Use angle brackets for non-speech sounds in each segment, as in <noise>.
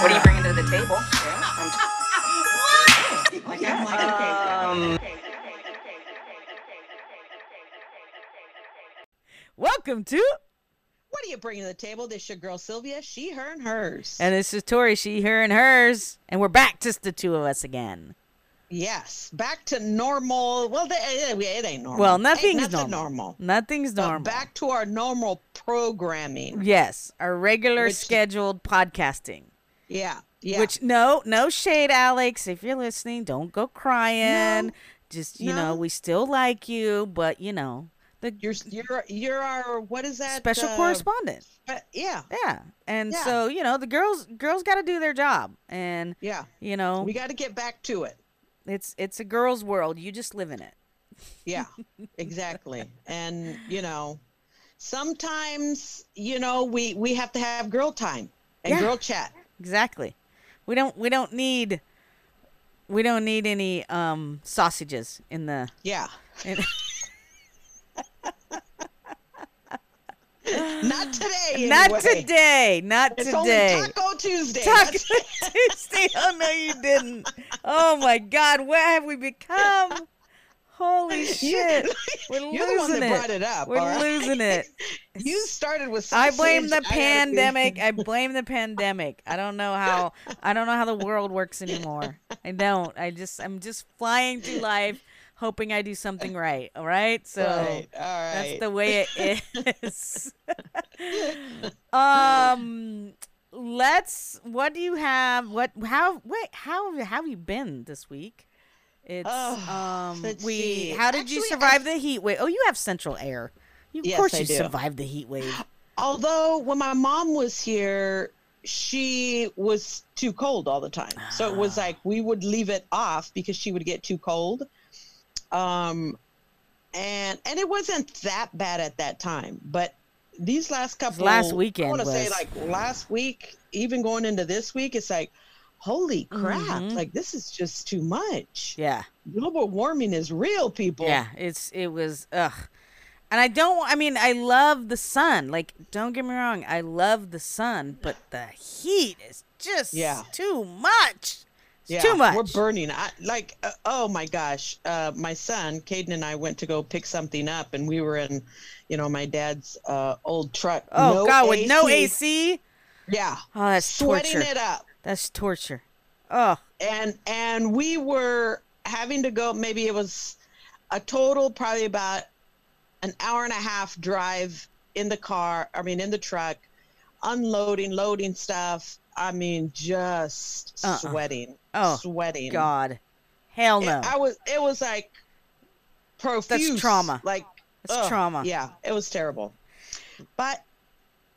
What are you bringing to the table? Um, Welcome to, What are you bringing to the table? This your girl Sylvia. She, her, and hers. and this is Tori, she, her, and hers, and we're back, just the two of us again. yes, back to normal. Well, they, it, ain't normal. Well, nothing's nothing normal. normal. Nothing's But normal. back to our normal programming. yes, our regular Which- scheduled podcasting. Yeah, yeah. Which no, no shade, Alex. If you're listening, don't go crying. No. Just you know, we still like you, but you know, the you're you're you're our what is that? special uh, correspondent. uh, yeah, Yeah, and Yeah. so you know, the girls girls got to do their job, and yeah. you know, We got to get back to it. it's it's a girls' world. You just live in it. Yeah, exactly. and you know, sometimes you know we we have to have girl time and Yeah. girl chat. Exactly. We don't we don't need we don't need any um sausages in the Yeah. in, <laughs> <laughs> Not today. not today, not It's today. only Taco Tuesday. Taco <laughs> Tuesday. Oh no, you didn't. Oh my God, what have we become? Holy <laughs> shit, <laughs> we're You're the one losing that it. brought it up. We're right? losing it. <laughs> You started with. I blame the I pandemic. I blame the pandemic. I don't know how I don't know how the world works anymore. I don't. I just I'm just flying through life hoping I do something right. All right? So Right, all that's the way it is. um let's what do you have what how wait how how have you been this week? It's Oh, um we see. how did you Actually, I- survive the heat wave? Oh, you have central air. You, of Yes, course I you survived the heat wave. <gasps> Although when my mom was here, she was too cold all the time. So it was Ah. like we would leave it off because she would get too cold. Um, and and it wasn't that bad at that time, but these last couple last weekend I want to say like last week, even going into this week, it's like, holy crap! Mhm. Like this is just too much. Yeah. Global warming is real, people. Yeah, it's it was ugh. And I don't I mean I love the sun. Like don't get me wrong, I love the sun, but the heat is just Yeah. too much. It's Yeah, too much. We're burning. I, like, uh, oh my gosh. Uh, my son, Caden, and I went to go pick something up, and we were in, you know, my dad's uh, old truck. oh No god, with no AC? Yeah. Oh, that's Sweating torture. it up. That's torture. Oh, And and we were having to go. Maybe it was a total, probably about an hour and a half drive in the car. I mean, in the truck, unloading, loading stuff. I mean, just Uh-uh. sweating. Oh, sweating. god. Hell no. It, I was. It was like profuse. trauma. Like That's ugh, trauma. Yeah, it was terrible. But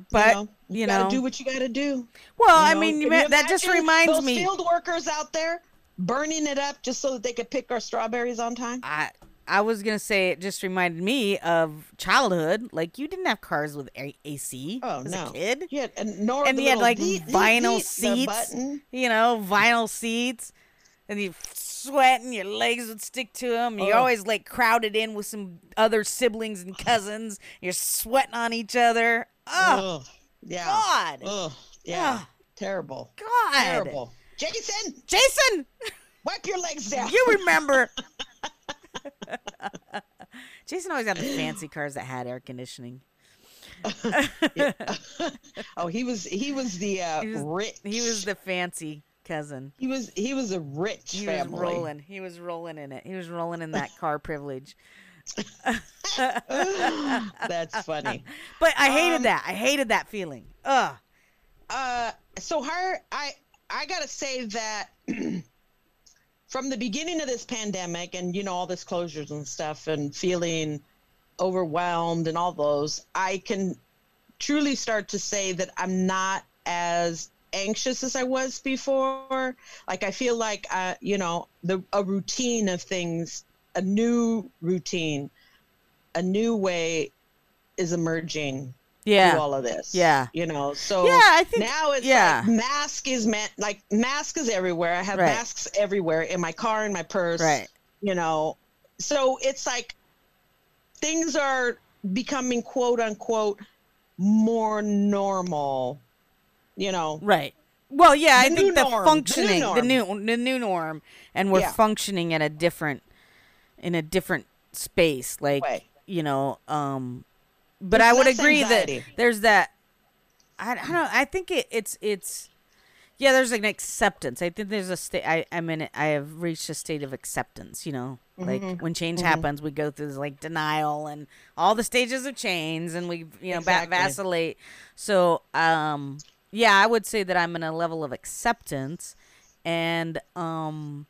But, you know, you, you gotta know- do what you gotta do. well, you I mean, you that just reminds me field workers out there burning it up just so that they could pick our strawberries on time. I I was gonna say it just reminded me of childhood. Like you didn't have cars with a- AC Oh as no, a kid. Yeah, and nor and you had like vinyl seats, you know, vinyl seats, and you sweat and your legs would stick to them. You're Ugh. Oh. always like crowded in with some other siblings and <sighs> cousins. You're sweating on each other. Oh Ugh, yeah. God, Ugh, yeah. Terrible. God, Terrible. Jason, Jason, wipe your legs down. you remember? <laughs> Jason always had the fancy cars that had air conditioning. <laughs> oh, he was he was the uh, He was- rich. He was the fancy cousin. he was he was a rich He family. was rolling. He was rolling in it. He was rolling in that car privilege. <laughs> That's funny. But I hated Um, that. I hated that feeling. Ugh. Uh, so her, I I gotta say that <clears throat> from the beginning of this pandemic, and you know all this closures and stuff, and feeling overwhelmed and all those, I can truly start to say that I'm not as anxious as I was before. Like I feel like uh, you know, the a routine of things, a new routine, a new way is emerging Yeah. through all of this. Yeah. You know, so Yeah, I think- now it's yeah. like mask is meant like mask is everywhere. I have Right. masks everywhere in my car, in my purse. Right. You know. So it's like things are becoming quote unquote more normal. You know. Right. Well, yeah, I think the norm, the new functioning, the new, norm. the new norm, and we're Yeah. functioning at a different, in a different space, like Way. you know. Um, but I would agree anxiety. that there's that. I, I don't know. I think it, it's it's. Yeah, there's an acceptance. I think there's a state. I I'm in. it- I have reached a state of acceptance. You know, like Mm-hmm. when change happens, we go through this like denial and all the stages of change, and we you know Exactly. vacillate. So um, yeah, I would say that I'm in a level of acceptance, and um,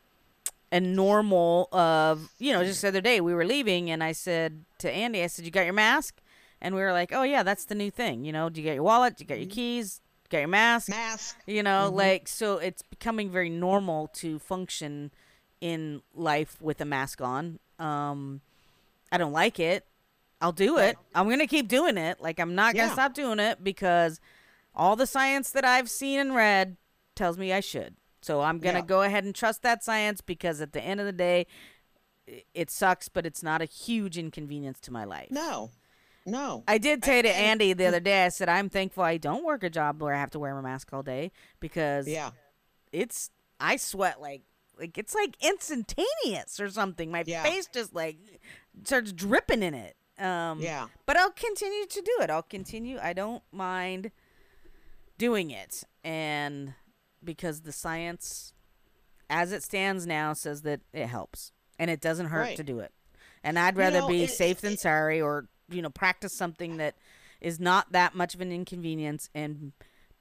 and normal of you know just the other day we were leaving and I said to Andy, I said, "You got your mask?" And we were like, "Oh yeah, that's the new thing. You know, do you get your wallet? Do you got your keys? got your mask?" Mask. You know, like so it's becoming very normal to function in life with a mask on. Um I don't like it. I'll do it. I'm going to keep doing it. Like I'm not going to Yeah. stop doing it because all the science that I've seen and read tells me I should. So I'm going to Yeah. go ahead and trust that science because at the end of the day it sucks, but it's not a huge inconvenience to my life. No. No. I did say to and- Andy the <laughs> other day, I said, I'm thankful I don't work a job where I have to wear my mask all day because yeah. it's, I sweat like, like it's like instantaneous or something. My Yeah. face just like starts dripping in it. Um, Yeah. But I'll continue to do it. I'll continue. I don't mind doing it. And because the science, as it stands now, says that it helps and it doesn't hurt Right. to do it. And I'd rather know, be it- safe than it- sorry or, you know, practice something that is not that much of an inconvenience and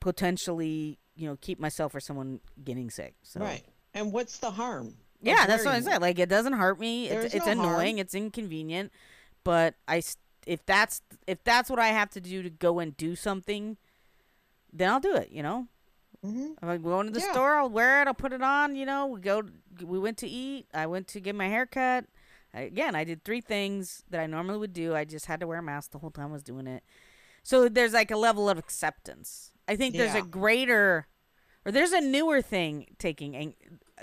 potentially, you know, keep myself or someone getting sick. So, Right. And what's the harm? yeah, that's what I said. Like it doesn't hurt me. It's, it's no annoying. harm. It's inconvenient, but I if that's if that's what I have to do to go and do something, then I'll do it. You know, Mhm. I'm like, going to the Yeah. store, I'll wear it. I'll put it on. You know, we go. We went to eat. I went to get my hair cut. I, again, I did three things that I normally would do. I just had to wear a mask the whole time I was doing it. So there's like a level of acceptance. I think there's a greater, or there's a newer thing taking and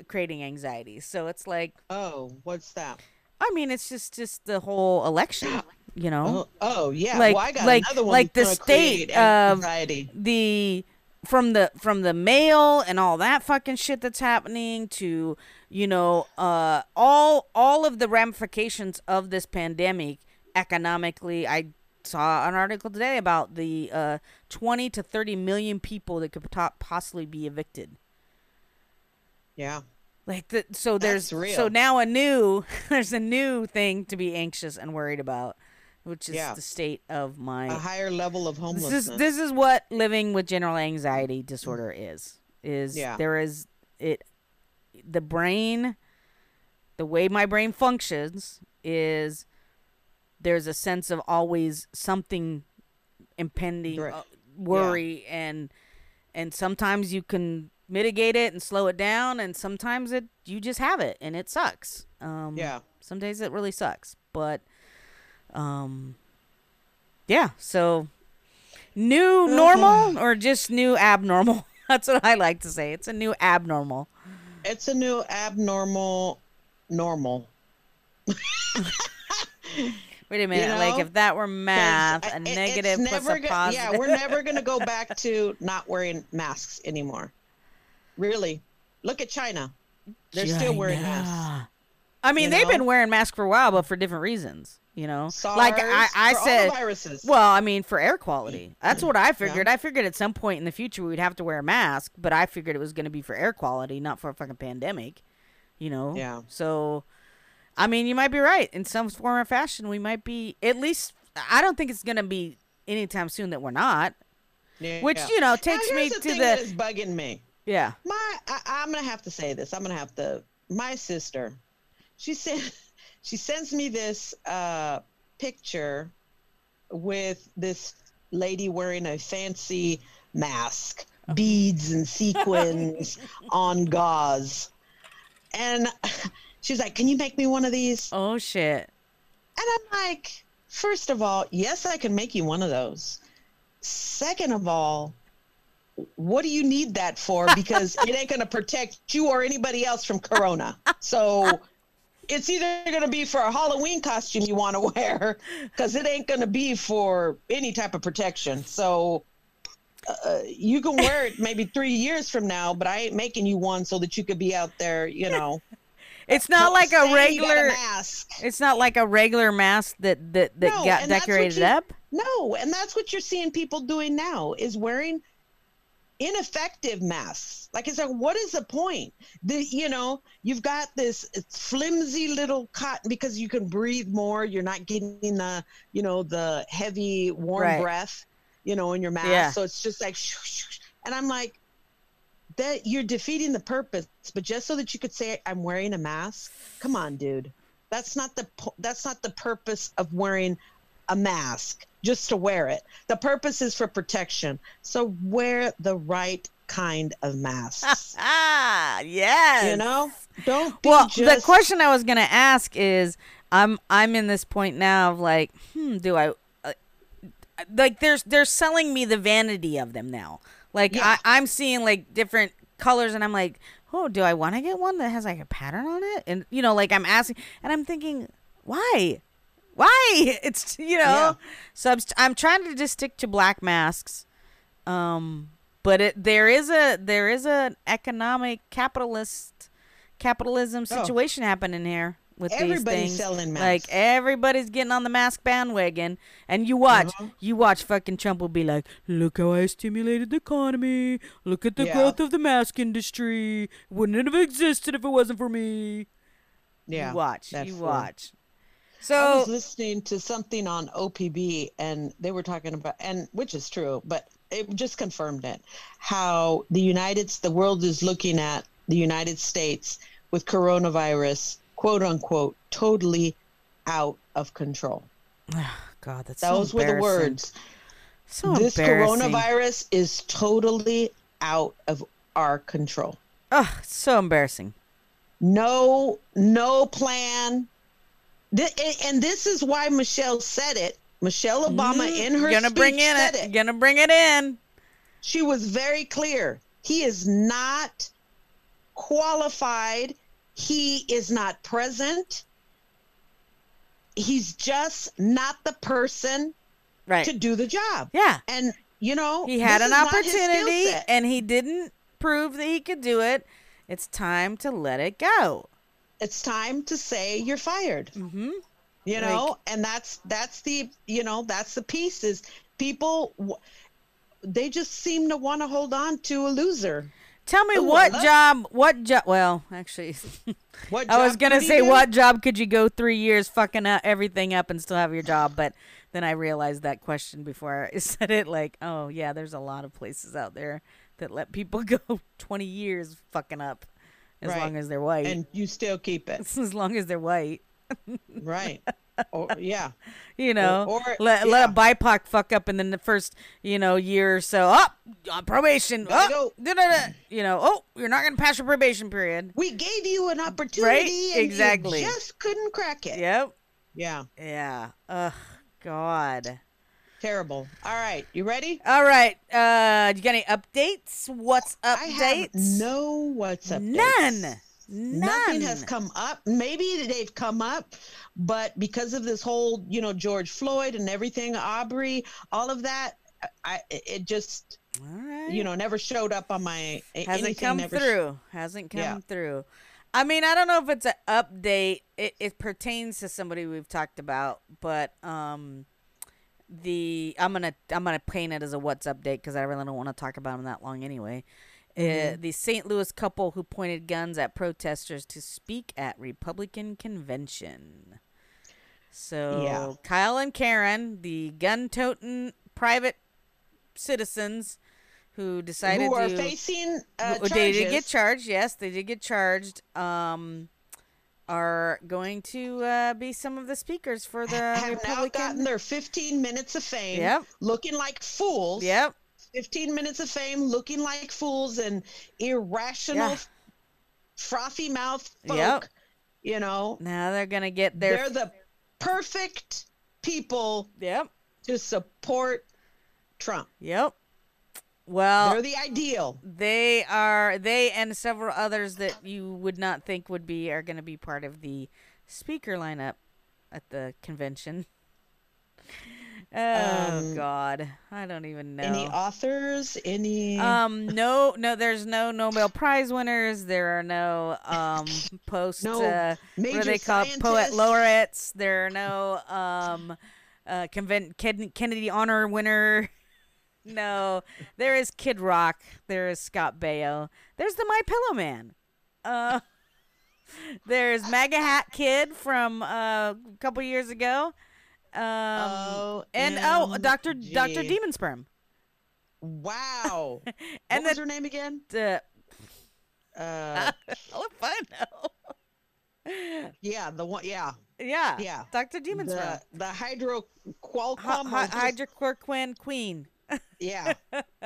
creating anxiety. So it's like Oh, what's that? I mean, it's just just the whole election, you know, Oh, oh yeah. Like- well, I got like- another one like the state of- anxiety. the from the from the mail and all that fucking shit that's happening to you know uh all all of the ramifications of this pandemic economically. I saw an article today about the uh 20 to 30 million people that could po- possibly be evicted. Yeah. Like the, so there's real. so now a new <laughs> there's a new thing to be anxious and worried about, which is Yeah. the state of my A higher level of this homelessness. is this is what living with general anxiety disorder is. Is Yeah. there is it the brain the way my brain functions is there's a sense of always something impending Right. uh, worry and and sometimes you can mitigate it and slow it down and sometimes it you just have it and it sucks um Yeah. some days it really sucks but um yeah so new normal or just new abnormal <laughs> that's what i like to say it's a new abnormal It's a new abnormal normal. wait a <laughs> minute like know, if that were math a negative plus a go- positive Yeah, we're never going to go <laughs> back to not wearing masks anymore. Really. Look at China. They're still wearing masks. I mean, You they've been wearing masks for a while, but for different reasons. You know, SARS, like I, I said, viruses. well, I mean, for air quality. That's what I figured. Yeah. I figured at some point in the future we'd have to wear a mask, but I figured it was going to be for air quality, not for a fucking pandemic. You know. Yeah. So, I mean, you might be right. In some form or fashion, we might be at least. I don't think it's going to be anytime soon that we're not. Yeah. which, you know, Now, takes me the to the- that is bugging me. Yeah. My, I, I'm gonna have to say this. I'm gonna have to. My sister, she sent, she sends me this uh, picture with this lady wearing a fancy mask beads and <laughs> sequins on gauze. And <laughs> she's like, Can you make me one of these? Oh shit. And I'm like, First of all, yes, I can make you one of those. Second of all, what do you need that for? Because <laughs> it ain't going to protect you or anybody else from corona. So it's either going to be for a Halloween costume you want to wear, <laughs> because it ain't going to be for any type of protection. So uh, you can wear it maybe <laughs> three years from now, but I ain't making you one so that you could be out there, you know. <laughs> It's not like a regular. mask. It's not like a regular mask that that that No, got and that's what decorated you- up. No, and that's what you're seeing people doing now is wearing ineffective masks. Like it's like, what is the point? The you know, you've got this flimsy little cotton because you can breathe more. You're not getting the you know the heavy warm Right. breath, you know, in your mask. Yeah. So it's just like, and I'm like. That you're defeating the purpose, but just so that you could say I'm wearing a mask. Come on, dude. That's not the that's not the purpose of wearing a mask just to wear it. The purpose is for protection. So wear the right kind of masks. Ah, <laughs> yes. you know, don't Well, just, the question I was gonna ask is, I'm I'm in this point now of like, hmm, do I, uh, like, there's they're selling me the vanity of them now. Like, Yeah. I, I'm seeing like different colors, and I'm like, oh, do I want to get one that has like a pattern on it? And you know, like I'm asking, and I'm thinking, why? Why? <laughs> It's you know, Yeah. so I'm, I'm trying to just stick to black masks. Um, but it there is a there is an economic capitalist capitalism Oh. situation happening here with Everybody's these things. selling Like everybody's getting on the mask bandwagon, and you watch, Uh-huh. you watch, fucking Trump will be like, "Look how I stimulated the economy. Look at the Yeah. growth of the mask industry. Wouldn't it have existed if it wasn't for me?" yeah, you watch, you fool. Watch. I was listening to something on OPB and they were talking about and which is true, but it just confirmed it. How the United the world is looking at the United States with coronavirus, quote unquote, totally out of control. Oh, <sighs> God, that's so Those were the words. So this coronavirus is totally out of our control. Ugh, so embarrassing. No, no plan. Th- and- and this is why Michelle said it. Michelle Obama Mm, in her gonna speech bring in said it, it. Gonna bring it in. She was very clear. He is not qualified. He is not present. He's just not the person Right. to do the job. yeah. And you know, He had an is not his skill opportunity and he didn't prove that he could do it. It's time to let it go. It's time to say you're fired. Mm-hmm. you know and that's that's the you know that's the piece is people they just seem to want to hold on to a loser Tell me Ooh, what job, what job, well, actually, <laughs> what I was going to say what job could you go three years fucking up everything up and still have your job, but then I realized that question before I <laughs> said it like, oh, yeah, there's a lot of places out there that let people <laughs> go 20 years fucking up as Right. long as they're white. and you still keep it <laughs> as long as they're white. right <laughs> or yeah You know, or- let, yeah. let a BIPOC fuck up and then the first, you know, year or so. Oh, on probation. Gotta Oh, you know, oh, you're not going to pass your probation period. we gave you an opportunity and Exactly. you just couldn't crack it Yep. yeah Yeah. Ugh, God. Terrible all right you ready All right. Uh, you got any updates? What's i updates? have no what's up None. None. Nothing has come up. Maybe they've come up, but because of this whole, you know, George Floyd and everything, Aubrey, all of that, I it just, All right. you know, never showed up on my hasn't come never sh- through. Hasn't come Yeah. through. I mean, I don't know if it's an update. It, it pertains to somebody we've talked about, but um, the I'm gonna I'm gonna paint it as a what's update because I really don't want to talk about them that long anyway. Uh, the St. Louis couple who pointed guns at protesters to speak at Republican convention. So Yeah. Kyle and Karen, the gun-toting private citizens who decided who are to facing uh, w- they did get charged. Yes, they did get charged. Um, are going to uh, be some of the speakers for the have now Republican. gotten their 15 minutes of fame, Yep. looking like fools. Yep. 15 minutes of fame looking like fools and irrational, Yeah. frothy mouth folk. Yep. You know, Now they're gonna get their. they're the perfect people yep. to support Trump. Yep. Well, They're the ideal. they are they and several others that you would not think would be are going to be part of the speaker lineup at the convention. <laughs> Oh Um, God, I don't even know. Any authors? Any? um, no, no, there's no Nobel Prize winners. There are no um <laughs> post No uh, what major are they called poet laureates. There are no um uh convent Ken- Kennedy honor winner. No, there is Kid Rock. There is Scott Baio. There's the My Pillow Man. Uh, <laughs> there's MAGA Hat Kid from uh, a couple years ago. Um, and oh, Doctor Doctor Demon Sperm. Wow. <laughs> And what was her name again? Uh, <laughs> Uh, oh, if I know. yeah, the one. Yeah, Yeah. Yeah. Dr. Demon Sperm. the the hydro qualcomm. Hy- was hy- hydrochloroquine queen. Yeah,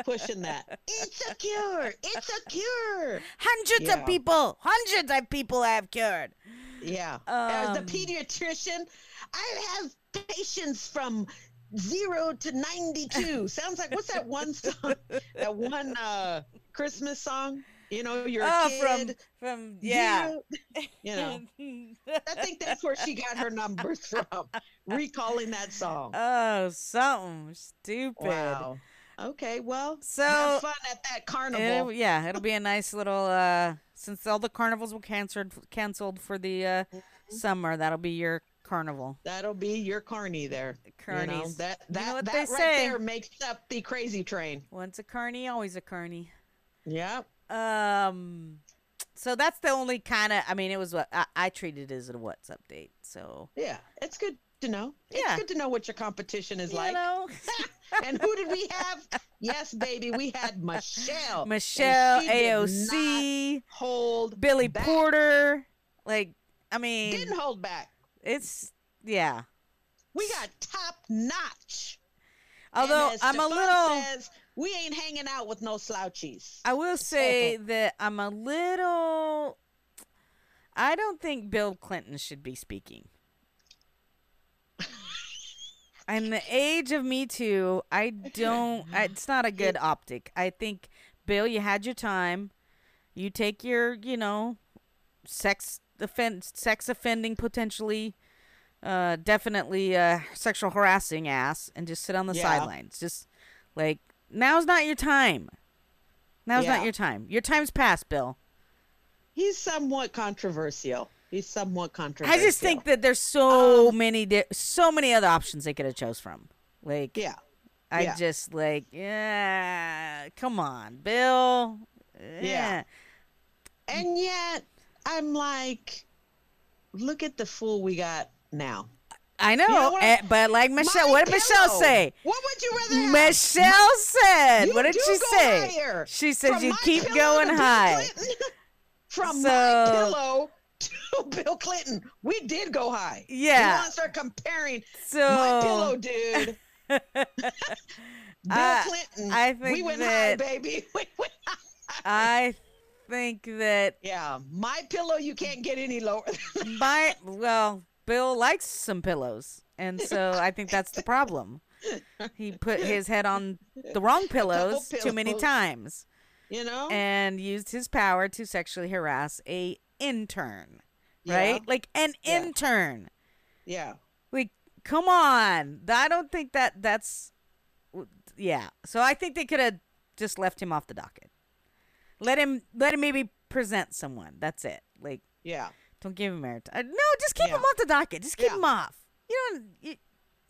pushing that. It's a cure. It's a cure. Hundreds Yeah. of people, hundreds of people I have cured. Yeah. As the Um, pediatrician, I have patients from zero to ninety-two. Sounds like what's that one song? <laughs> That one uh, Christmas song. You know, you're oh, from from yeah. zero- You know, I think that's where she got her numbers from. <laughs> Recalling that song. oh, something stupid. Wow. Okay, well, So- have fun at that carnival. It'll- yeah, it'll be a nice little uh since all the carnivals were canceled canceled for the uh Mm-hmm. summer, that'll be your carnival. That'll be your carny there. You know, Carnies. that You know that, what that they right say. there makes up the crazy train. Once a carny, always a carny. Yep. Um so that's the only kind of I mean it was what I, I treated it as a what's update. So, Yeah. It's good to know. It's Yeah. good to know what your competition is you like. <laughs> <laughs> and who did we have? Yes, baby, we had Michelle. Michelle, she did not AOC, hold Billy back. Porter, like I mean, Didn't hold back. it's yeah. We got top notch. Although I'm a little Says, we ain't hanging out with no slouchies. I will say that I'm a little. I don't think Bill Clinton should be speaking. <laughs> In the age of Me Too, I don't. It's not a good optic. I think, Bill, you had your time. You take your, you know, sex offense, sex offending potentially, uh, definitely uh, sexual harassing ass, and just sit on the Yeah. sidelines. Just like now's not your time. Now's Yeah. not your time. Your time's past, Bill. He's somewhat controversial. He's somewhat controversial. I just think that there's so um, many, di- so many other options they could have chose from. Like, Yeah. I yeah. just like, yeah, come on, Bill. Yeah. And yet, I'm like, look at the fool we got now. I know, know what? eh, but like Michelle, what did Michelle say? What would you rather have? Michelle said, You what did she say? higher. She said From you keep going high. <laughs> From So- my pillow to <laughs> Bill Clinton, we did go high. Yeah. You want to start comparing So my pillow, dude. <laughs> Bill I- Clinton. I think we went high, baby. We went high. I think that Yeah, my pillow. You can't get any lower. my well, Bill likes some pillows, and so I think that's the problem. He put his head on the wrong <laughs> pillows too many times. you know. and used his power to sexually harass a intern, Yeah. right? Like an Yeah. intern. yeah. Like, come on. I don't think that that's. Yeah. So I think they could have just left him off the docket. Let him. Let him maybe present someone. That's it. Like, Yeah. Don't give him air. Uh, no, just keep Yeah. him off the docket. Just keep Yeah. him off. You don't. You,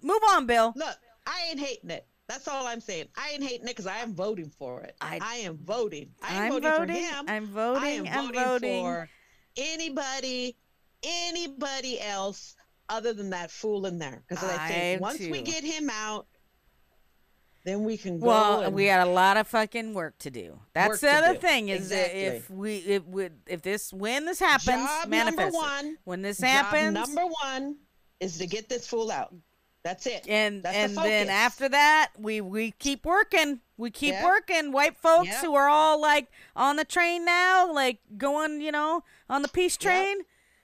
move on, Bill. Look, I ain't hating it. That's all I'm saying. I ain't hating it because I am voting for it. I- I, am voting. I am I'm voting, voting. for him. I'm I voting. am I'm voting, voting. for anybody, anybody else other than that fool in there. Because I I think once we get him out, then we can go. Well, and, we got a lot of fucking work to do. That's the other thing is that Exactly. if we if we if this when this happens, job manifest number one. When this job happens, number one is to get this fool out. That's it. and That's and the then after that we we keep working we keep Yep. working white folks Yep. who are all like on the train now like going you know on the peace Yep.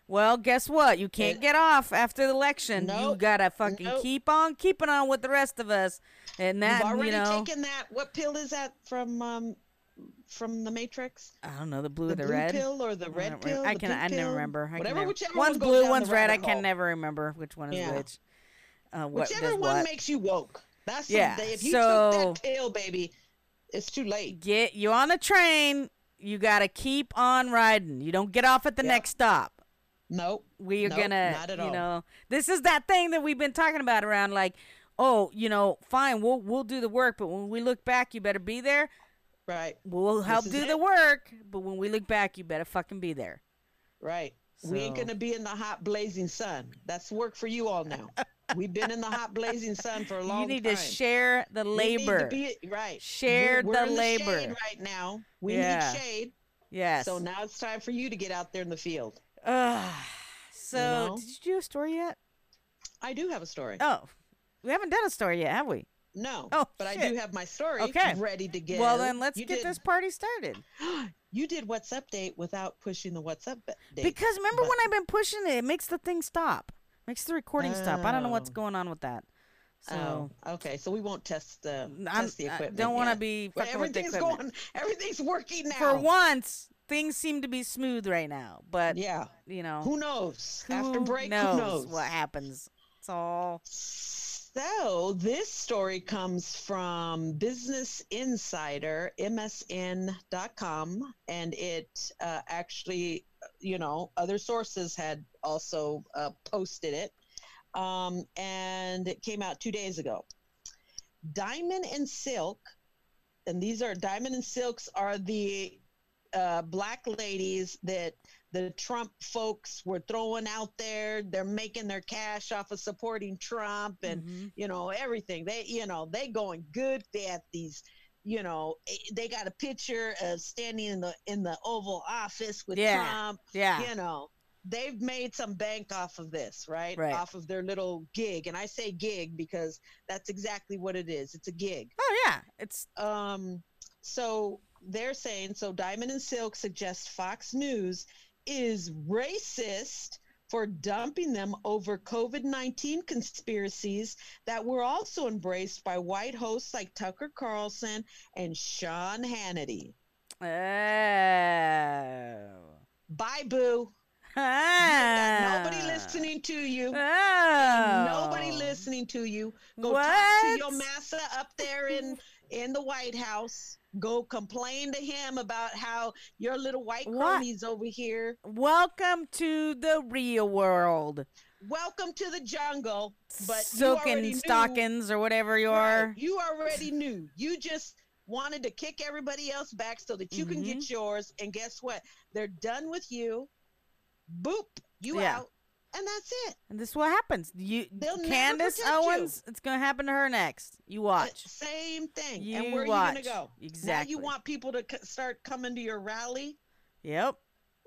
Well guess what you can't get off after the election you gotta fucking Nope. keep on keeping on with the rest of us and that You've already you know taken that. What pill is that from? Um, from the Matrix? i don't know the blue The or the blue red pill or the I red re- pill? I can. I never remember. I Whatever, never, whichever one's one blue, one's red. I can never remember which one is Yeah. which. Uh, what Whichever one what? makes you woke. That's Yeah, the. If you so- took that pill, baby, it's too late. Get you on the train. You gotta keep on riding. You don't get off at the Yep. next stop. Nope. We are Nope, gonna, not at you all. know, this is that thing that we've been talking about around like, oh, you know, fine, we'll we'll do the work, but when we look back, you better be there. Right. We'll help do it. the work, but when we look back, you better fucking be there. Right. We ain't gonna be in the hot blazing sun. That's work for you all now. We've been in the hot blazing sun for a <laughs> long you need time. to share the We need to labor. be- right. Share we're, we're the labor. shade right now. We Yeah. need shade. yes. So now it's time for you to get out there in the field. Ugh. so, know? did you do a story yet? I do have a story. Oh, we haven't done a story yet, have we? No. Oh, but I do have my story Okay. ready to get. Well, then let's you get did, this party started. <gasps> You did what's update without pushing the what's up date. Because remember but- when I've been pushing it, it makes the thing stop, makes the recording stop. I don't know what's Oh. going on with that. So Oh, okay. So we won't test the I'm- test the I equipment. don't want to be But with the everything's going. Everything's working now. For once, things seem to be smooth right now, but Yeah. you know, Who knows? After break, knows, who knows? what happens? It's all So this story comes from Business Insider, MSN.com, and it uh, actually, you know, other sources had also uh, posted it, um, and it came out two days ago. Diamond and Silk, and these are Diamond and Silks are the uh, black ladies that the Trump folks were throwing out there. They're making their cash off of supporting Trump and Mhm. you know everything. They you know they going good at these. You know eh, they got a picture of standing in the in the Oval Office with Yeah. Trump. yeah. You know they've made some bank off of this, right? Right. Off of their little gig, and I say gig because that's exactly what it is. It's a gig. Oh yeah, it's Um, so they're saying so Diamond and Silk suggest Fox News is racist for dumping them over COVID 19 conspiracies that were also embraced by white hosts like Tucker Carlson and Sean Hannity. oh. Bye, boo. Ah. nobody listening to you. Oh. Nobody listening to you. Go talk to your massa up there in in the White House. Go complain to him about how your little white What? cronies over here. Welcome to the real world. Welcome to the jungle. But you Silk and knew- stockings or whatever you are. Right, you already knew. You just wanted to kick everybody else back so that you can Mm-hmm. get yours. And guess what? They're done with you. Boop, you Yeah. out. And that's it. And this is what happens. You They'll Candace protect you. Owens, it's gonna happen to her next. You watch. Uh, Same thing. You and where are watch. you going to go? Now Exactly. you want people to c- start coming to your rally? Yep.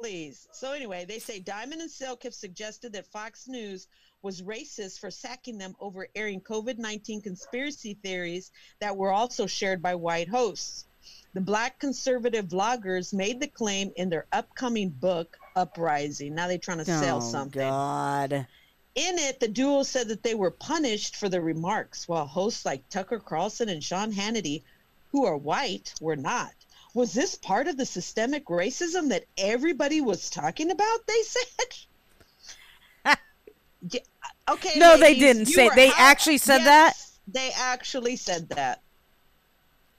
Please. So anyway, they say Diamond and Silk have suggested that Fox News was racist for sacking them over airing COVID-19 conspiracy theories that were also shared by white hosts. The black conservative vloggers made the claim in their upcoming book, Uprising. Now they're trying to sell oh, something. God. In it, the duo said that they were punished for the remarks, while hosts like Tucker Carlson and Sean Hannity, who are white, were not. Was this part of the systemic racism that everybody was talking about? They <laughs> said. <laughs> Yeah, okay. No, they didn't say- they out- actually said that? They actually said that.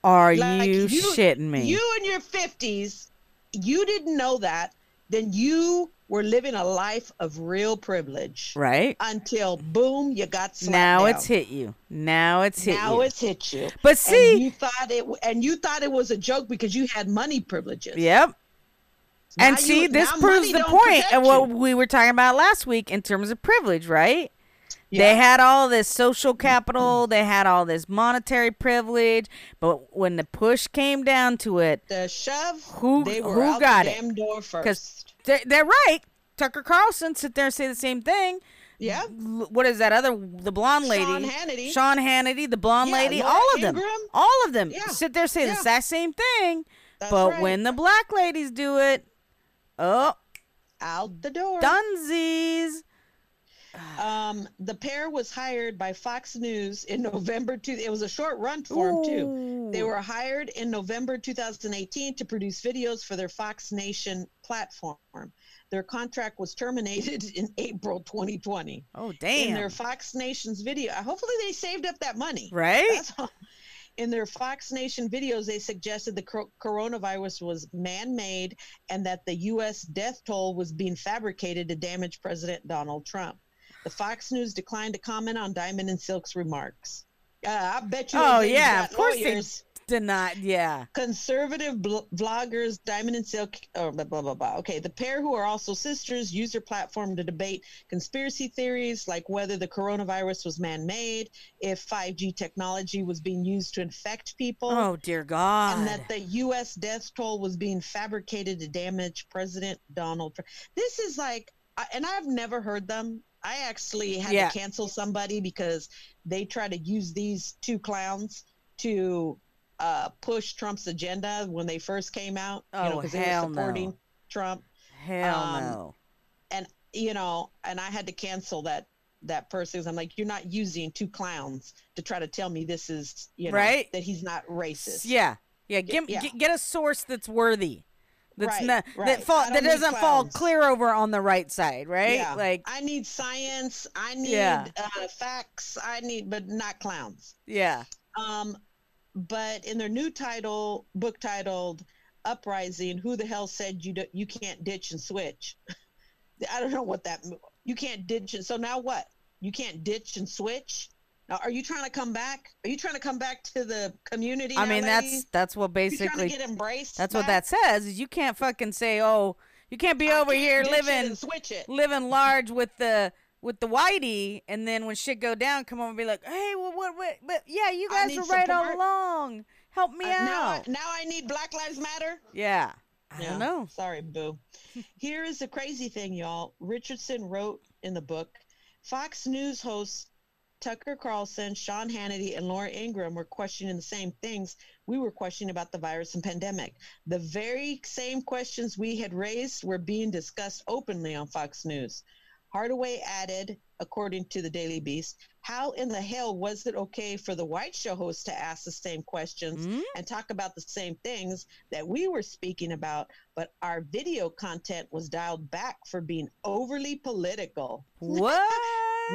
Are Like, you, you- shitting me? You in your fifties, you didn't know that. Then you were living a life of real privilege right? until boom, you got slapped Now down. it's hit you. Now it's hit now you. it's hit you. but And see, you thought it, and you thought it was a joke because you had money privileges. yep. Now And see, you- this proves the point of what we were talking about last week in terms of privilege, right? Yeah. They had all this social capital, they had all this monetary privilege, but when the push came down to it, the shove. Who- they were who out got the it? because first. they're, they're right. Tucker Carlson sit there and say the same thing. Yeah. what is that other the blonde lady? Sean Hannity. Sean Hannity, the blonde Yeah, lady, Laura all of them. All of them Yeah. sit there say the exact same thing. That's but right. when the black ladies do it, oh, Out the door. dunsies. Um, the pair was hired by Fox News in <laughs> November. Two, it was a short run for them too. They were hired in November 2018 to produce videos for their Fox Nation platform. Their contract was terminated <laughs> in April 2020. Oh damn! In their Fox Nation's video, hopefully they saved up that money. right? In their Fox Nation videos, they suggested the coronavirus was man made and that the U.S. death toll was being fabricated to damage President Donald Trump. The Fox News declined to comment on Diamond and Silk's remarks. Uh, I bet you. Oh yeah, of course lawyers. they did not. Yeah. Conservative bl- vloggers Diamond and Silk, oh, blah, blah, blah, blah. Okay, the pair who are also sisters use their platform to debate conspiracy theories like whether the coronavirus was man made, if 5G technology was being used to infect people, Oh dear God. and that the U.S. death toll was being fabricated to damage President Donald Trump. This is like, I- and I've never heard them. I actually had Yeah. to cancel somebody because they try to use these two clowns to uh, push Trump's agenda when they first came out. you know, Oh, because they were hell no. supporting Trump, Hell um, no. and you know, and I had to cancel that that person. 'cause I'm like, you're not using two clowns to try to tell me this is, you know, Right. that he's not racist. Yeah. Yeah. Get, yeah. Get, get a source that's worthy. That's Right, not right. that fall that doesn't fall clear over on the right side, right? Yeah. Like I need science. I need Yeah. uh, facts. I need, but not clowns. yeah. Um, but in their new title, book titled "Uprising," who the hell said you do, you can't ditch and switch? <laughs> I don't know what that. You can't ditch and so now what? You can't ditch and switch. Now, are you trying to come back? Are you trying to come back to the community? I mean lady? that's that's what You trying to basically get embraced. that's what that says is you can't fucking say, "Oh, you can't be I over can't here living switch it. living large with the with the whitey and then when shit go down come over and be like, "Hey, well what what but yeah, you guys were right all along. Help me Uh, now, I, out." now I need Black Lives Matter. yeah. I Yeah. don't know. Sorry, boo. Here is the crazy thing, y'all. Richardson wrote in the book Fox News hosts Tucker Carlson, Sean Hannity, and Laura Ingraham were questioning the same things we were questioning about the virus and pandemic. The very same questions we had raised were being discussed openly on Fox News. Hardaway added, according to the Daily Beast, how in the hell was it okay for the White Show host to ask the same questions Hmm? and talk about the same things that we were speaking about, but our video content was dialed back for being overly political. What?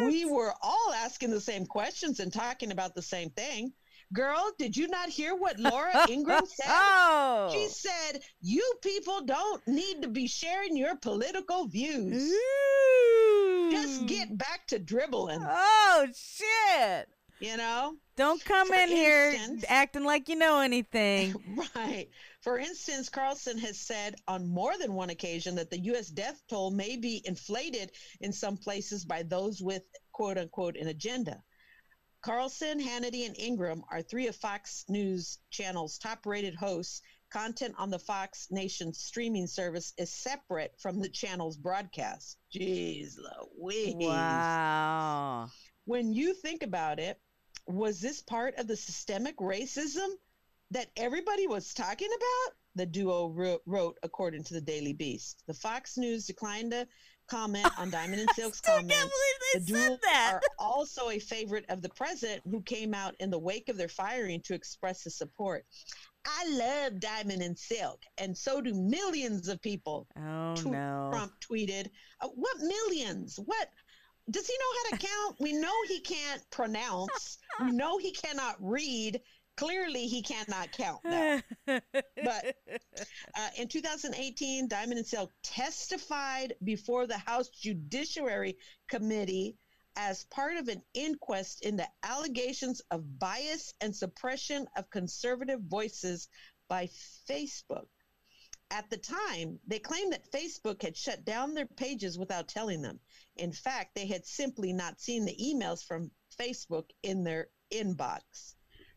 We were all asking the same questions and talking about the same thing. Girl, did you not hear what Laura <laughs> Ingraham said? oh. She said, You people don't need to be sharing your political views. Ooh. Just get back to dribbling, Oh shit. you know? Don't come For in here acting like you know anything. <laughs> Right. For instance, Carlson has said on more than one occasion that the U.S. death toll may be inflated in some places by those with quote unquote an agenda. Carlson, Hannity, and Ingraham are three of Fox News Channel's top rated hosts. Content on the Fox Nation streaming service is separate from the channel's broadcast. Jeez Louise. Wow. When you think about it, was this part of the systemic racism that everybody was talking about? The duo wrote, wrote according to the Daily Beast. The Fox News declined to comment on Diamond and <laughs> Silk's comments. can't believe The said duo that. are also a favorite of the president who came out in the wake of their firing to express his support. I love Diamond and Silk, and so do millions of people. Oh Tw- no. Trump tweeted, uh, "What millions? What does he know how to count? we know he can't pronounce. We know he cannot read. Clearly, he cannot count now." <laughs> But- Uh, in 2018, Diamond and Silk testified before the House Judiciary Committee as part of an inquest into allegations of bias and suppression of conservative voices by Facebook. At the time, they claimed that Facebook had shut down their pages without telling them. In fact, they had simply not seen the emails from Facebook in their inbox.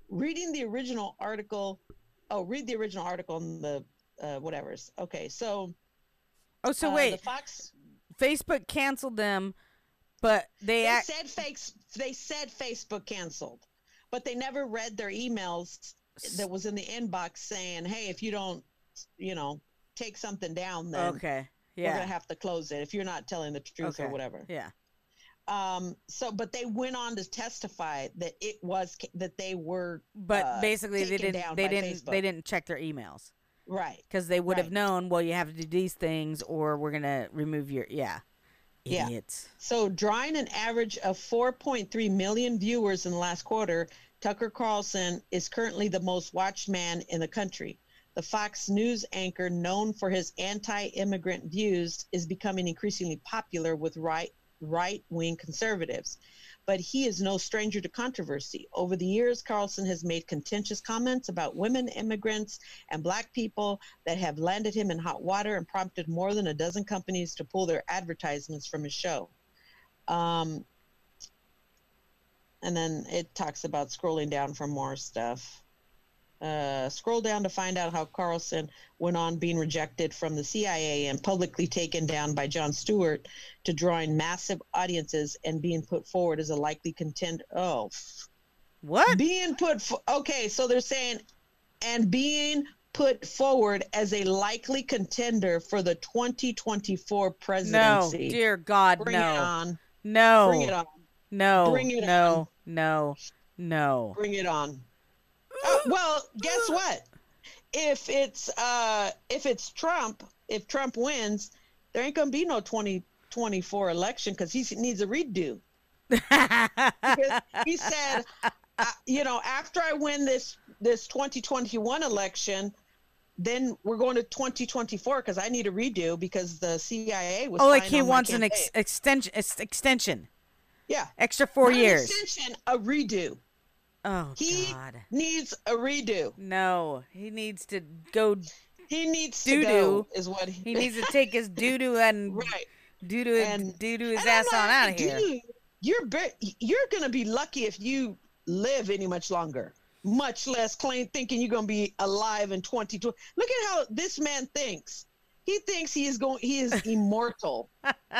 Reading the original article, oh, read the original article in the uh, whatever's. Okay, so oh, so uh, wait. the Fox. Facebook canceled them But they, They act. said fakes. They said Facebook canceled, but they never read their emails that was in the inbox saying, "Hey, if you don't, you know, take something down, then okay. yeah, we're gonna have to close it if you're not telling the truth or whatever." Yeah. Um. So, but they went on to testify that it was that they were, But uh, basically, they didn't. They didn't. They didn't check their emails right. because they would have known. Well, you have to do these things, or we're gonna remove your. Yeah. Yeah. Idiots. So, drawing an average of 4.3 million viewers in the last quarter, Tucker Carlson is currently the most watched man in the country. The Fox News anchor, known for his anti-immigrant views, is becoming increasingly popular with right right-wing conservatives. But he is no stranger to controversy. Over the years, Carlson has made contentious comments about women, immigrants, and black people that have landed him in hot water and prompted more than a dozen companies to pull their advertisements from his show. Um, and then it talks about scrolling down for more stuff. Uh, scroll down to find out how Carlson went on being rejected from the CIA and publicly taken down by Jon Stewart to drawing massive audiences and being put forward as a likely contender. Oh, What? being put fo- okay so they're saying and being put forward as a likely contender for the 2024 presidency. No, dear God, bring it on no, bring it on no, Bring it no, no, no. bring it on <gasps> Well guess what if it's uh if it's trump if trump wins there ain't gonna be no 2024 election because he needs a redo he <laughs> said, uh, you know, after I win this this 2021 election, then we're going to 2024 because I need a redo because the CIA was. oh, like he wants an ex- extension, ex- extension, yeah extra four Not an years. extension, a redo. Oh He God, needs a redo. no, he needs to go. He needs to Doo-doo. go. Is what He needs to take his doo doo <laughs> and right. doo doo And- doo doo his ass on out of here. dude, You're be- you're gonna be lucky if you live any much longer. Much less claim thinking you're gonna be alive in 2020. Look at how this man thinks. He thinks he is going. He is <laughs> immortal.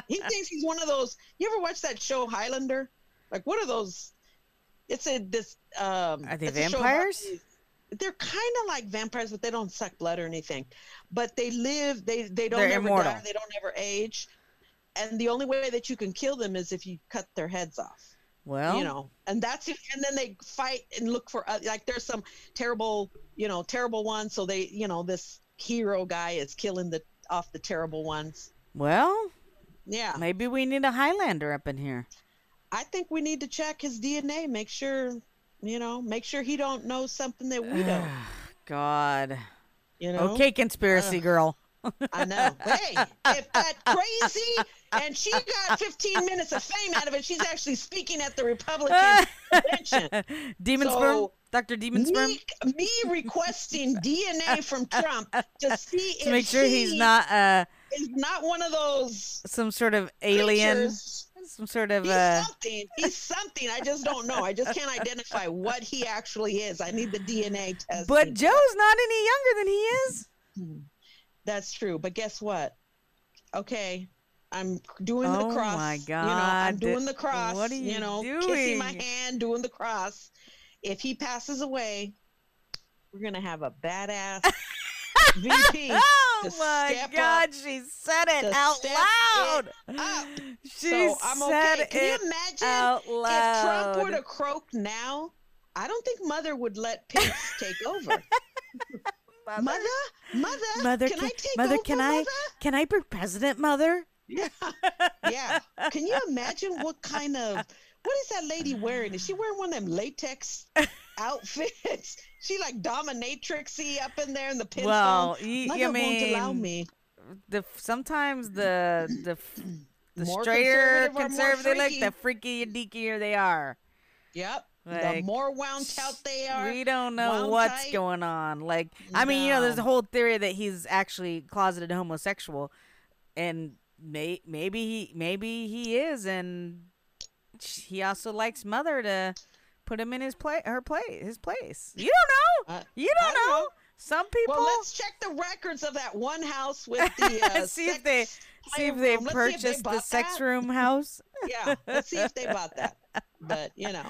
he thinks he's one of those. You ever watch that show Highlander? Like what are those? It's a this. Um, Are they it's a show about vampires? They're kind of like vampires, but they don't suck blood or anything. But they live. They they don't They're ever immortal. die. They don't ever age. And the only way that you can kill them is if you cut their heads off Well, you know and that's it and then they fight and look for oth- like there's some terrible you know terrible ones so they you know this hero guy is killing the off the terrible ones well, yeah maybe we need a Highlander up in here. I think we need to check his dna make sure you know make sure he don't know something that we don't <sighs> God. you know Okay, conspiracy girl. i know <laughs> hey if that crazy and she got 15 minutes of fame out of it she's actually speaking at the republican convention <laughs> Demon So, sperm, Doctor Demon sperm. me, me requesting <laughs> DNA from Trump to see To if make sure he's not uh is not one of those some sort of alien, creatures. Some sort of He's uh. something. He's something. I just don't know. I just can't identify what he actually is. I need the DNA test. But Joe's not any younger than he is. That's true. But guess what? Okay. I'm doing Oh the cross. Oh my god! You know, I'm doing the cross. What are you you know, kissing my hand, doing the cross. If he passes away, we're gonna have a badass VP. <laughs> Oh my God, up- she said it out loud. it. <gasps> She so I'm said okay. Can it you imagine out if Trump were to croak now? I don't think Mother would let Pence take over. <laughs> Mother, mother, Mother, can, I take mother, over, can I, Mother? can I be president, mother? Yeah, yeah. Can you imagine what kind of what is that lady wearing? Is she wearing one of them latex <laughs> outfits? She like dominatrixy up in there in the pin Well, y- Mother I won't allow mean, me. The sometimes the the <clears throat> the More straighter conservative conservative freaky? the freakier deekier they are. Yep. the more wound out they are. We don't know what's tight. going on. Like, I mean, you know, there's a whole theory that he's actually closeted homosexual, and may- maybe he maybe he is, and he also likes mother to put him in his play her play his place. <laughs> You don't know. Uh, you don't know. know. Some people Well, let's check the records of that one house with <laughs> the uh, see if they see if they. See if they purchased the sex that. room house. <laughs> Yeah, let's see if they bought that. But you know,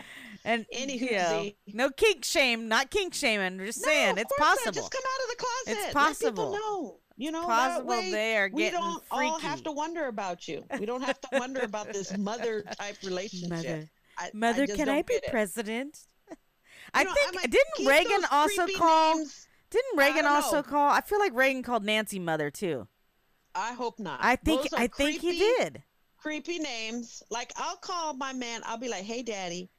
And Anywho, you know, no kink shame, not kink shaming. Just No, saying, it's course not. possible. Just come out of the closet. It's Let possible. people know. You know, possible that way they are we don't all have to wonder about you. We don't have to wonder about this mother type relationship. Mother, I, mother, just can I be president? I know, think like, didn't Reagan also call? names. Didn't Reagan also know. call? I feel like Reagan called Nancy mother too. I hope not. I think I think he did. Creepy names. Like I'll call my man. I'll be like, "Hey, daddy."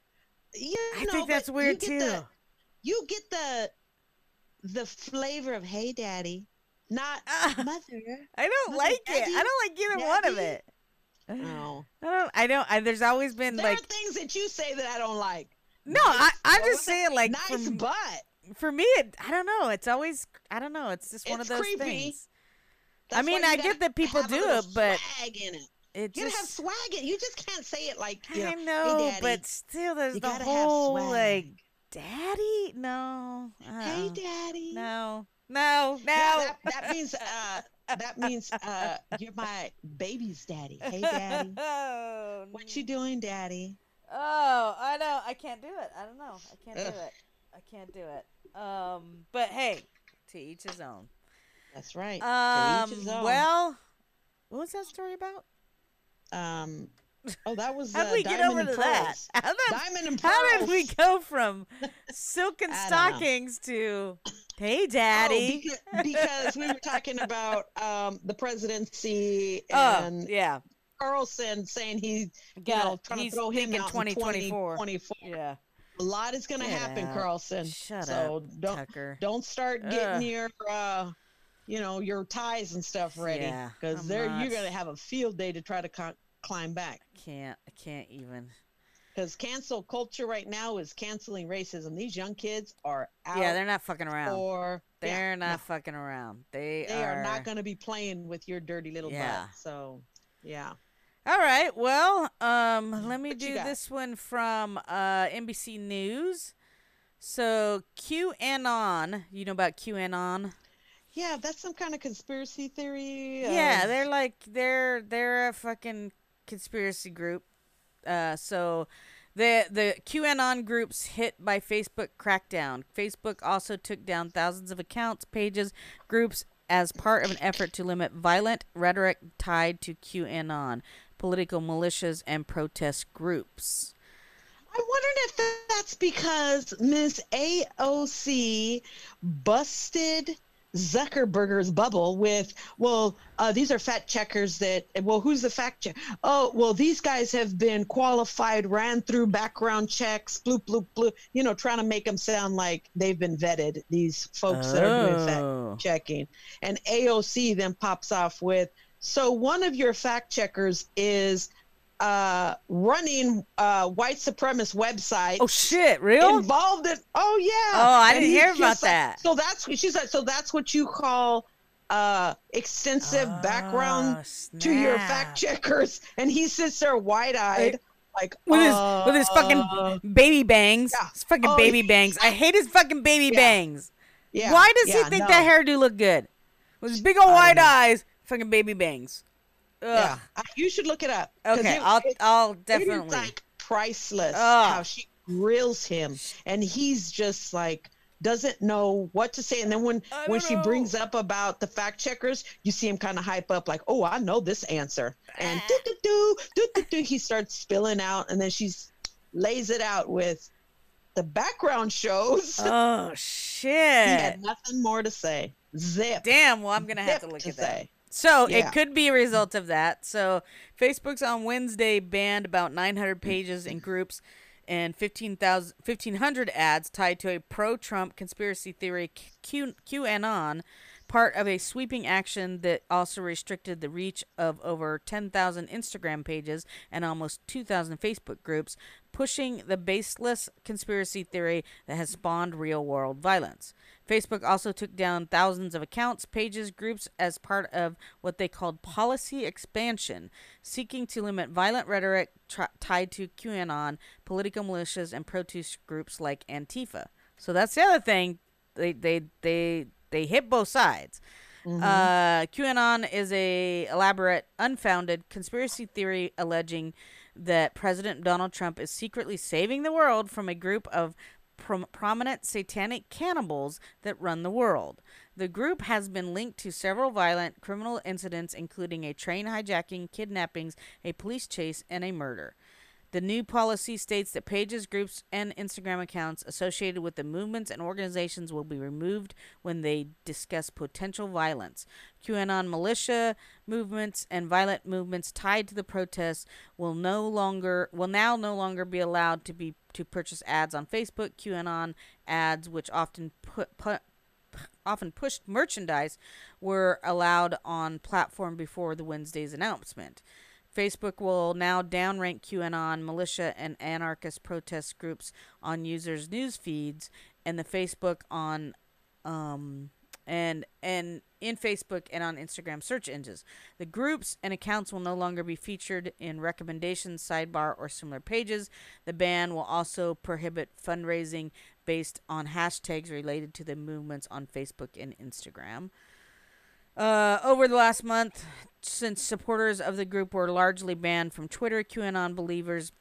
You know, I think that's weird you too. The, you get the the flavor of "Hey, daddy," not Ah, <laughs> mother. I don't Mother, like it. I don't like either one of it. No. I don't. I don't. I, there's always been There like are things that you say that I don't like. no. I Nice- I'm just was saying like nice for, butt. for me it. I don't know. It's always. I don't know. It's just one of those creepy. things. That's mean, I get that people have do little it, but swag in it. It You gotta have just. swag in. It. You just can't say it like you know. I "Hey, know, daddy." but still, there's you the whole have like, daddy. No. Hey, uh-uh. daddy. No. No. No. Yeah, that, that means uh, that means uh, you're my baby's daddy. Hey, daddy. <laughs> oh, What you doing, daddy? Oh, I know. I can't do it. I don't know. I can't Ugh. do it. I can't do it. Um, but hey, to each his own. That's right. Um, to each his own. well, what was that story about? um, oh, that was How uh, did we get over to that? <laughs> How did, Diamond and how did we go from <laughs> silken I don't know. stockings to hey, daddy? Oh, because, because we were talking about um, the presidency <laughs> Oh, and yeah. Carlson saying he, you know, it. trying He's to throw him out in 2024. 2024. Yeah. A lot is going to happen, out. Carlson. Shut so up, don't Tucker. don't start getting Ugh. your uh, you know, your ties and stuff ready because I'm there not. you're going to have a field day to try to co- climb back. I Can't. I can't even. Because cancel culture right now is canceling racism. These young kids are out Yeah, they're not fucking around. Or They're no. not fucking around. They, they are not going to be playing with your dirty little Yeah. butt. So, yeah. All right. Well, um, let me What do this one from uh, NBC News. So QAnon, you know about QAnon? Yeah, that's some kind of conspiracy theory. Yeah, they're like they're they're a fucking conspiracy group. Uh, so the the QAnon groups hit by Facebook crackdown. Facebook also took down thousands of accounts, pages, groups as part of an effort to limit violent rhetoric tied to QAnon, political militias, and protest groups. I wondered if that's because Miss AOC busted Zuckerberger's bubble with, well, uh, these are fact checkers that, well, who's the fact check? Oh, well, these guys have been qualified, ran through background checks, bloop, bloop, bloop, you know, trying to make them sound like they've been vetted, these folks that are doing fact Oh. checking. And AOC then pops off with, so one of your fact checkers is uh, running uh, white supremacist website. Oh shit! Real? Involved in oh yeah. Oh, I And didn't hear about like- that. so that's she's like so that's what you call uh extensive background Oh, to your fact checkers, and he sits there wide eyed like with his with his uh, fucking baby bangs. yeah. His fucking Oh, baby bangs. I hate his fucking baby Yeah. bangs. yeah, Why does yeah, he think no. that hairdo look good? With his big old wide eyes, fucking baby bangs. Ugh. Yeah, you should look it up. Okay, it- I'll it- I'll definitely. is like priceless Ugh. how she grills him, and he's just like doesn't know what to say. And then when when don't she know. brings up about the fact checkers, you see him kind of hype up, like, "Oh, I know this answer," and do do do do do do. He starts spilling out, and then she's lays it out with the background shows. <laughs> oh shit! he had nothing more to say. Zip. Damn. Well, I'm gonna have to look to at that. say. So Yeah. it could be a result of that. So Facebook's on Wednesday banned about 900 pages and groups and 15,000 1,500 ads tied to a pro-Trump conspiracy theory Q, QAnon, part of a sweeping action that also restricted the reach of over 10,000 Instagram pages and almost 2,000 Facebook groups, pushing the baseless conspiracy theory that has spawned real-world violence. Facebook also took down thousands of accounts, pages, groups as part of what they called policy expansion, seeking to limit violent rhetoric tri- tied to QAnon, political militias, and protest groups like Antifa. So that's the other thing. They they they they hit both sides. Uh, QAnon is a elaborate, unfounded conspiracy theory alleging that President Donald Trump is secretly saving the world from a group of prom- prominent satanic cannibals that run the world. The group has been linked to several violent criminal incidents, including a train hijacking, kidnappings, a police chase, and a murder. The new policy states that pages, groups, and Instagram accounts associated with the movements and organizations will be removed when they discuss potential violence. QAnon militia movements and violent movements tied to the protests will no longer will now no longer be allowed to be to purchase ads on Facebook. QAnon ads, which often put, put often pushed merchandise, were allowed on platform before the Wednesday's announcement. Facebook will now downrank QAnon, militia, and anarchist protest groups on users' news feeds, and the Facebook on, um, and and in Facebook and on Instagram search engines. The groups and accounts will no longer be featured in recommendations, sidebar, or similar pages. The ban will also prohibit fundraising based on hashtags related to the movements on Facebook and Instagram. Uh, over the last month, since supporters of the group were largely banned from Twitter, QAnon believers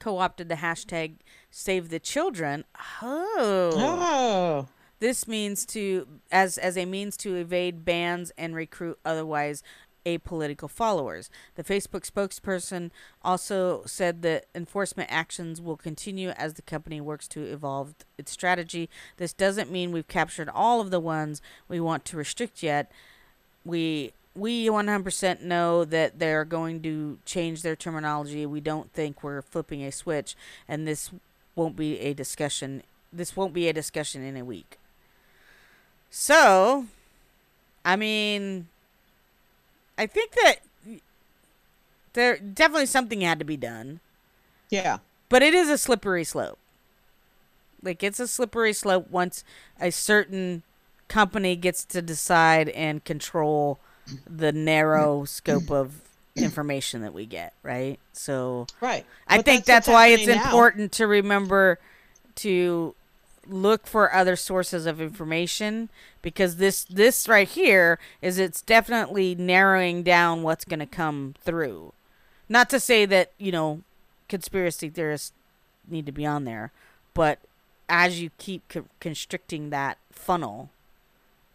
co-opted the hashtag Save the Children. Oh. Oh. This means to as as a means to evade bans and recruit otherwise apolitical followers. The Facebook spokesperson also said that enforcement actions will continue as the company works to evolve its strategy. This doesn't mean we've captured all of the ones we want to restrict yet. We we 100% know that they're going to change their terminology. We don't think we're flipping a switch and this won't be a discussion this won't be a discussion in a week. So, I mean, I think that there definitely something had to be done, Yeah. but it is a slippery slope. Like it's a slippery slope once a certain company gets to decide and control the narrow scope of information that we get, right? So Right. I But think that's that's, why it's now. important to remember to look for other sources of information because this this right here is it's definitely narrowing down what's going to come through. Not to say that, you know, conspiracy theorists need to be on there, but as you keep co- constricting that funnel,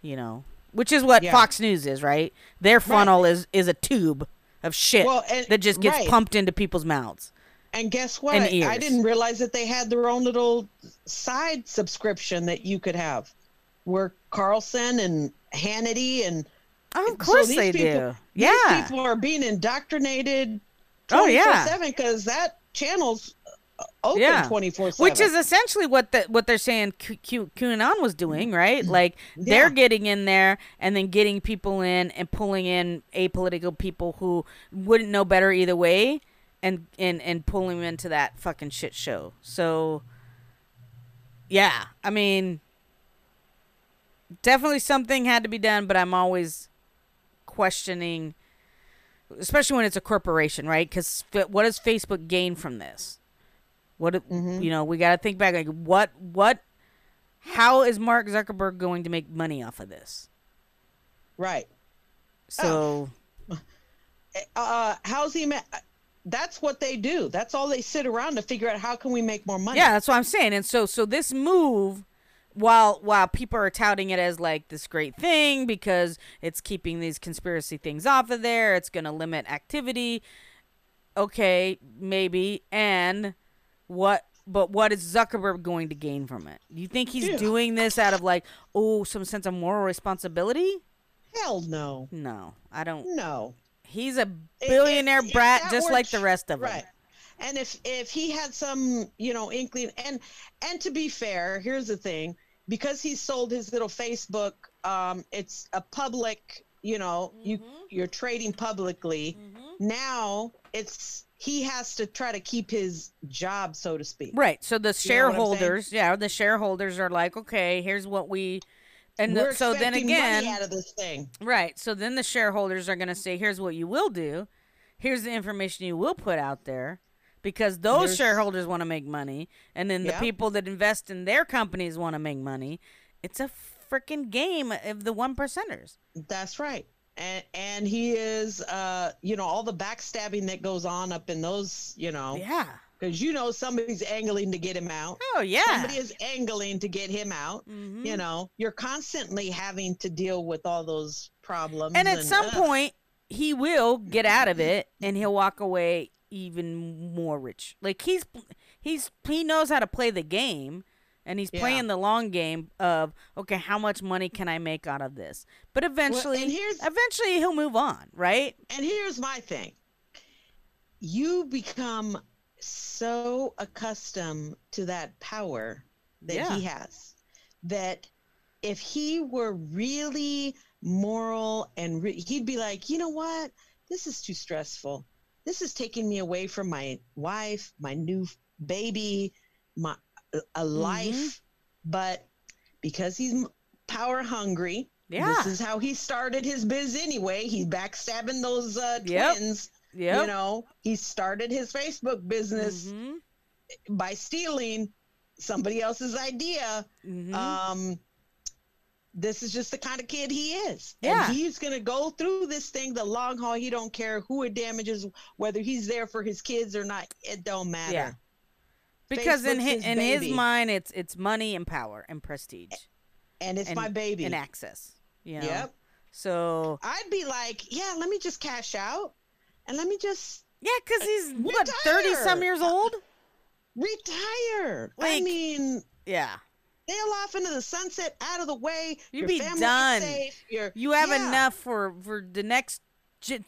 you know, which is what Yeah. Fox News is, right? Their funnel is is a tube of shit Well, and- that just gets right. pumped into people's mouths. And guess what? And I didn't realize that they had their own little side subscription that you could have, where Carlson and Hannity and Oh, of so course these they people- do. these people are being indoctrinated. Oh, yeah. seven because that channel's open Yeah. twenty four seven. Which is essentially what the, what they're saying Q, Q, QAnon was doing, mm-hmm. right? Like Yeah. they're getting in there and then getting people in and pulling in apolitical people who wouldn't know better either way, and and and pulling them into that fucking shit show. So, yeah, I mean, definitely something had to be done, but I'm always questioning, especially when it's a corporation, right? Because what does Facebook gain from this? What do- you know, we got to think back. Like, what, what, how is Mark Zuckerberg going to make money off of this? right. So, <laughs> Uh, how's he? Ma- that's what they do. That's all they sit around to figure out how can we make more money. yeah, that's what I'm saying. And so, so this move, while while people are touting it as like this great thing because it's keeping these conspiracy things off of there, it's going to limit activity. Okay, maybe. And what? But what is Zuckerberg going to gain from it? Do you think he's Yeah. doing this out of like, oh, some sense of moral responsibility? Hell no. No, I don't. No. He's a billionaire brat just like the rest of them. right and if if he had some you know inkling and and to be fair here's the thing because he sold his little facebook um it's a public you know you Mm-hmm. you're trading publicly now it's he has to try to keep his job so to speak Right. So the You know what I'm saying? shareholders, yeah, the shareholders are like, okay, here's what we, and the- so then again, out of this thing right. So then the shareholders are going to say, here's what you will do, here's the information you will put out there, because those There's- shareholders want to make money, and then the people that invest in their companies want to make money. It's a freaking game of the one percenters. That's right. And and he is uh you know all the backstabbing that goes on up in those, you know, Yeah. cuz you know somebody's angling to get him out. Oh yeah. Somebody is angling to get him out. Mhm. You know, you're constantly having to deal with all those problems and at some ugh, point he will get out of it <laughs> and he'll walk away even more rich like he's he's he knows how to play the game and he's Yeah. playing the long game of okay how much money can i make out of this but eventually here's- eventually he'll move on right And here's my thing. You become so accustomed to that power that he has that if he were really moral and re- he'd be like, you know what? This is too stressful. This is taking me away from my wife, my new baby, my a life. But because he's power hungry, Yeah. this is how he started his biz anyway. He's backstabbing those uh, twins. yep You know, he started his Facebook business Mhm. by stealing somebody else's idea. Mhm. Um, this is just the kind of kid he is. Yeah. And he's going to go through this thing the long haul. He don't care who it damages, whether he's there for his kids or not. It don't matter. Yeah. Because in Facebook's his, his in his mind it's it's money and power and prestige And it's and, my baby. and access you know Yep. so I'd be like, yeah, let me just cash out and let me just yeah because uh, he's what 30 some years old retire. I mean, yeah sail off into the sunset, out of the way. You'd be done. You have yeah, enough for for the next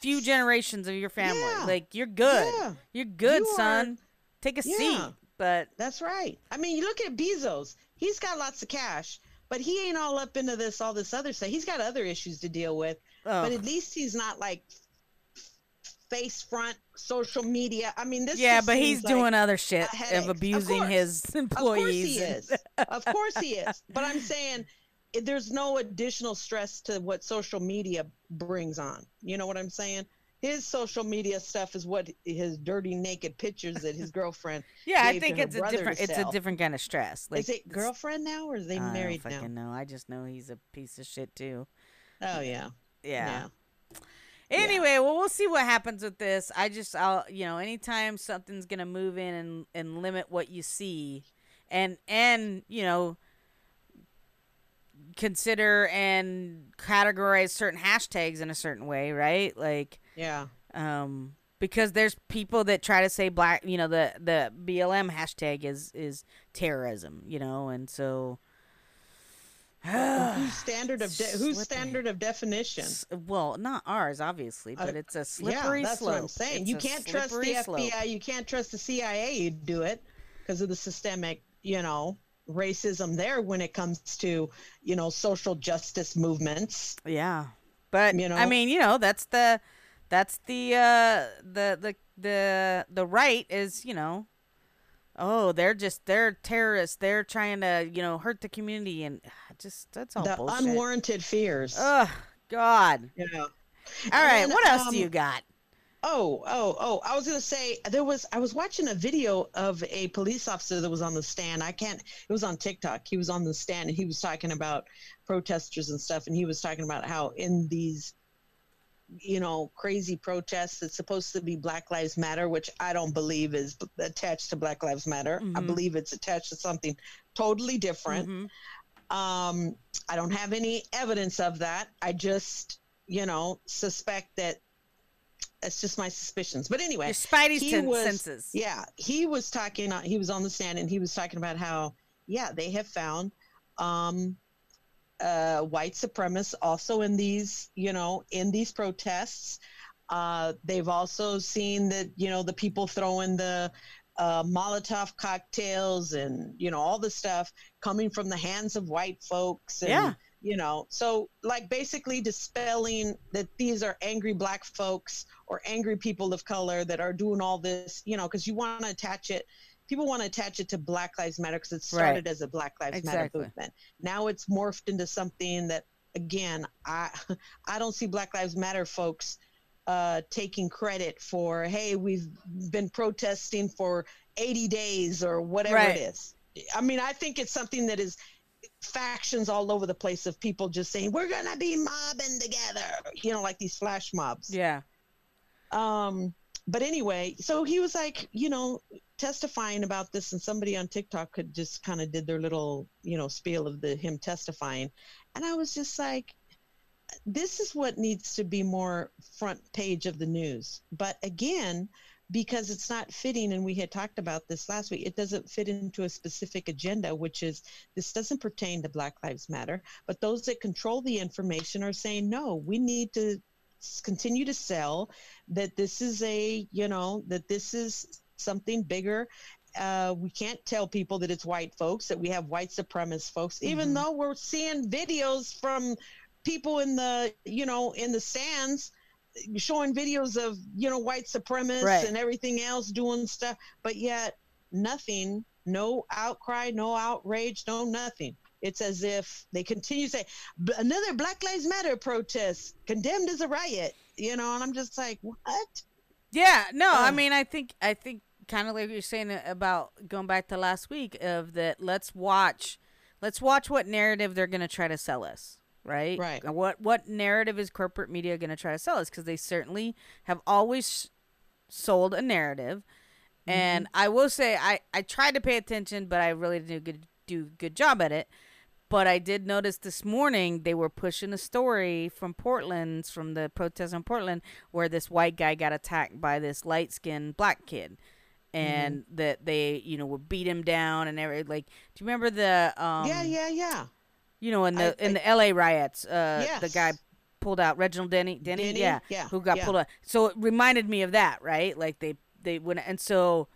few generations of your family. Yeah. Like you're good. Yeah. You're good, You are- son. Take a seat. But That's right. I mean, you look at Bezos. He's got lots of cash, but he ain't all up into this, all this other stuff. He's got other issues to deal with. oh, But at least he's not like face front social media. I mean, this. yeah, but he's like doing other shit of Of abusing course. his Of course he is. of course he is. But I'm saying there's no additional stress to what social media brings on. You know what I'm saying? His social media stuff is what his dirty naked pictures that his girlfriend. <laughs> yeah, I think it's a different. It's a different kind of stress. Like is it girlfriend now or is they I married don't now? fucking know. I just know he's a piece of shit too. Oh yeah. Yeah. Anyway, well, we'll see what happens with this. I just, I'll, you know, anytime something's gonna move in and and limit what you see, and and you know, consider and categorize certain hashtags in a certain way, right? Like, Yeah. um, because there's people that try to say black, you know, the the BLM hashtag is is terrorism, you know, and so. <sighs> whose standard of de- whose standard of definition? Well, not ours, obviously, but Uh, it's a slippery yeah, that's slope. what I'm saying. It's you can't trust the slope. FBI. You can't trust the CIA. You do it because of the systemic, you know, racism there when it comes to, you know, social justice movements. Yeah, but You know I mean, you know, that's the that's the uh, the the the the right is you know, oh, they're just they're terrorists. They're trying to you know hurt the community and <sighs> just that's all the bullshit. unwarranted fears. Ugh, God. know. All right, then, what else um, do you got? Oh, oh, oh! I was gonna say there was. I was watching a video of a police officer that was on the stand. I can't. It was on TikTok. He was on the stand and he was talking about protesters and stuff. And he was talking about how in these, you know, crazy protests, it's supposed to be Black Lives Matter, which I don't believe is attached to Black Lives Matter. I Mhm. believe it's attached to something totally different. Mhm. Um, I don't have any evidence of that. I just, you know, suspect that it's just my suspicions. But anyway, Your Spidey's he ten- was- senses. yeah, he was talking. uh, He was on the stand and he was talking about how, yeah, they have found um, uh, white supremacists also in these, you know, in these protests. Uh, they've also seen that, you know, the people throwing the uh, Molotov cocktails and, you know, all the stuff coming from the hands of white folks. And, Yeah. You know, so like basically dispelling that these are angry black folks or angry people of color that are doing all this, you know, because you want to attach it. People want to attach it to Black Lives Matter because it started as a Black Lives Exactly. Matter movement. Now it's morphed into something that, again, I <laughs> I don't see Black Lives Matter folks uh, taking credit for. Hey, we've been protesting for 80 days or whatever Right. it is. I mean, I think it's something that is factions all over the place of people just saying we're gonna be mobbing together you know like these flash mobs. Yeah. um but anyway so he was like you know testifying about this and somebody on tiktok could just kind of did their little you know spiel of the him testifying. And i was just like this is what needs to be more front page of the news. But again because it's not fitting and we had talked about this last week it doesn't fit into a specific agenda which is this doesn't pertain to black lives matter but those that control the information are saying no we need to continue to sell that this is a you know that this is something bigger. Uh, we can't tell people that it's white folks that we have white supremacist folks even though we're seeing videos from people in the you know in the stands showing videos of you know white supremacists Right. and everything else doing stuff but yet nothing no outcry no outrage no nothing it's as if they continue to say another black lives matter protest condemned as a riot you know and i'm just like what Yeah, no, I oh. mean, I think, I think, kind of like you're saying about going back to last week of that. Let's watch, let's watch what narrative they're gonna try to sell us, right? Right. What what narrative is corporate media gonna try to sell us? Because they certainly have always sold a narrative, and I will say I I tried to pay attention, but I really didn't do a good do good job at it. But I did notice this morning they were pushing a story from Portland, from the protest in Portland, where this white guy got attacked by this light skinned black kid. And that they, you know, would beat him down and every like. Do you remember the, um, yeah yeah yeah you know, in the I- in the L.A. riots, uh, the guy pulled out Reginald Denny, Denny, Denny? yeah, Yeah, who got yeah. pulled out. So it reminded me of that, right? Like they they went and so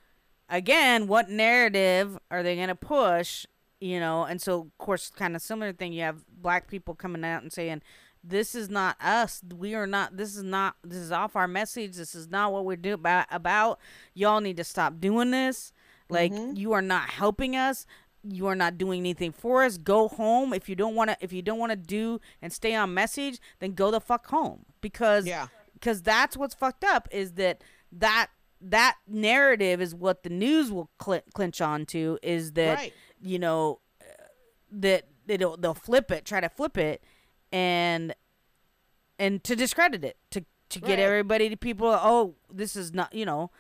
again, what narrative are they gonna push? You know, and so of course, kind of similar thing. You have black people coming out and saying, "This is not us. We are not. This is not. This is off our message. This is not what we're doing about. About y'all need to stop doing this. Like you are not helping us." You are not doing anything for us go home if you don't want to if you don't want to do and stay on message then go the fuck home because Yeah. because that's what's fucked up is that that that narrative is what the news will cl- clinch on to is that Right. you know that they'll they'll flip it try to flip it and and to discredit it to to get Right. everybody to people oh this is not you know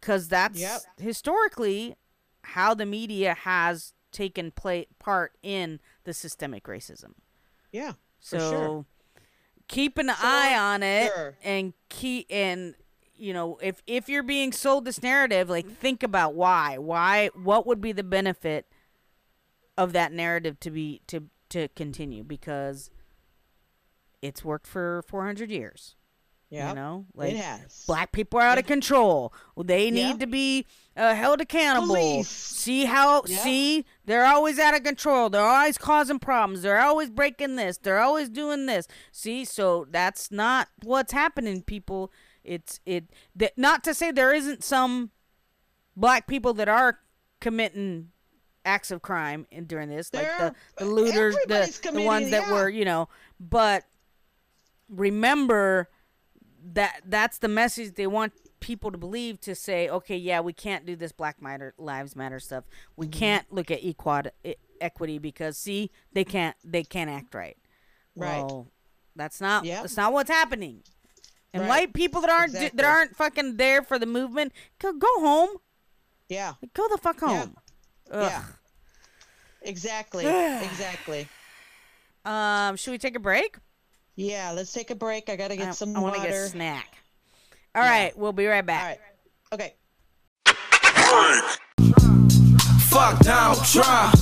because that's Yep. historically how the media has taken play part in the systemic racism. Yeah for so sure. keep an eye on it sure. and keep and you know if if you're being sold this narrative like think about why. Why what would be the benefit of that narrative to be to to continue? Because it's worked for 400 years yeah you know like black people are out of control. They need Yeah. to be uh, held accountable. Police. see how Yeah. see they're always out of control. They're always causing problems. They're always breaking this. They're always doing this. See so that's not what's happening people. It's it that not to say there isn't some black people that are committing acts of crime in during this like the, the looters the, the ones that yeah. were you know. But remember that that's the message they want people to believe to say okay yeah we can't do this black matter lives matter stuff we Mm-hmm. can't look at equad e- equity because see they can't they can't act right Right. well, that's not Yep. that's not what's happening and Right. white people that aren't Exactly. that aren't fucking there for the movement go, go home yeah go the fuck Yeah. home Ugh. Yeah. exactly <sighs> exactly um should we take a break yeah let's take a break. I gotta get I, some I want water to get a snack. All right, we'll be right all back right. Okay. Fuck Donald Trump.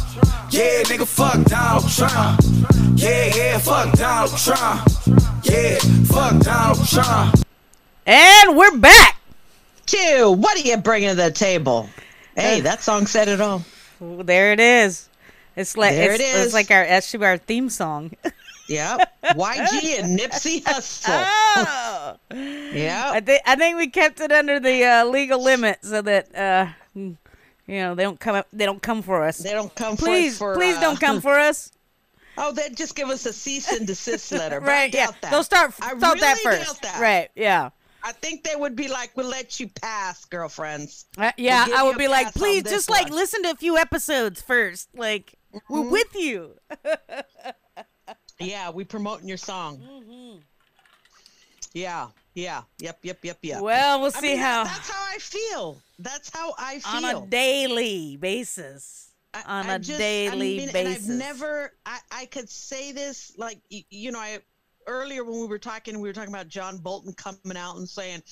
Yeah, nigga, fuck Donald Trump. Yeah, yeah, fuck Donald Trump. Yeah, fuck Donald Trump. and we're back. Two what are you bringing to the table? Hey Uh, that song said it all. Ooh, there it is. It's like There it's, it it's like our that should be our theme song <laughs> Yep. YG and Nipsey <laughs> Hussle. oh I Yep. think I think we kept it under the uh, legal limit so that uh, you know they don't come up, they don't come for us. They don't come please, for us for. please uh, don't come for us. <laughs> Oh, they just give us a cease and desist <laughs> letter. But I right? Yeah, that. they'll start I start that first. that. Right? Yeah. I think they would be like, "We'll let you pass, girlfriends." Uh, yeah, give I would be like, please, just like listen to a few episodes first. Like, We're Mm-hmm. with you. Yeah, we promoting your song. Mm-hmm. Yeah, yeah, yep, yep, yep, yep. Well, we'll I see mean, how That's how I feel. That's how I feel on a daily basis. I- on I a just- daily I mean, basis. And I've never, I, I could say this like, y- you know, I earlier when we were talking, we were talking about John Bolton coming out and saying,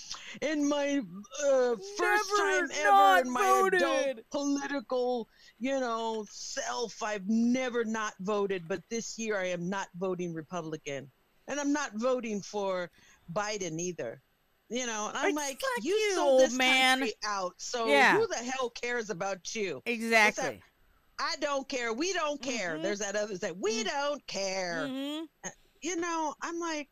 in my uh, first Never time not ever in my adult political, you know, self, I've never not voted, but this year I am not voting Republican, and I'm not voting for Biden either. You know, and I'm Like, like, you, you, sold old this man." country out, so Yeah. who the hell cares about you? Exactly. I don't care. We don't care. Mhm. There's that other that we don't care. hmm You know, I'm like,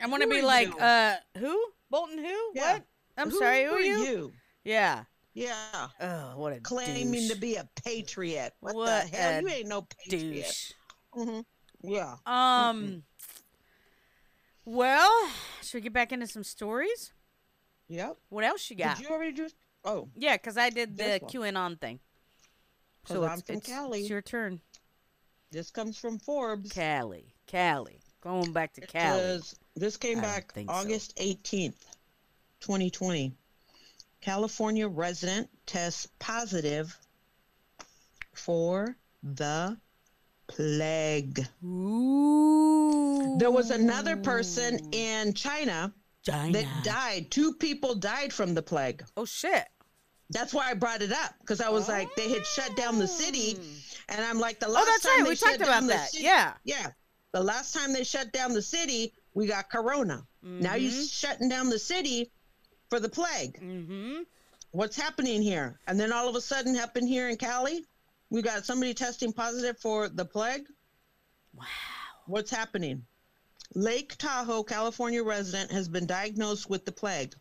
I want to be like, you? uh, who? Bolton? Who? Yeah. What? I'm sorry. Who are you? Yeah. Yeah, Oh, what a claiming douche. to be a patriot. What, What the hell? You ain't no patriot. douche. hmm Yeah. Um. Well, should we get back into some stories? Yep. What else you got? Did you already do? Oh, Yeah, because I did the. QAnon thing. So I'm it's, from it's, Cali. it's your turn. this comes from Forbes. Cali. Cali. Going back to Cali. Says- this came I back think so. August 18th, 2020. California resident tests positive for the plague. Ooh. There was another person in China China. that died. Two people died from the plague. Oh shit. That's why I brought it up because I was like, they had shut down the city, and I'm like, the last Oh, that's time right. they We shut talked down about the that. city- Yeah. yeah. The last time they shut down the city, we got Corona. Now you're Mm-hmm. shutting down the city for the plague. Mm-hmm. What's happening here? And then all of a sudden, happened here in Cali, we got somebody testing positive for the plague. Wow. What's happening? Lake Tahoe, California resident has been diagnosed with the plague.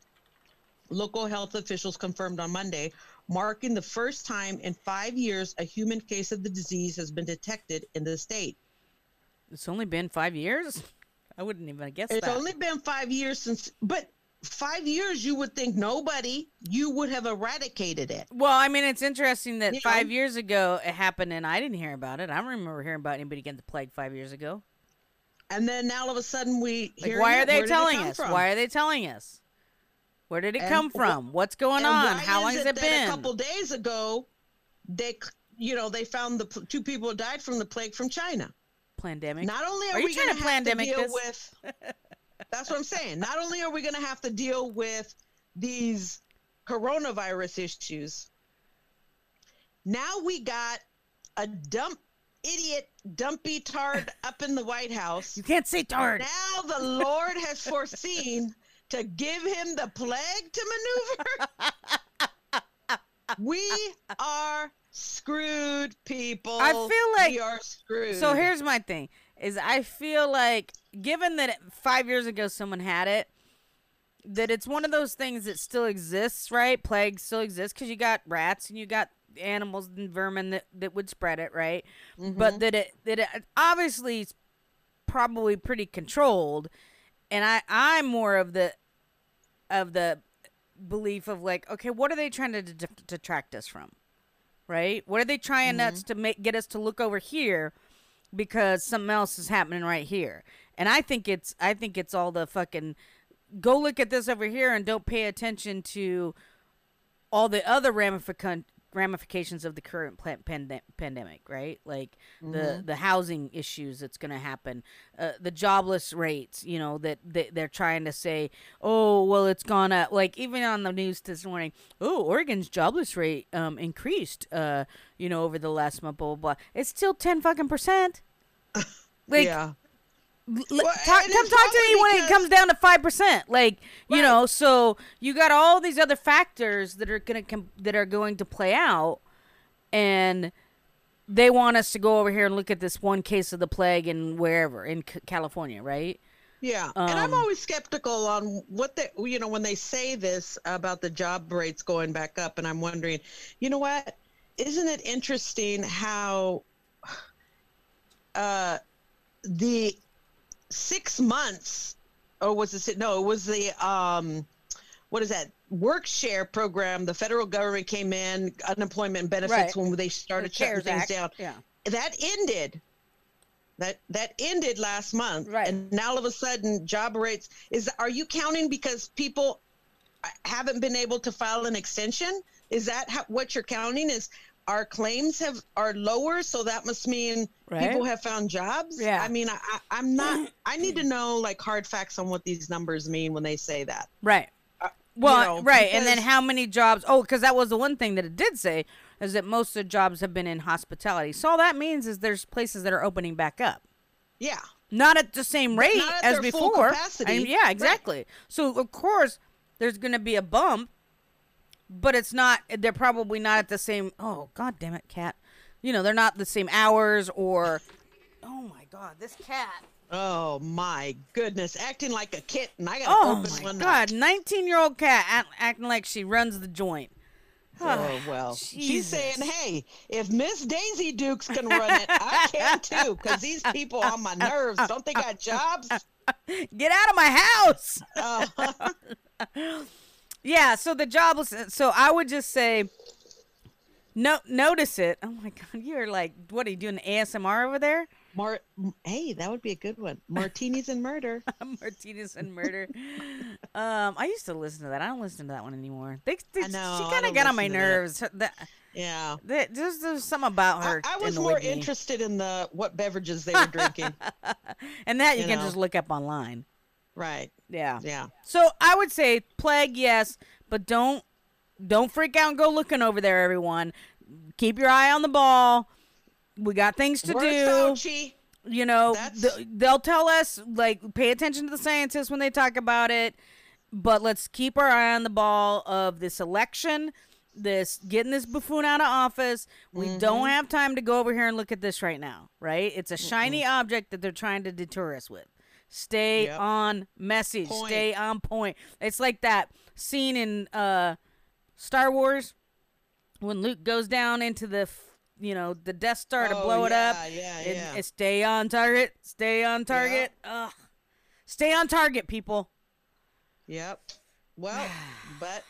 Local health officials confirmed on Monday, marking the first time in five years a human case of the disease has been detected in the state. It's only been five years. I wouldn't even guess It's that. only been five years since, but five years you would think nobody, you would have eradicated it. Well, I mean, it's interesting that You five years ago it happened, and I didn't hear about it. I don't remember hearing about anybody getting the plague five years ago. And then now all of a sudden we Like, why it. are they it telling us? from? Why are they telling us? Where did it And come from? What's going on? How long has it it been? A couple days ago, they you know, they found the two people died from the plague from China. Pandemic. Not only are, Are we trying going to to have to deal this? with, <laughs> that's what I'm saying. Not only are we going to have to deal with these coronavirus issues, now we got a dump idiot dumpy tard up in the White House. you can't say tard. Now the Lord has foreseen to give him the plague to maneuver. <laughs> we are screwed, people. I feel like- we are screwed. So here's my thing: is I feel like, given that five years ago someone had it, that it's one of those things that still exists, right? Plague still exists because you got rats and you got animals and vermin that, that would spread it, right? But mm-hmm. that it that it obviously is probably pretty controlled, and I I'm more of the of the belief of like, okay, what are they trying to d- detract us from? Right? What are they trying us mm-hmm. to make get us to look over here because something else is happening right here? And I think it's I think it's all the fucking go look at this over here and don't pay attention to all the other ramifications ramifications of the current pande- pandemic, right? Like the the housing issues that's going to happen, uh, the jobless rates, you know, that they, they're trying to say, oh, well, it's gone up. Like even on the news this morning, oh, Oregon's jobless rate um, increased, uh, you know, over the last month, blah blah blah. It's still ten fucking percent. <laughs> Like, yeah. Well, talk, come talk to me when it comes down to five percent. Like you know, so you got all these other factors that are gonna com- that are going to play out, and they want us to go over here and look at this one case of the plague in wherever in C- California, right? Yeah, and I'm Um, always skeptical on what they, you know, when they say this about the job rates going back up, and I'm wondering, you know what? Isn't it interesting how <sighs> uh, the six months, or was it? No, it was the um, what is that? Work share program. The federal government came in, unemployment benefits Right. when they started The shutting things Act, down. yeah. that ended. That that ended last month, Right. And now all of a sudden, job rates is. Are you counting because people uh, haven't been able to file an extension? Is that how, what you're counting? Is our claims have are lower, so that must mean Right. people have found jobs? Yeah. I mean, I, I, I'm not. I need to know like hard facts on what these numbers mean when they say that. Right. Well, Uh, know, right, and then how many jobs? Oh, because that was the one thing that it did say is that most of the jobs have been in hospitality. So all that means is there's places that are opening back up, Yeah. not at the same rate as before. capacity. I mean, yeah, Right. exactly. So of course there's going to be a bump, but it's not. They're probably not at the same. Oh God damn it, cat! You know they're not the same hours or. Oh my God, this cat! Oh my goodness, acting like a kitten. I gotta Oh open my one God, nineteen-year-old cat act, acting like she runs the joint. Oh well, she's saying, "Hey, if Miss Daisy Dukes can run it, I can too." Because these people on my nerves don't they got jobs? <laughs> Get out of my house. Uh, <laughs> Yeah, so the jobless. So I would just say, no, notice it. Oh my God, <laughs> you're like, what are you doing? ASMR over there? Mar- hey, that would be a good one. Martinis and murder. <laughs> Martinis and murder. um, I used to listen to that. I don't listen to that one anymore. They, they I know, she kind of got on my that. nerves. That, Yeah. that, just there's something about her. I was more me. interested in the what beverages they were drinking. <laughs> and that you, you can know. just look up online. right. Yeah. Yeah. So I would say plague, yes, but don't don't freak out and go looking over there, everyone. Keep your eye on the ball. We got things to do. Fauci. You know, th- they'll tell us like pay attention to the scientists when they talk about it, but let's keep our eye on the ball of this election, this getting this buffoon out of office. We Mm-hmm. don't have time to go over here and look at this right now, right? It's a shiny object that they're trying to deter us with. Stay Yep. on message. Point. Stay on point. It's like that scene in uh Star Wars when Luke goes down into the f- you know the Death Star to Oh, blow it up. yeah, yeah, and- yeah. and stay on target. Stay on target. Ugh. Stay on target, people. Yep. Well, <sighs> but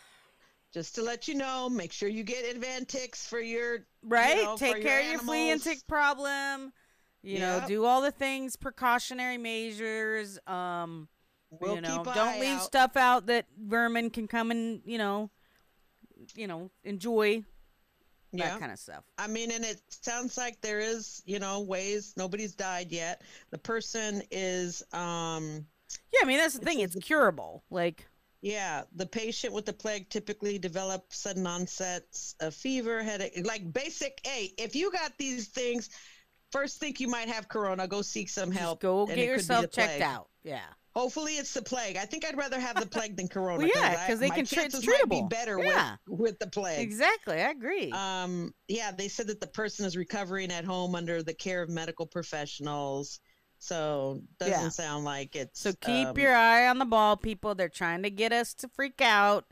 just to let you know, make sure you get Advantix for your Right? you know, Take care of your flea and tick problem. You know, do all the things, precautionary measures. Um, We'll you know, don't leave out. stuff out that vermin can come and you know, you know, enjoy Yeah. that kind of stuff. I mean, and it sounds like there is, you know, ways nobody's died yet. The person is, um, Yeah, I mean that's the thing. It's curable. Like, yeah, the patient with the plague typically develops sudden onsets of fever, headache, like basic. Hey, if you got these things, first think you might have corona, go seek some help. just go and get it could be yourself checked out. Yeah. Hopefully, it's the plague. I think I'd rather have the plague than corona. Well, yeah, I- 'cause they can tra- it's chances might be better Yeah. with with the plague. Exactly. I agree. Um, yeah, they said that the person is recovering at home under the care of medical professionals. So doesn't Yeah. sound like it's. So keep um, your eye on the ball, people. They're trying to get us to freak out.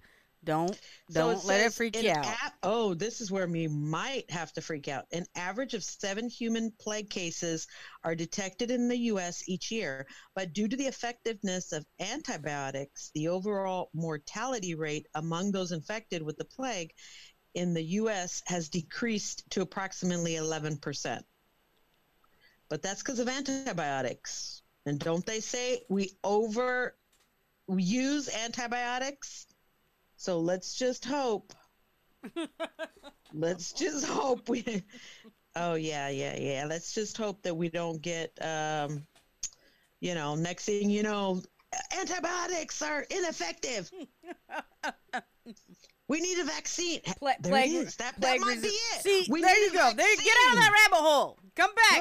Don't don't let it freak you out. oh, this is where we might have to freak out. An average of seven human plague cases are detected in the U.S. each year, but due to the effectiveness of antibiotics, the overall mortality rate among those infected with the plague in the U.S. has decreased to approximately 11 percent. But that's because of antibiotics. And don't they say we over use antibiotics? So let's just hope. <laughs> let's just hope we. <laughs> Oh yeah, yeah, yeah. Let's just hope that we don't get. Um, you know, next thing you know, antibiotics are ineffective. <laughs> we need a vaccine. Pla- there plague, it is. That, that might resi- be it. See, we there need you go. There, get out of that rabbit hole. Come back.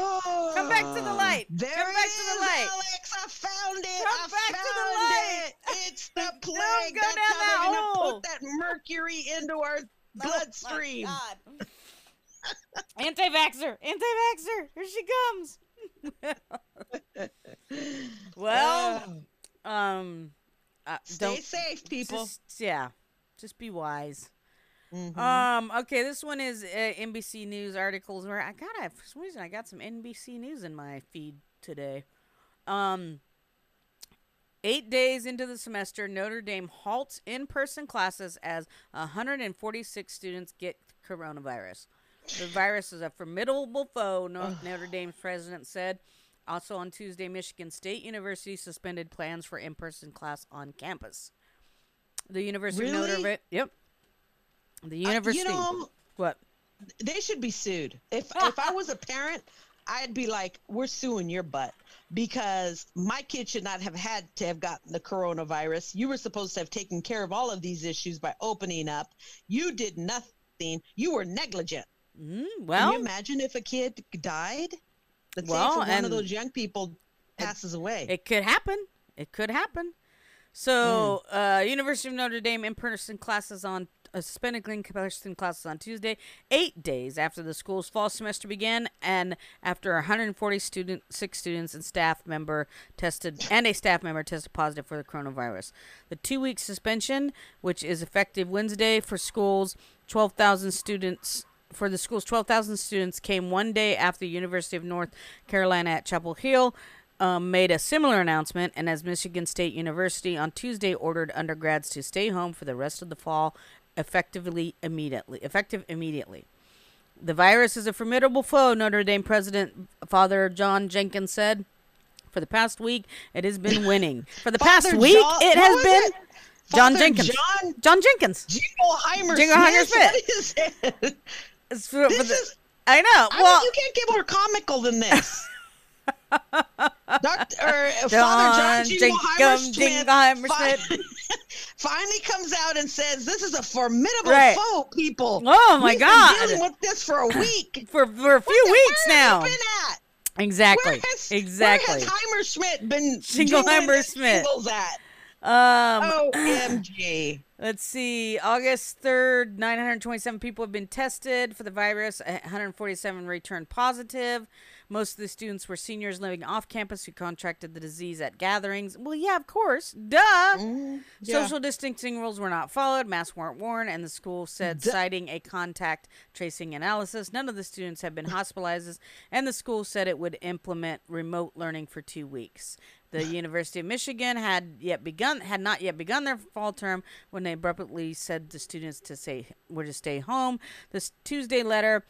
Come back to the Oh, light. There Come it back to the light. Alex. I found it. Come I back to the light. it. It's the <laughs> plague. Don't go That's down how that they're gonna hole. put that mercury into our bloodstream. Oh, my God. <laughs> Anti-vaxxer. Anti-vaxxer. Here she comes. <laughs> well, Oh, um, uh, stay safe, people. just yeah, just be wise. Mhm. Um. Okay. This one is uh, NBC News articles where I got for some reason I got some NBC News in my feed today. Um. Eight days into the semester, Notre Dame halts in-person classes as 146 students get coronavirus. The <sighs> virus is a formidable foe, Notre Dame's president said. Also on Tuesday, Michigan State University suspended plans for in-person class on campus. The University of Notre Really? Dame. Yep. The Uh, university. you know, what? they should be sued. If <laughs> if I was a parent, I'd be like, "We're suing your butt." Because my kid should not have had to have gotten the coronavirus. You were supposed to have taken care of all of these issues by opening up. You did nothing. You were negligent. Mm, Can well, you imagine if a kid died? Let's Well, say if one of those young people passes away. It could happen. It could happen. So, uh, University of Notre Dame in-person classes on uh, suspended in-person classes on Tuesday, eight days after the school's fall semester began, and after 140 student, six students and staff member tested, and a staff member tested positive for the coronavirus. The two-week suspension, which is effective Wednesday for schools, 12,000 students for the school's 12,000 students came one day after the University of North Carolina at Chapel Hill um, made a similar announcement, and as Michigan State University on Tuesday ordered undergrads to stay home for the rest of the fall, effectively immediately, effective immediately. The virus is a formidable foe, Notre Dame President Father John Jenkins said. For the past week, it has been <laughs> winning. For the past Father week, it has been it? John Jenkins. John John Jenkins. Jingleheimer Jingleheimer Smith. Smith. What is it? For- This the- is- I know. I Well, you can't get more comical than this. <laughs> Doctor, or, Father John Jacob Smith Jingleheimer <laughs> finally comes out and says, "This is a formidable Right. foe, people." Oh, my god. We've God. Been dealing with this for a <clears throat> week. for for a few weeks now. you been at? Exactly. Where has, exactly. Where has Heimer Schmidt been? Jingleheimer jingling Smith. jingles at? um, OMG. <clears throat> let's see. August third, nine hundred twenty-seven people have been tested for the virus. One hundred forty-seven returned positive. Most of the students were seniors living off campus who contracted the disease at gatherings. Well, yeah, of course. Duh. Mm, yeah. Social distancing rules were not followed, masks weren't worn, and the school said, citing a contact tracing analysis, none of the students have been <laughs> hospitalized, and the school said it would implement remote learning for two weeks. The <sighs> University of Michigan had yet begun had not yet begun their fall term when they abruptly said to students to say were to stay home. This Tuesday letter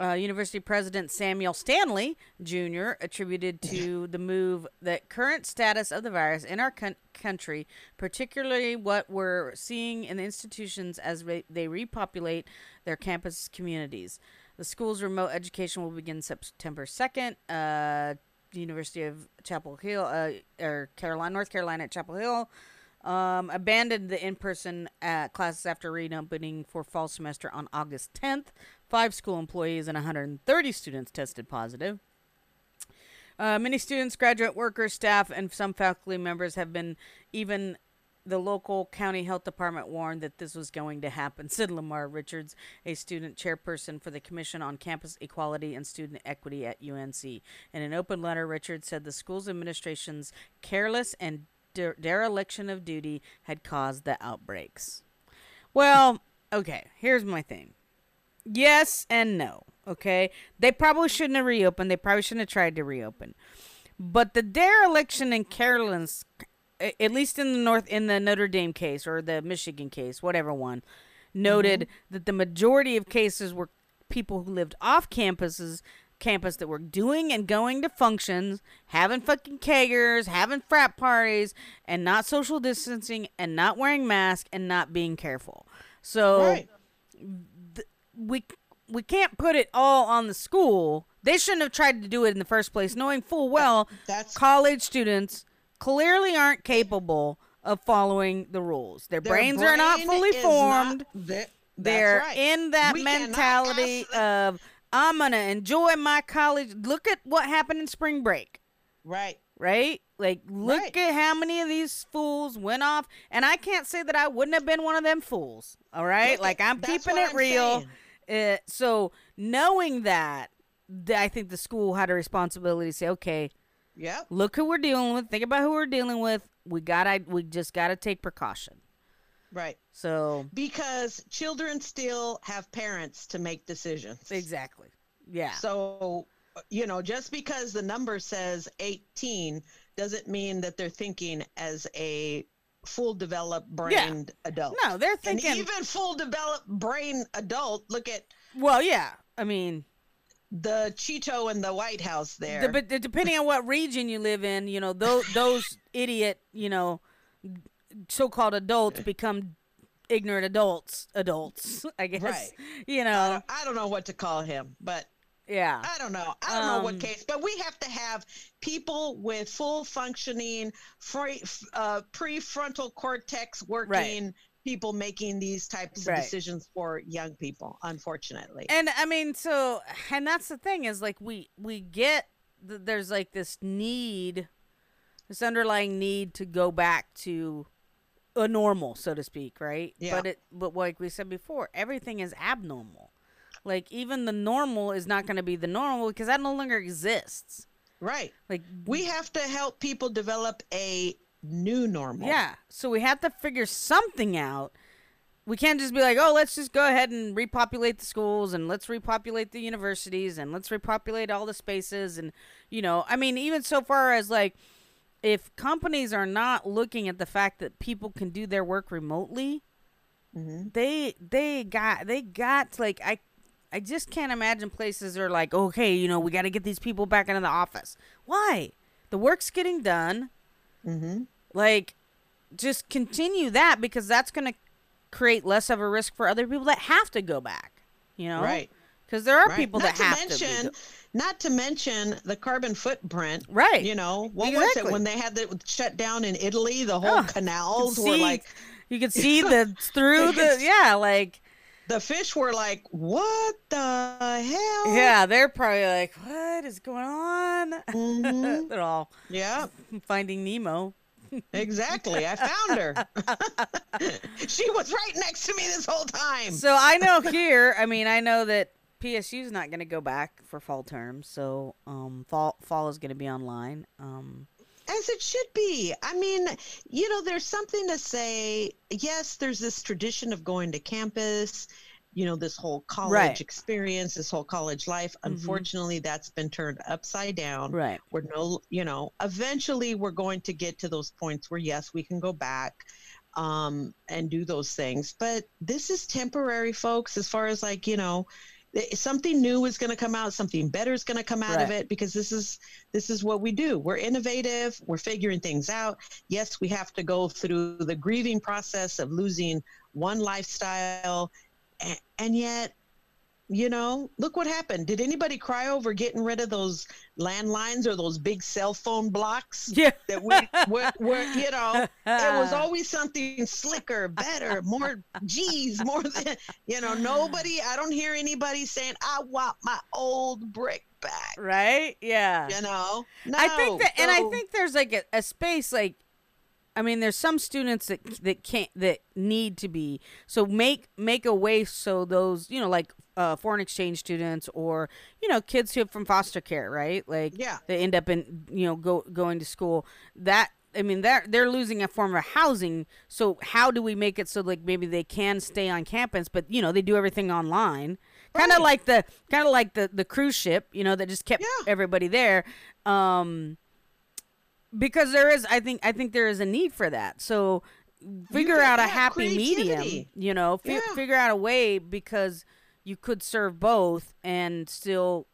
uh, University President Samuel Stanley Jr. attributed to <laughs> the move the current status of the virus in our coun- country, particularly what we're seeing in the institutions as re- they repopulate their campus communities. The school's remote education will begin September 2nd. Uh, the University of Chapel Hill, uh, or Carolina, North Carolina at Chapel Hill, um, abandoned the in-person uh, classes after reopening for fall semester on August 10th. Five school employees and 130 students tested positive. Uh, many students, graduate workers, staff, and some faculty members have been even the local county health department warned that this was going to happen, <laughs> said Lamar Richards, a student chairperson for the Commission on Campus Equality and Student Equity at UNC. In an open letter, Richards said the school's administration's careless and de- dereliction of duty had caused the outbreaks. Well, okay, here's my thing. Yes and no. Okay, they probably shouldn't have reopened. They probably shouldn't have tried to reopen. But the dereliction in Carolyn's, at least in the North, in the Notre Dame case or the Michigan case, whatever one, noted mm-hmm. that the majority of cases were people who lived off campuses, campus that were doing and going to functions, having fucking keggers, having frat parties, and not social distancing, and not wearing masks, and not being careful. So Right. We we can't put it all on the school. They shouldn't have tried to do it in the first place, knowing full well That's college students clearly aren't capable of following the rules. Their, their brains are not fully formed. not- that- They're right. in that We mentality of I'm gonna enjoy my college. Look at what happened in spring break right. right? Like, look Right. at how many of these fools went off. And I can't say that I wouldn't have been one of them fools. All right, Look like I'm keeping it I'm real. saying. Uh, so knowing that, th- I think the school had a responsibility to say, okay, yeah, look who we're dealing with. Think about who we're dealing with. We gotta, we just gotta take precaution. Right. So Because children still have parents to make decisions. exactly, yeah, So, you know, just because the number says 18 doesn't mean that they're thinking as a full developed brained adult. no, they're And thinking. even full developed brain adult, look at well, yeah, I mean, the Cheeto in the White House there. the, but depending on what region you live in, you know, those those <laughs> idiot, you know, so-called adults become ignorant adults. Adults, <laughs> I guess. Right. You I know. don't, I don't know what to call him, but Yeah. I don't know. I don't know Um, what case, but we have to have people with full functioning free, uh, prefrontal cortex working people making these types of Right. decisions for young people, unfortunately. and i mean so and that's the thing is like we we get th- there's like this need this underlying need to go back to a normal so to speak right Yeah. but it but like we said before everything is abnormal like even the normal is not going to be the normal because that no longer exists right. like We have to help people develop a new normal. yeah so we have to figure something out we can't just be like oh let's just go ahead and repopulate the schools and let's repopulate the universities and let's repopulate all the spaces and you know i mean even so far as like if companies are not looking at the fact that people can do their work remotely Mhm. they they got they got like i i just can't imagine places are like okay you know we got to get these people back into the office why the work's getting done Mm-hmm. like just continue that because that's going to create less of a risk for other people that have to go back you know Right. because there are Right. people not that have to to mention, be not to mention the carbon footprint. Right. You know what was it when they had the shut down in Italy? The whole Oh, canals see, were like you could see the <laughs> through the yeah like the fish were like, "What the hell?" yeah they're probably like what is going on <laughs> Mhm. they're all Yeah, finding nemo exactly. I found her. <laughs> she was right next to me this whole time. so i know here i mean i know that psu's not going to go back for fall term so um fall fall is going to be online um As it should be. I mean, you know, there's something to say. Yes, there's this tradition of going to campus, you know, this whole college Right. Mm-hmm. experience, this whole college life. Unfortunately, that's been turned upside down. right We're no, you know, eventually we're going to get to those points where, yes, we can go back um, and do those things. But this is temporary, folks, as far as like, you know, something new is going to come out something better is going to come out of it because this is this is what we do. We're innovative we're figuring things out. Yes we have to go through the grieving process of losing one lifestyle and, and yet you know look what happened. Did anybody cry over getting rid of those landlines or those big cell phone blocks <laughs> yeah. that we were, were you know it was <laughs> always something slicker better more g's more than you know nobody i don't hear anybody saying i want my old brick back. Right? Yeah. You know? No, I think that, and I think there's like a, a space like, I mean, there's some students that that can't that need to be so make make a way so those you know like uh, foreign exchange students or you know kids who are from foster care, right? Like Yeah. they end up in you know go going to school that. I mean, they're they're losing a form of housing. So how do we make it so like maybe they can stay on campus, but you know they do everything online, kind of Right. like the kind of like the the cruise ship, you know, that just kept Yeah. everybody there. Um, because there is i think i think there is a need for that so figure out a happy medium you know fi- Yeah. figure out a way because you could serve both and still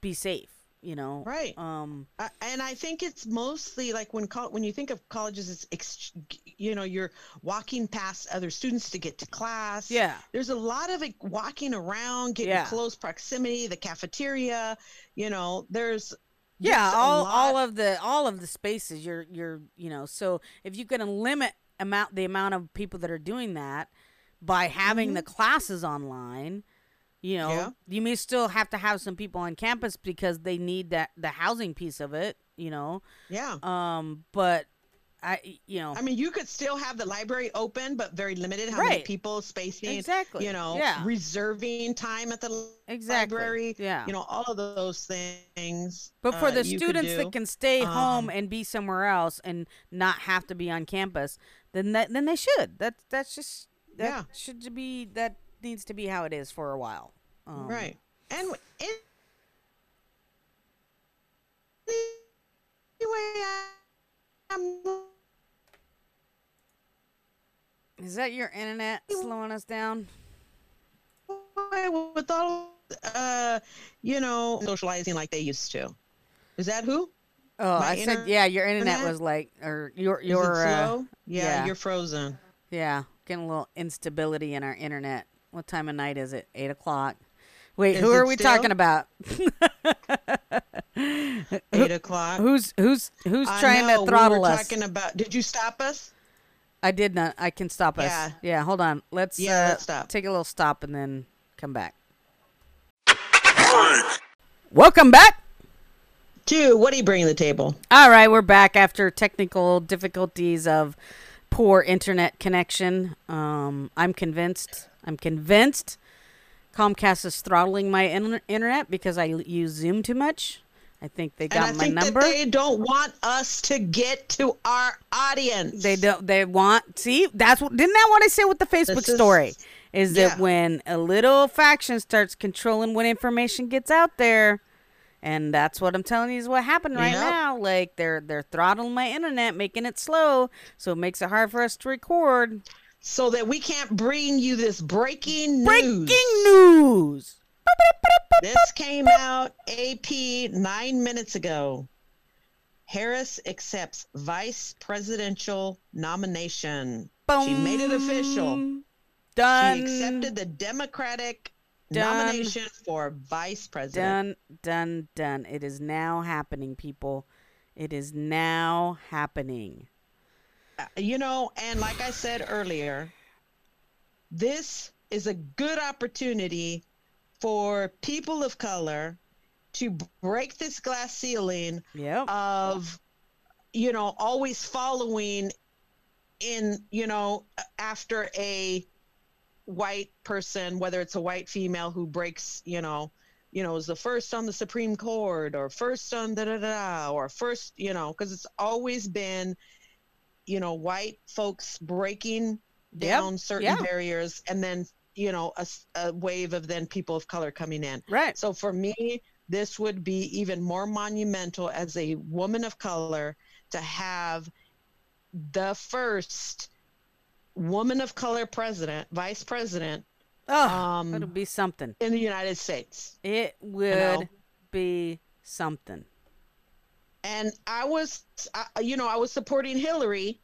be safe you know Right. um I- and I think it's mostly like when col- when you think of colleges, it's ex- you know you're walking past other students to get to class. Yeah. there's a lot of it walking around, getting Yeah. close proximity, the cafeteria. You know, there's yeah all all of the all of the spaces you're you're you know so if you can limit amount the amount of people that are doing that by having the classes online you know Mm-hmm. Yeah. you may still have to have some people on campus because they need that the housing piece of it you know yeah. um but i you know I mean, you could still have the library open, but very limited. How many Right. people spacing? Exactly. You know, Yeah. reserving time at the Exactly. library. Yeah. You know, all of those things. But for uh, the students that can stay home Um, and be somewhere else and not have to be on campus, then that then they should. That's that's just that Yeah. should be that needs to be how it is for a while. Um, Right. And anyway, I'm Is that your internet slowing us down? with all uh, you know, socializing like they used to. Is that who? Oh, My I said, yeah, your internet internet? was like, or your your uh, yeah, yeah. you're frozen. yeah, getting a little instability in our internet. What time of night is it? Eight o'clock. Wait, Is who are we still? talking about? Eight o'clock. <laughs> Who's who's who's I trying know, to throttle we were us? Talking about. Did you stop us? I did not. I can stop us. Yeah. Yeah. Hold on. Let's Yeah, uh, let's stop. take a little stop and then come back. Welcome back. Two. What do you bring to the table? All right, we're back after technical difficulties of poor internet connection. Um, I'm convinced. I'm convinced Comcast is throttling my in- internet because I use Zoom too much. I think they And got I my think number. that they don't want us to get to our audience. They don't. They want. See, that's what. Didn't that what I said with the Facebook is- story? Is that when a little faction starts controlling what information gets out there, and that's what I'm telling you is what happened right Yep. now. Like they're they're throttling my internet, making it slow, so it makes it hard for us to record. so that we can't bring you this breaking news. Breaking news. This came out AP nine minutes ago. Harris accepts vice presidential nomination. She made it official. Done. She accepted the Democratic Done. nomination for vice president. Done, done, done. It is now happening, people. It is now happening. Uh, you know, and like I said earlier, this is a good opportunity for people of color to break this glass ceiling Yep. of you know always following in you know after a white person whether it's a white female who breaks you know you know is the first on the supreme court or first on da da da or first you know because it's always been you know white folks breaking Yep, down certain yeah. barriers and then you know a wave of then people of color coming in right. so for me, this would be even more monumental as a woman of color to have the first woman of color president, vice president Oh, um, it'll be something. in the United States. It would know? be something. And I was, I- you know, I was supporting Hillary,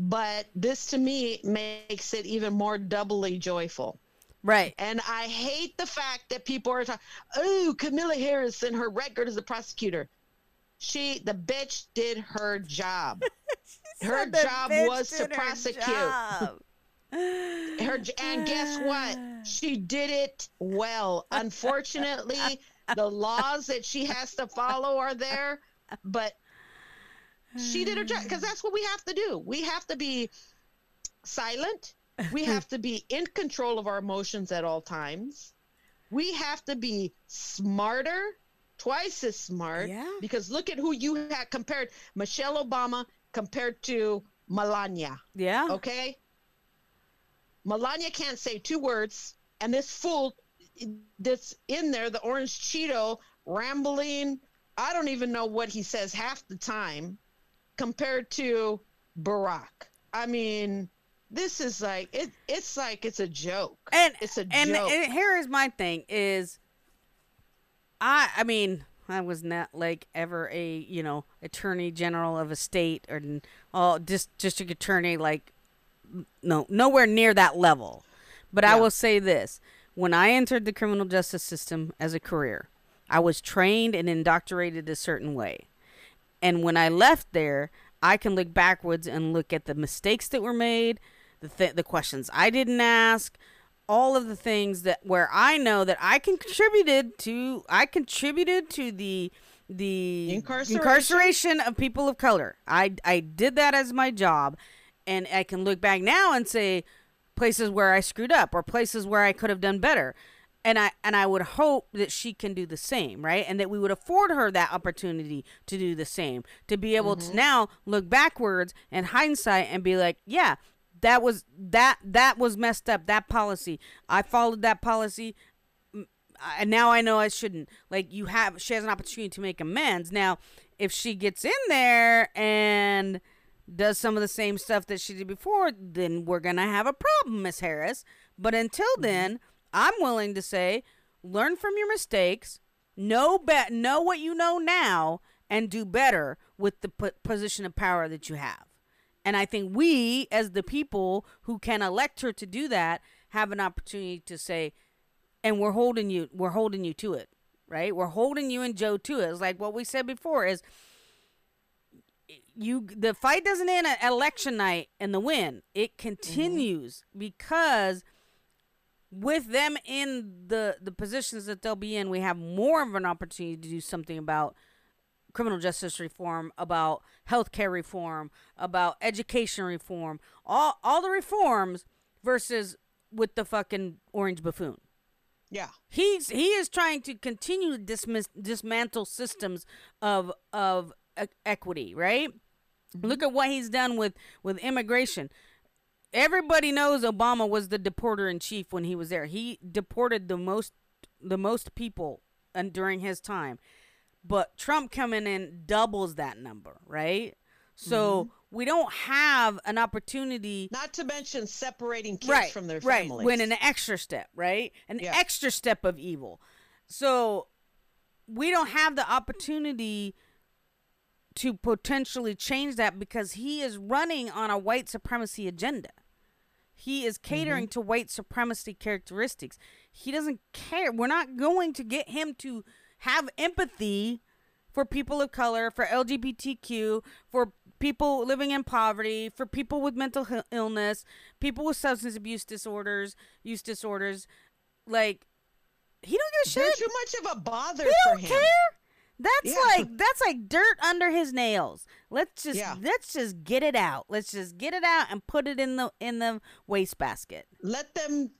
but this to me makes it even more doubly joyful. Right. And I hate the fact that people are talking, oh, Kamala Harris and her record as a prosecutor. She, the bitch, did her job. <laughs> her job was to her prosecute. job. Her, and guess what? She did it well. Unfortunately, <laughs> the laws that she has to follow are there, but she did her job because that's what we have to do. We have to be silent. We have to be in control of our emotions at all times. We have to be smarter, twice as smart. Yeah. Because look at who you had compared Michelle Obama compared to Melania. Yeah. Okay. Melania can't say two words, and this fool that's in there, the orange Cheeto, rambling. I don't even know what he says half the time compared to Barack. I mean, this is like it. It's like it's a joke. And it's a and, joke. and here is my thing is I I mean I was not like ever a you know attorney general of a state or all just district attorney like no nowhere near that level but I will say this when I entered the criminal justice system as a career I was trained and indoctrinated a certain way and when I left there, I can look backwards and look at the mistakes that were made, the th- the questions I didn't ask, all of the things that where I know that I can contributed to I contributed to the the Incarceration. incarceration of people of color. I I did that as my job and I can look back now and say places where I screwed up or places where I could have done better. And I and I would hope that she can do the same, right? And that we would afford her that opportunity to do the same, to be able to mm-hmm. now look backwards and hindsight and be like, yeah, that was that that was messed up. That policy, I followed that policy mm, and now I know I shouldn't. Like you have, she has an opportunity to make amends. Now, if she gets in there and does some of the same stuff that she did before, then we're gonna have a problem, Miss Harris. But until mm-hmm. then, I'm willing to say learn from your mistakes, know be- know what you know now, and do better with the p- position of power that you have. And I think we, as the people who can elect her to do that, have an opportunity to say, and we're holding you, we're holding you to it, right? We're holding you and Joe to it. It's like what we said before is you the fight doesn't end at election night and the win. It mm-hmm. continues because with them in the the positions that they'll be in, we have more of an opportunity to do something about criminal justice reform, about healthcare reform, about education reform, all all the reforms versus with the fucking orange buffoon. Yeah. He's he is trying to continue to dismiss, dismantle systems of of equity, right? Mm-hmm. Look at what he's done with with immigration. Everybody knows Obama was the deporter in chief when he was there. He deported the most the most people and during his time. But Trump coming in doubles that number, right? So mm-hmm. we don't have an opportunity Not to mention separating kids right, from their right. families. When an extra step, right? An Yeah. extra step of evil. So we don't have the opportunity to potentially change that because he is running on a white supremacy agenda. He is catering Mm-hmm. to white supremacy characteristics. He doesn't care. We're not going to get him to have empathy for people of color, for LGBTQ, for people living in poverty, for people with mental illness, people with substance abuse disorders, use disorders. Like, he don't give a They're shit. too much of a bother He for don't him. care. That's Yeah. like that's like dirt under his nails. Let's just Yeah. let's just get it out. Let's just get it out and put it in the in the wastebasket. Let them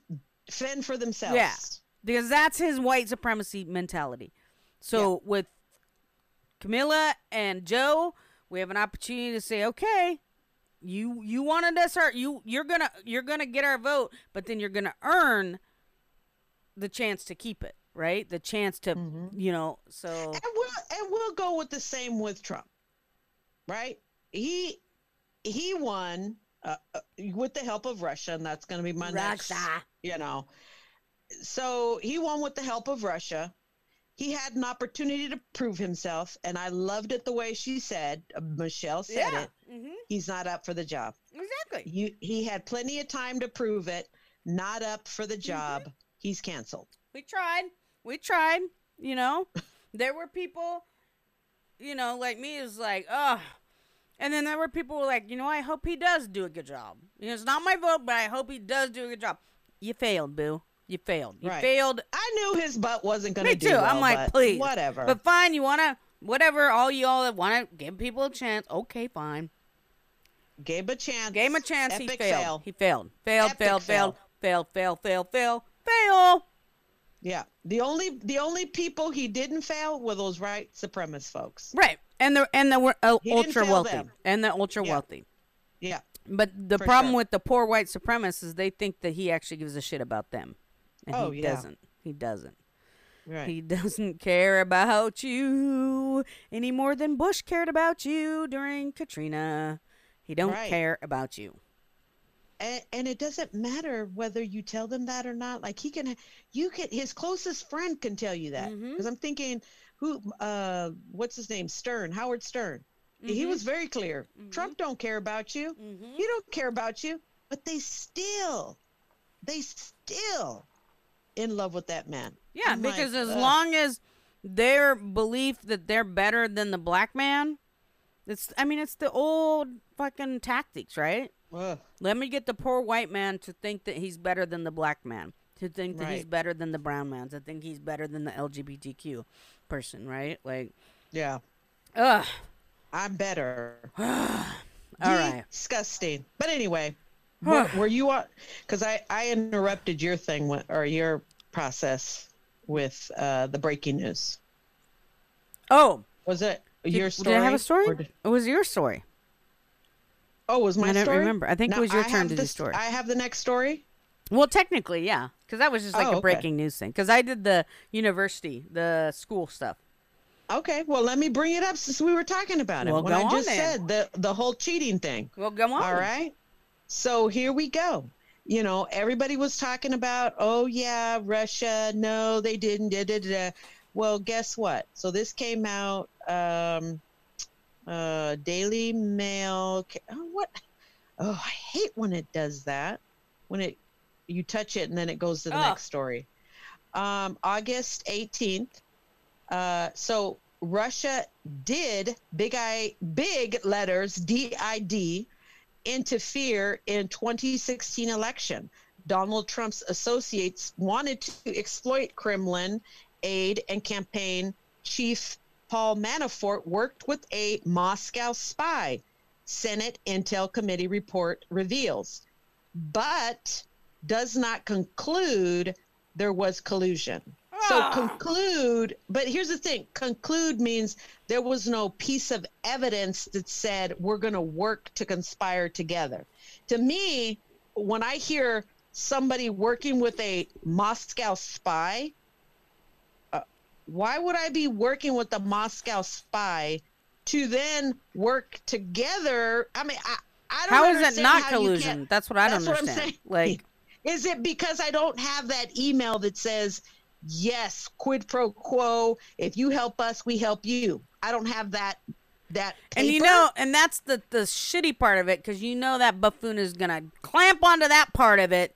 fend for themselves. Yeah. Because that's his white supremacy mentality. So with Kamala and Joe, we have an opportunity to say, okay, you you wanted us our you you're gonna you're gonna get our vote, but then you're gonna earn the chance to keep it, right? The chance to you know, so And we'll and we'll go with the same with Trump, right? He he won uh, uh, with the help of Russia, and that's going to be my next. You know, so he won with the help of Russia. He had an opportunity to prove himself, and I loved it the way she said. Uh, Michelle said Yeah. it. Mhm. He's not up for the job. Exactly. You, he had plenty of time to prove it. Not up for Mm-hmm. the job. He's canceled. We tried. We tried. You know, <laughs> there were people, you know, like me, is like, oh. And then there were people who were like, you know, I hope he does do a good job. You know, it's not my vote, but I hope he does do a good job. You failed, boo. You failed. You Right. failed. I knew his butt wasn't going to do Me too. well, I'm like, please. whatever. But fine, you wanna whatever. All y'all that wanna give people a chance, okay, fine. Gave a chance. Gave him a chance. he failed. fail. He failed. Failed. Epic failed. fail. Failed. Failed. Failed. Failed. Failed. Fail. Yeah. The only the only people he didn't fail were those white supremacist folks. Right. And the and the uh, ultra wealthy them. and the ultra Yeah. wealthy. Yeah. But the For problem sure. with the poor white supremacists is they think that he actually gives a shit about them. And Oh, he yeah. doesn't. He doesn't. Right. He <laughs> doesn't care about you any more than Bush cared about you during Katrina. He don't Right. care about you. And, and it doesn't matter whether you tell them that or not. Like he can, you can. His closest friend can tell you that. Because I'm thinking, who? uh What's his name? Stern. Howard Stern. He Mhm. was very clear. Trump don't care about you. Mhm. He don't care about you. But they still, they still, in love with that man. Yeah, I'm like, because as ugh. long as their belief that they're better than the black man, it's I mean it's the old fucking tactics, right? Ugh. Let me get the poor white man to think that he's better than the black man, to think that he's better than the brown man, to think he's better than the LGBTQ person, right? Like, yeah, ugh. I'm better. <sighs> All right. Disgusting. But anyway, <sighs> were, were you on? Because I I interrupted your thing with, or your process with uh, the breaking news. Oh, Was it your did story? Did I have a story? or did- it was your story. Oh, was my I don't story? remember. I think it was your I turn to do the story. I have the next story. Well, technically, yeah, because that was just like Oh, a okay. breaking news thing. Because I did the university, the school stuff. Okay, well, let me bring it up since we were talking about it. Well, when go I on just then. said the the whole cheating thing. Well, go on. All right. So here we go. you know, everybody was talking about, oh yeah, Russia, no, they didn't. Da, da, da. Well, guess what? So this came out, um, uh, Daily Mail. Oh, what? Oh, I hate when it does that. When it you touch it and then it goes to the Oh. next story. Um, August 18th. Uh, so Russia did big I big letters D I D interfere in 2016 election. Donald Trump's associates wanted to exploit Kremlin aid and campaign chief Paul Manafort worked with a Moscow spy. Senate Intel Committee report reveals, but does not conclude there was collusion. So Ah. conclude, but here's the thing conclude means there was no piece of evidence that said we're going to work to conspire together. To me, when I hear somebody working with a Moscow spy, why would I be working with a Moscow spy to then work together? I mean, I, I don't know. How is it not collusion? That's what I don't That's what I'm understand. saying. Like, <laughs> is it because I don't have that email that says, yes, quid pro quo, if you help us, we help you? I don't have that that and you know, and that's the the shitty part of it because you know that buffoon is gonna clamp onto that part of it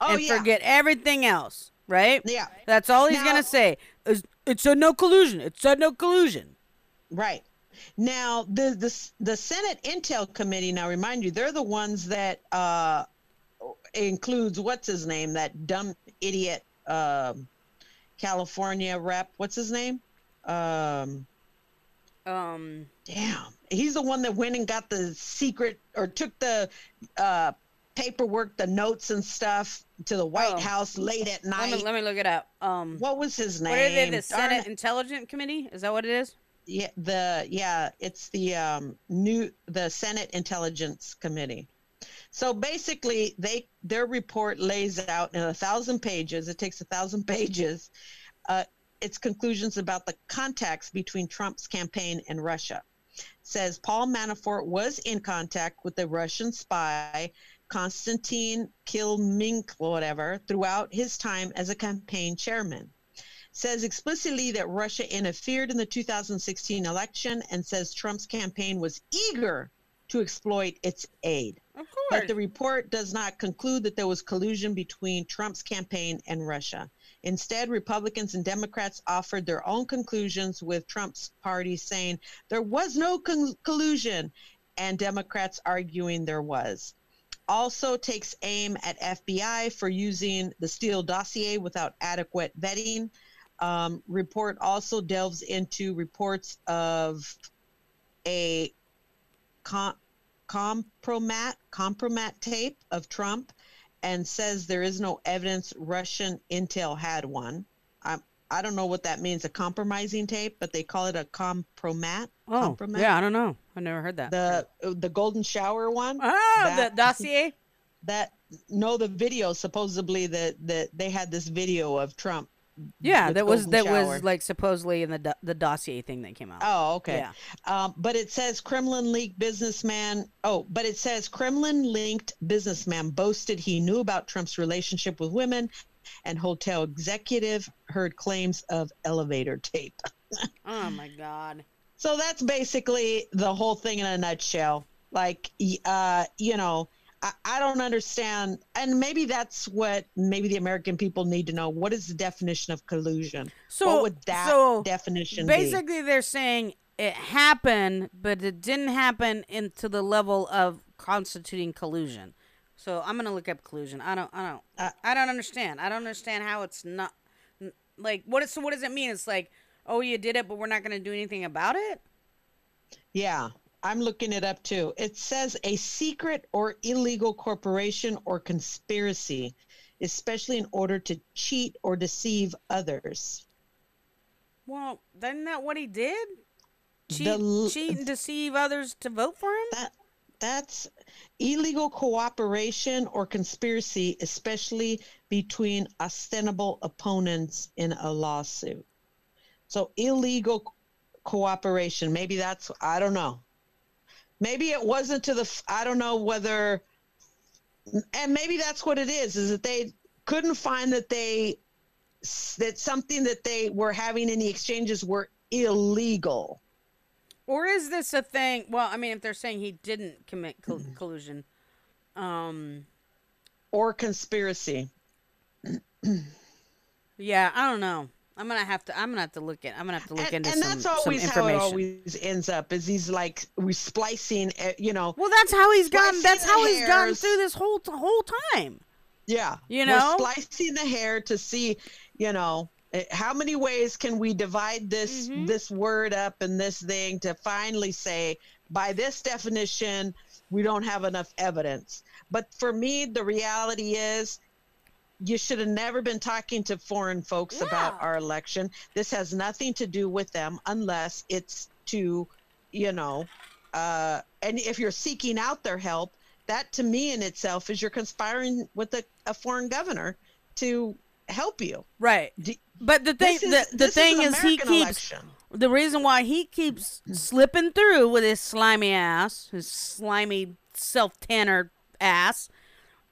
oh, and yeah. forget everything else, right? Yeah. That's all he's Now- gonna say. Is it said no collusion? It said no collusion. Right. Now the the the Senate Intel Committee. Now remind you, they're the ones that uh, includes what's his name, that dumb idiot um, California rep. What's his name? Um, Um, damn, he's the one that went and got the secret or took the uh, paperwork, the notes and stuff to the White Oh. House late at let night. me let me look it up. Um, what was his name? what are they? The Senate. Intelligence Committee? Is that what it is? yeah the yeah it's the um new the senate intelligence committee so basically they their report lays out in a thousand pages it takes a thousand <laughs> pages uh, its conclusions about the contacts between trump's campaign and russia says paul manafort was in contact with the russian spy konstantin kilimnik whatever throughout his time as a campaign chairman says explicitly that Russia interfered in the 2016 election and says Trump's campaign was eager to exploit its aid. Of course. But the report does not conclude that there was collusion between Trump's campaign and Russia. Instead, Republicans and Democrats offered their own conclusions, with Trump's party saying there was no con- collusion, and Democrats arguing there was. Also takes aim at FBI for using the Steele dossier without adequate vetting. Um, report also delves into reports of a com- compromat compromat tape of Trump and says there is no evidence Russian intel had one. I I don't know what that means, a compromising tape, but they call it a compromat. oh, compromat. yeah, I don't know. I never heard that. The the golden shower one. ah, that- the dossier. <laughs> That no, the video supposedly that that they had this video of Trump. Yeah, that was that shower. was like supposedly in the the dossier thing that came out. Oh, okay. Yeah. Um, but it says Kremlin linked businessman. Oh, but it says Kremlin linked businessman boasted he knew about Trump's relationship with women, and hotel executive heard claims of elevator tape. <laughs> Oh my god. So that's basically the whole thing in a nutshell. Like, uh, you know, I, I don't understand, and maybe that's what maybe the American people need to know. What is the definition of collusion? So what would that so definition be? basically they're saying it happened, but it didn't happen into the level of constituting collusion. So I'm gonna look up collusion. I don't. I don't. Uh, I don't understand. I don't understand how it's not like what is. So what does it mean? It's like, oh, you did it, but we're not gonna do anything about it. Yeah, I'm looking it up too. It says a secret or illegal corporation or conspiracy, especially in order to cheat or deceive others. Well, isn't that what he did? Cheat, The cheat and deceive others to vote for him. That that's illegal cooperation or conspiracy, especially between ostensible opponents in a lawsuit. So illegal cooperation, maybe that's I don't know. Maybe it wasn't to the I don't know whether and maybe that's what it is is that they couldn't find that they that something that they were having in the exchanges were illegal Or is this a thing? Well, I mean, if they're saying he didn't commit col- collusion, um, or conspiracy yeah, I don't know. I'm gonna have to. I'm gonna have to look at. I'm gonna have to look and, into and some, that's some always how it always ends up is he's like we splicing uh, you know well, that's how he's gotten. Slicing That's how he's gotten hairs. through this whole whole time. yeah You we're know? splicing the hair to see you know eh, how many ways can we divide this Mhm. this word up and this thing to finally say by this definition we don't have enough evidence but for me the reality is you should have never been talking to foreign folks about our election this has nothing to do with them unless it's to you know uh and if you're seeking out their help that to me in itself is you're conspiring with a, a foreign governor to help you Right. D- But the thing, is, the, the thing an is, he keeps election. the reason why he keeps slipping through with his slimy ass, his slimy self tanner ass,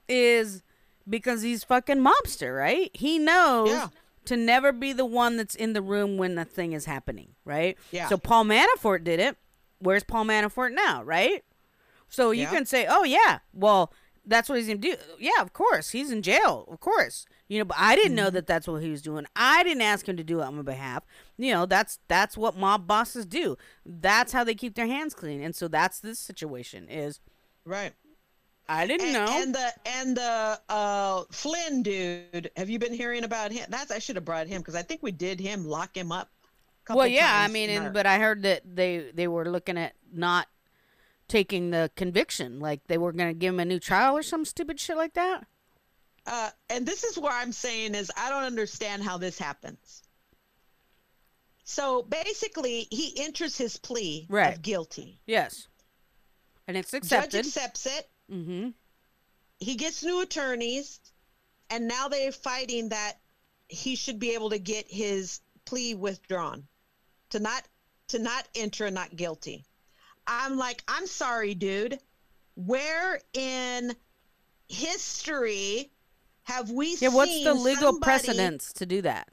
is because he's fucking mobster, right? He knows Yeah. to never be the one that's in the room when the thing is happening, right? Yeah. So Paul Manafort did it. Where's Paul Manafort now, right? So you Yeah. can say, oh yeah, well that's what he's gonna do. Yeah, of course he's in jail, of course. You know, but I didn't Mm-hmm. know that that's what he was doing. I didn't ask him to do it on my behalf. You know, that's that's what mob bosses do. That's how they keep their hands clean. And so that's this situation is right I didn't and, know. and the and the uh flynn dude have you been hearing about him that's i should have brought him because i think we did him lock him up a well, yeah, I mean, and, but I heard that they they were looking at not taking the conviction, like they were going to give him a new trial or some stupid shit like that. uh, and this is where I'm saying is I don't understand how this happens. So basically, he enters his plea Right. of guilty. Yes, and it's accepted. Judge accepts it. Mm-hmm. He gets new attorneys, and now they're fighting that he should be able to get his plea withdrawn, to not to not enter not guilty. I'm like, I'm sorry, dude. Where in history have we Yeah, what's the legal somebody- precedence to do that?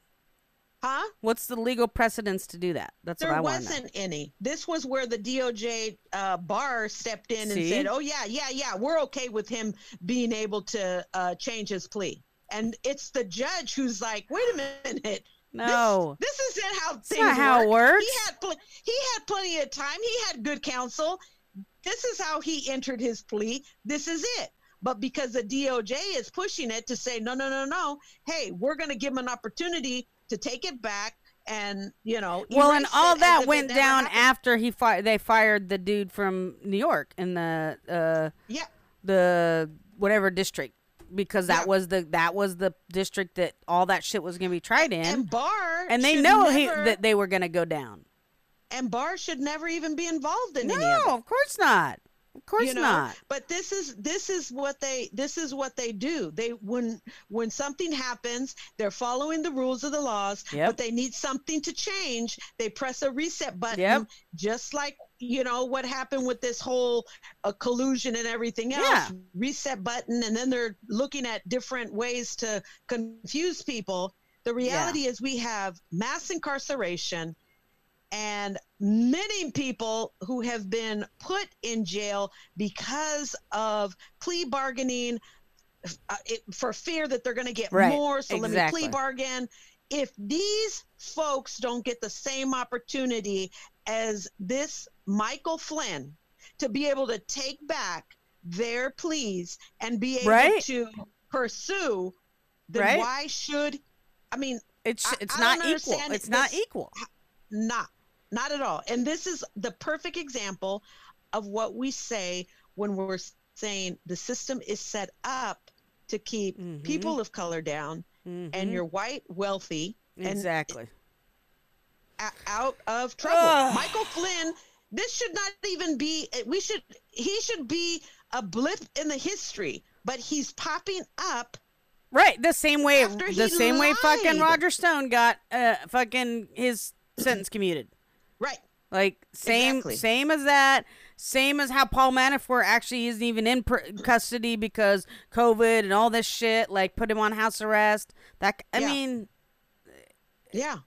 Huh? What's the legal precedence to do that? That's what There I want to know. wasn't any. This was where the DOJ uh, Barr stepped in and said, "Oh yeah, yeah, yeah, we're okay with him being able to uh, change his plea." And it's the judge who's like, "Wait a minute, this- No. this, isn't how things not how it works. He had pl- he had plenty of time. He had good counsel. This is how he entered his plea. This is it." But because the DOJ is pushing it to say, no, no, no, no, hey, we're going to give him an opportunity to take it back and, you know, Well, and all that went down happened. after he fi- they fired the dude from New York in the uh Yeah. the whatever district because that Yeah. was the that was the district that all that shit was going to be tried in And Barr and they know he, that they were going to go down. and Barr should never even be involved in any of No, it. of course not. Of course you know not. but this is this is what they this is what they do they when when something happens they're following the rules of the laws Yep. but they need something to change they press a reset button Yep. just like you know what happened with this whole uh, collusion and everything else Yeah. reset button and then they're looking at different ways to confuse people the reality is we have mass incarceration and many people who have been put in jail because of plea bargaining uh, it, for fear that they're going to get Right, more. So let me plea bargain. If these folks don't get the same opportunity as this Michael Flynn to be able to take back their pleas and be able Right. to pursue, then Right. why should I mean It's I- it's I not equal. It's not equal. not not at all and this is the perfect example of what we say when we're saying the system is set up to keep Mhm. people of color down and Mhm. you're white wealthy exactly. out of trouble Ugh. michael flynn this should not even be we should he should be a blip in the history but he's popping up Right, the same way the he same way fucking. Roger Stone got uh fucking his sentence commuted. Right Like same Exactly. same as that. Same as how Paul Manafort actually isn't even in pr- custody because COVID and all this shit. Like put him on house arrest. That I Yeah. mean, Yeah.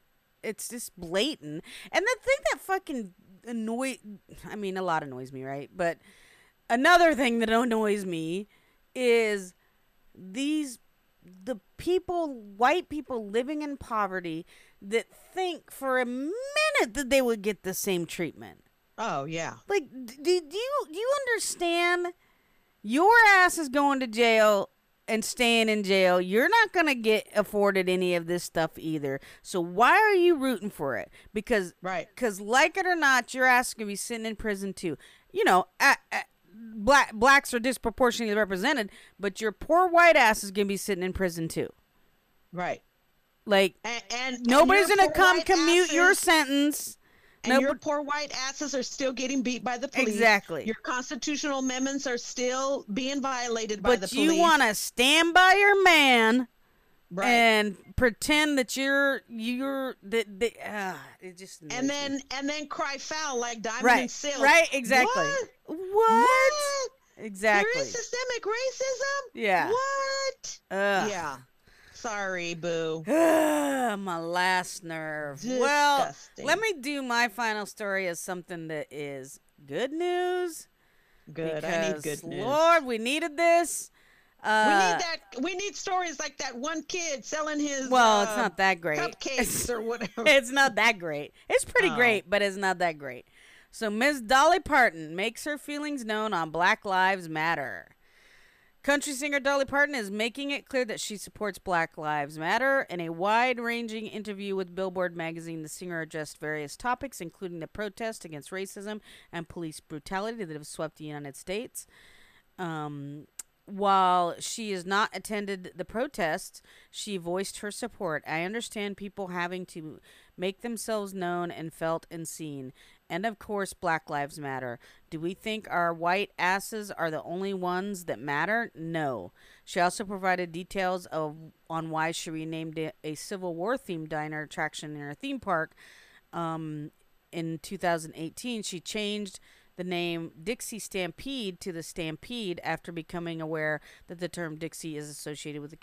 it's just blatant. And the thing that fucking annoy I mean a lot annoys me, right? But another thing that <laughs> annoys me is these the people white people living in poverty that think for a minute that they would get the same treatment. Oh yeah. Like do, do you do you understand your ass is going to jail and staying in jail. You're not going to get afforded any of this stuff either. So why are you rooting for it? Because Right. cuz like it or not, your ass is going to be sitting in prison too. You know, a a- black blacks are disproportionately represented, but your poor white ass is going to be sitting in prison too. Right. Like And, and nobody's to come commute your sentence. And No, your poor white asses are still getting beat by the police. Exactly. Your constitutional amendments are still being violated by the police. but you want to stand by your man right. and pretend that you're you're that that uh, it just and then me. and then cry foul like Diamond right and Silk. right exactly What? what, What? exactly There is systemic racism. Yeah. What? Ugh. Yeah. Sorry, boo. <sighs> my last nerve. Well, let me do my final story as something that is good news. Good. I need good news. Lord, we needed this. we Uh, need that. We need stories like that one kid selling his. Well, uh, it's not that great. Cupcakes <laughs> or whatever. it's not that great. It's pretty Oh. great, but it's not that great. So Miss Dolly Parton makes her feelings known on Black Lives Matter. Country singer Dolly Parton is making it clear that she supports Black Lives Matter. In a wide ranging interview with Billboard magazine, the singer addressed various topics, including the protest against racism and police brutality that have swept the United States. Um, while she has not attended the protests, she voiced her support. I understand people having to make themselves known and felt and seen. And of course, Black Lives Matter. Do we think our white asses are the only ones that matter? No. She also provided details of on why she renamed it a Civil War themed diner attraction in her theme park. Um, in 2018, she changed the name Dixie Stampede to the Stampede after becoming aware that the term Dixie is associated with the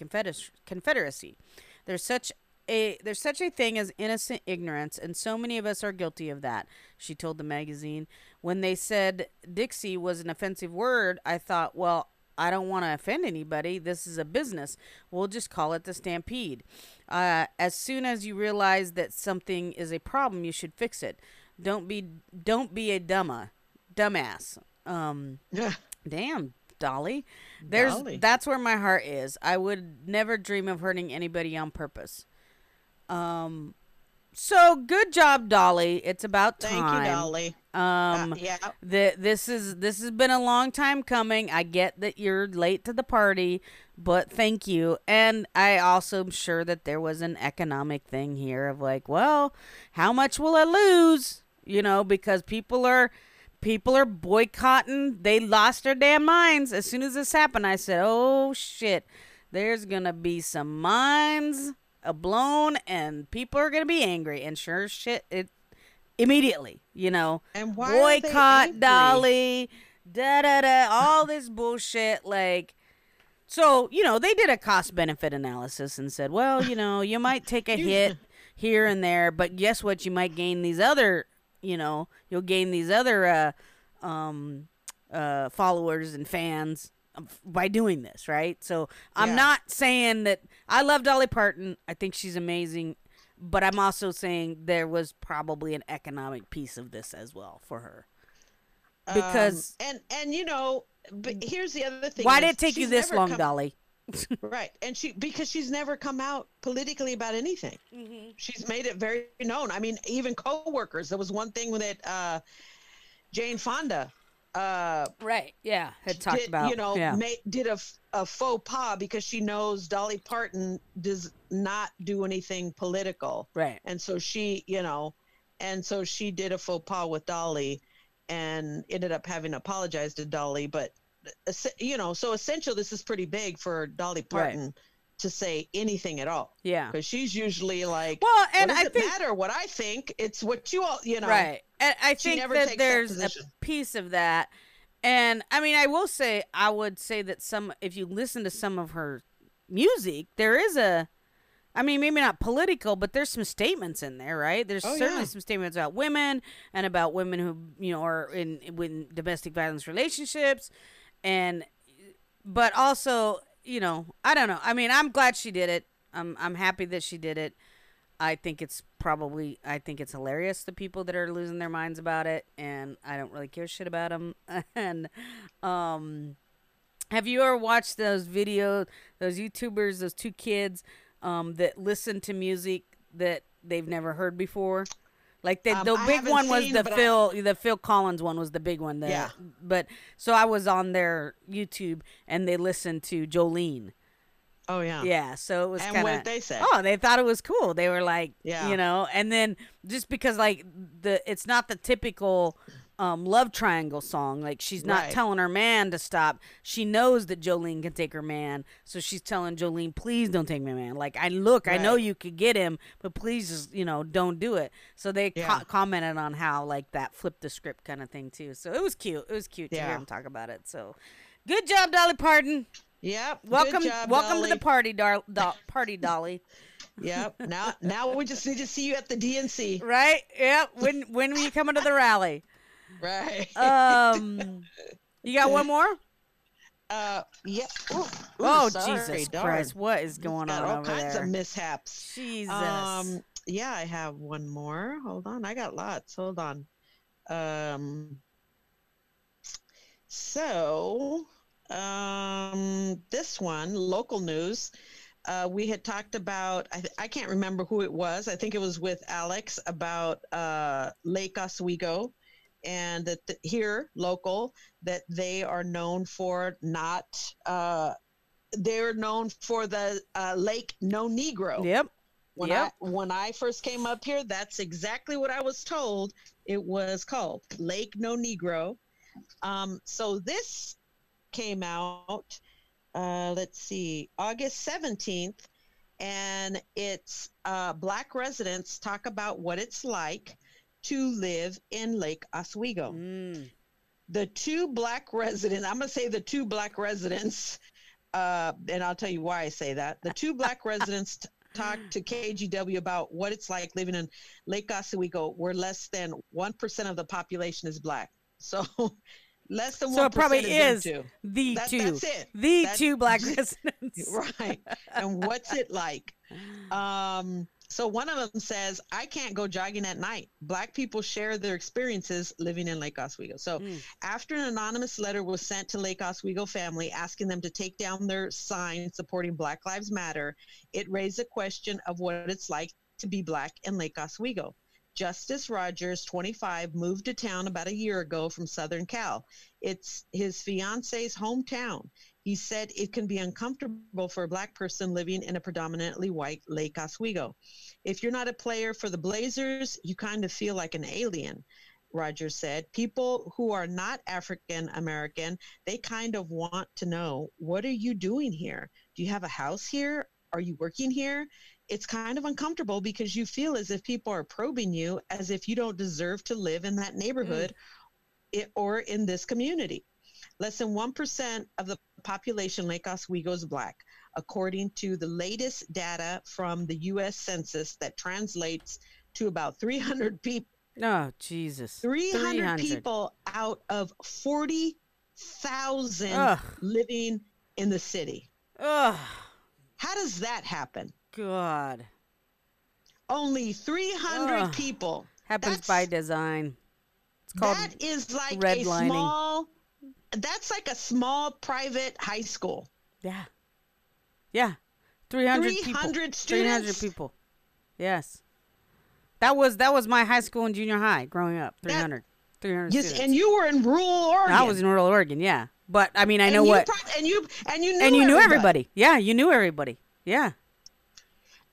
Confederacy. There's such a there's such a thing as innocent ignorance, and so many of us are guilty of that. She told the magazine when they said Dixie was an offensive word. I thought, well, I don't want to offend anybody. This is a business. We'll just call it the Stampede. Uh, as soon as you realize that something is a problem, you should fix it. Don't be don't be a dumma, dumbass. Um, yeah. damn, Dolly. There's Dolly. that's where my heart is. I would never dream of hurting anybody on purpose. Um, so good job, Dolly. It's about time. Thank you, Dolly. Um, Uh, yeah. the, this is this has been a long time coming. I get that you're late to the party, but thank you. And I also am sure that there was an economic thing here of like, well, how much will I lose? You know, because people are people are boycotting. They lost their damn minds as soon as this happened. I said, "Oh shit, there's gonna be some minds blown, and people are gonna be angry." And sure shit, it immediately. You know, And why boycott? Dolly, da da da, all this bullshit. Like, so you know, they did a cost benefit analysis and said, well, you know, you might take a <laughs> hit here and there, but guess what? You might gain these other, you know, you'll gain these other uh, um, uh, followers and fans by doing this, right? So I'm Yeah. not saying that I love Dolly Parton. I think she's amazing. But I'm also saying there was probably an economic piece of this as well for her. Because Um, and and you know, but here's the other thing. why did it take you this long, come- Dolly? <laughs> Right, and she because she's never come out politically about anything. Mm-hmm. She's made it very known. I mean, even coworkers. There was one thing that uh, Jane Fonda uh, Right. Yeah. Had talked did, about. you know, Yeah. ma- did a, a faux pas because she knows Dolly Parton does not do anything political. right. And so she, you know, and so she did a faux pas with Dolly and ended up having to apologize to Dolly. But, you know, so essential, this is pretty big for Dolly Right. To say anything at all Yeah. because she's usually like, Well, and what does I it think matter what I think? It's what you all, you know, Right. And I think never that takes that there's a piece of that. And I mean, I will say, I would say that some, if you listen to some of her music, there is a, I mean, maybe not political, but there's some statements in there, right? There's Oh, certainly yeah. some statements about women and about women who, you know, are in, in domestic violence relationships. And, but also, you know, I don't know. I mean, I'm glad she did it. I'm, I'm happy that she did it. I think it's probably I think it's hilarious the people that are losing their minds about it, and I don't really care shit about them. <laughs> and um, have you ever watched those videos, those YouTubers, those two kids um, that listen to music that they've never heard before? Like the, Um, the big one was seen, the but I- Phil the Phil Collins one was the big one. The, Yeah. But so I was on their YouTube and they listened to Jolene. oh yeah, Yeah, so it was And kind what they say? Oh, they thought it was cool. They were like, Yeah. you know, and then just because like the it's not the typical um, love triangle song. Like she's not Right. telling her man to stop. She knows that Jolene can take her man, so she's telling Jolene, please don't take my man. Like I look, I know you could get him, but please just you know don't do it. So they co- commented on how like that flip the script kind of thing too. So it was cute. It was cute to hear Yeah. him talk about it. So. Good job, Dolly Parton. Yep. good Welcome, job, welcome to the party, dar- do- party, Dolly. <laughs> Yep. Now, now we just need to see you at the DNC. Right? Yep. When when were you coming to the rally? Right. Um, <laughs> you got one more? Uh, yeah. Ooh, ooh, oh sorry, Jesus darn. Christ! What is going Got on all over kinds there? of mishaps. Jesus. Um, yeah, I have one more. Hold on, I got lots. Hold on. Um, so, um, this one, local news. Uh, we had talked about. I, th- I can't remember who it was. I think it was with Alex about uh, Lake Oswego, and that th- here local that they are known for not. Uh, they're known for the uh, Lake No Negro. yep. When Yep. I when I first came up here, that's exactly what I was told. It was called Lake No Negro. Um, so this came out. Uh, let's see, August seventeenth, and it's uh, Black residents talk about what it's like to live in Lake Oswego. Mm. the two black residents i'm going to say the two black residents uh, and i'll tell you why i say that. The two black <laughs> residents t- talked to kgw about what it's like living in lake oswego where less than 1% of the population is black. So <laughs> less than 1% So it probably is, is the That- two, that's it. the That- two black <laughs> residents. right. And what's it like? Um so one of them says i can't go jogging at night. Black people share their experiences living in lake oswego. So Mm. after an anonymous letter was sent to lake oswego family asking them to take down their sign supporting black lives matter it raised a question of what it's like to be black in lake oswego. Justice rogers 25 moved to town about a year ago from southern cal. It's his fiance's hometown he said it can be uncomfortable for a black person living in a predominantly white Lake Oswego. If you're not a player for the Blazers, you kind of feel like an alien, Rogers said. People who are not African American, they kind of want to know, what are you doing here? Do you have a house here? Are you working here? It's kind of uncomfortable because you feel as if people are probing you as if you don't deserve to live in that mm. neighborhood i- or in this community. Less than 1% of the population Lake Oswego is black, according to the latest data from the U.S. Census that translates to about 300 people. Oh Jesus. 300, people out of 40,000 living in the city. Ugh. How does that happen? God. Only 300 Ugh. people. Happens That's- by design. It's called that is like a small. That's like a small private high school. yeah, yeah. Three hundred people. 300 Three hundred people. Yes. That was that was my high school and junior high growing up. 300. 300 Yes, students. and you were in rural Oregon. I was in rural Oregon, yeah. But I mean, I And know you what. prob- and you and you knew and you knew everybody. everybody. Yeah, you knew everybody. Yeah.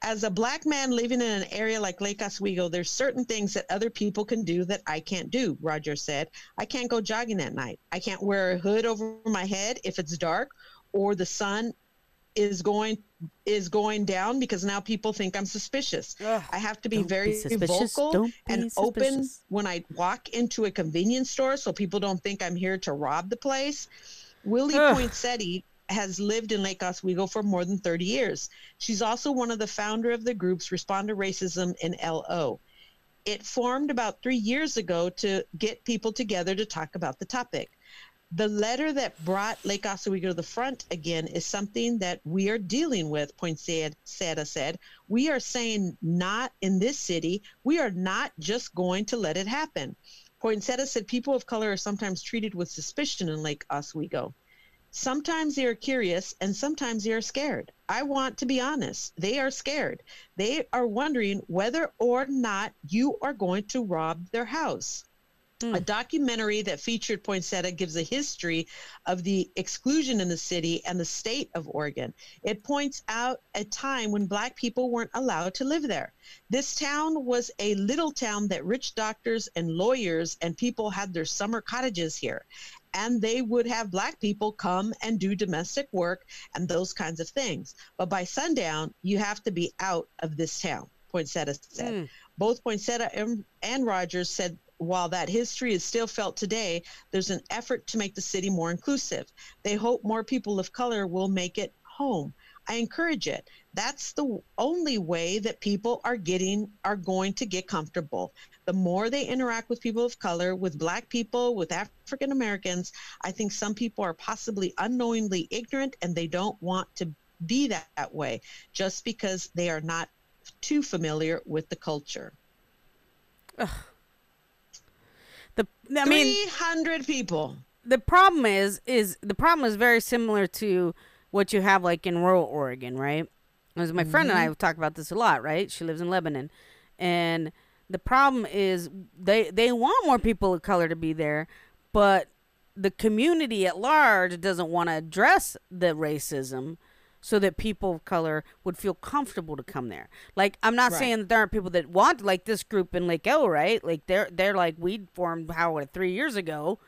As a black man living in an area like Lake Oswego, there's certain things that other people can do that I can't do. Roger said, "I can't go jogging at night. I can't wear a hood over my head if it's dark or the sun is going is going down because now people think I'm suspicious. Ugh, I have to be don't be very vocal Don't and open when I walk into a convenience store so people don't think I'm here to rob the place. Willie Ugh. Has lived in Lake Oswego for more than 30 years. She's also one of the founder of the groups Respond to Racism in LO. It formed about three years ago to get people together to talk about the topic. The letter that brought Lake Oswego to the front again is something that we are dealing with, Poinsettia said. We are saying not in this city. We are not just going to let it happen. Poinsettia said people of color are sometimes treated with suspicion in Lake Oswego. Sometimes they are curious and sometimes they are scared. I want to be honest. They are scared. They are wondering whether or not you are going to rob their house. A mm. documentary that featured Poinsettia gives a history of the exclusion in the city and the state of Oregon. It points out a time when black people weren't allowed to live there. This town was a little town that rich doctors and lawyers and people had their summer cottages here. And they would have black people come and do domestic work and those kinds of things. But by sundown, you have to be out of this town, Poinsettia said. Mm. Both Poinsettia and, and Rogers said while that history is still felt today, there's an effort to make the city more inclusive. They hope more people of color will make it home. I encourage it. That's the only way that people are getting are going to get comfortable. The more they interact with people of color, with black people, with African Americans, I think some people are possibly unknowingly ignorant and they don't want to be that, that way just because they are not too familiar with the culture. The I mean, 300 people. the problem is is the problem is very similar to what you have like in rural Oregon, right? As my friend and I mm-hmm. have talked about this a lot, right? She lives in Lebanon, and the problem is they they want more people of color to be there, but the community at large doesn't want to address the racism so that people of color would feel comfortable to come there. Like I'm not Right. saying that there aren't people that want like this group in Lake El, right? Like they're they're like we formed how what, three years ago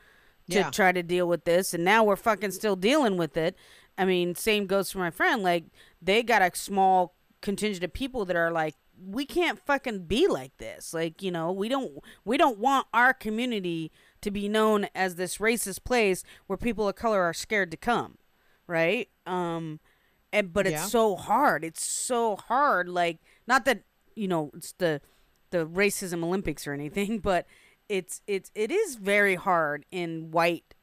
to Yeah. try to deal with this and now we're fucking still dealing with it. I mean, same goes for my friend. Like they got a small contingent of people that are like we can't fucking be like this. Like, you know, we don't we don't want our community to be known as this racist place where people of color are scared to come, right? Um and but it's Yeah. so hard. It's so hard like not that, you know, it's the the racism Olympics or anything, <laughs> but it's it's it is very hard in white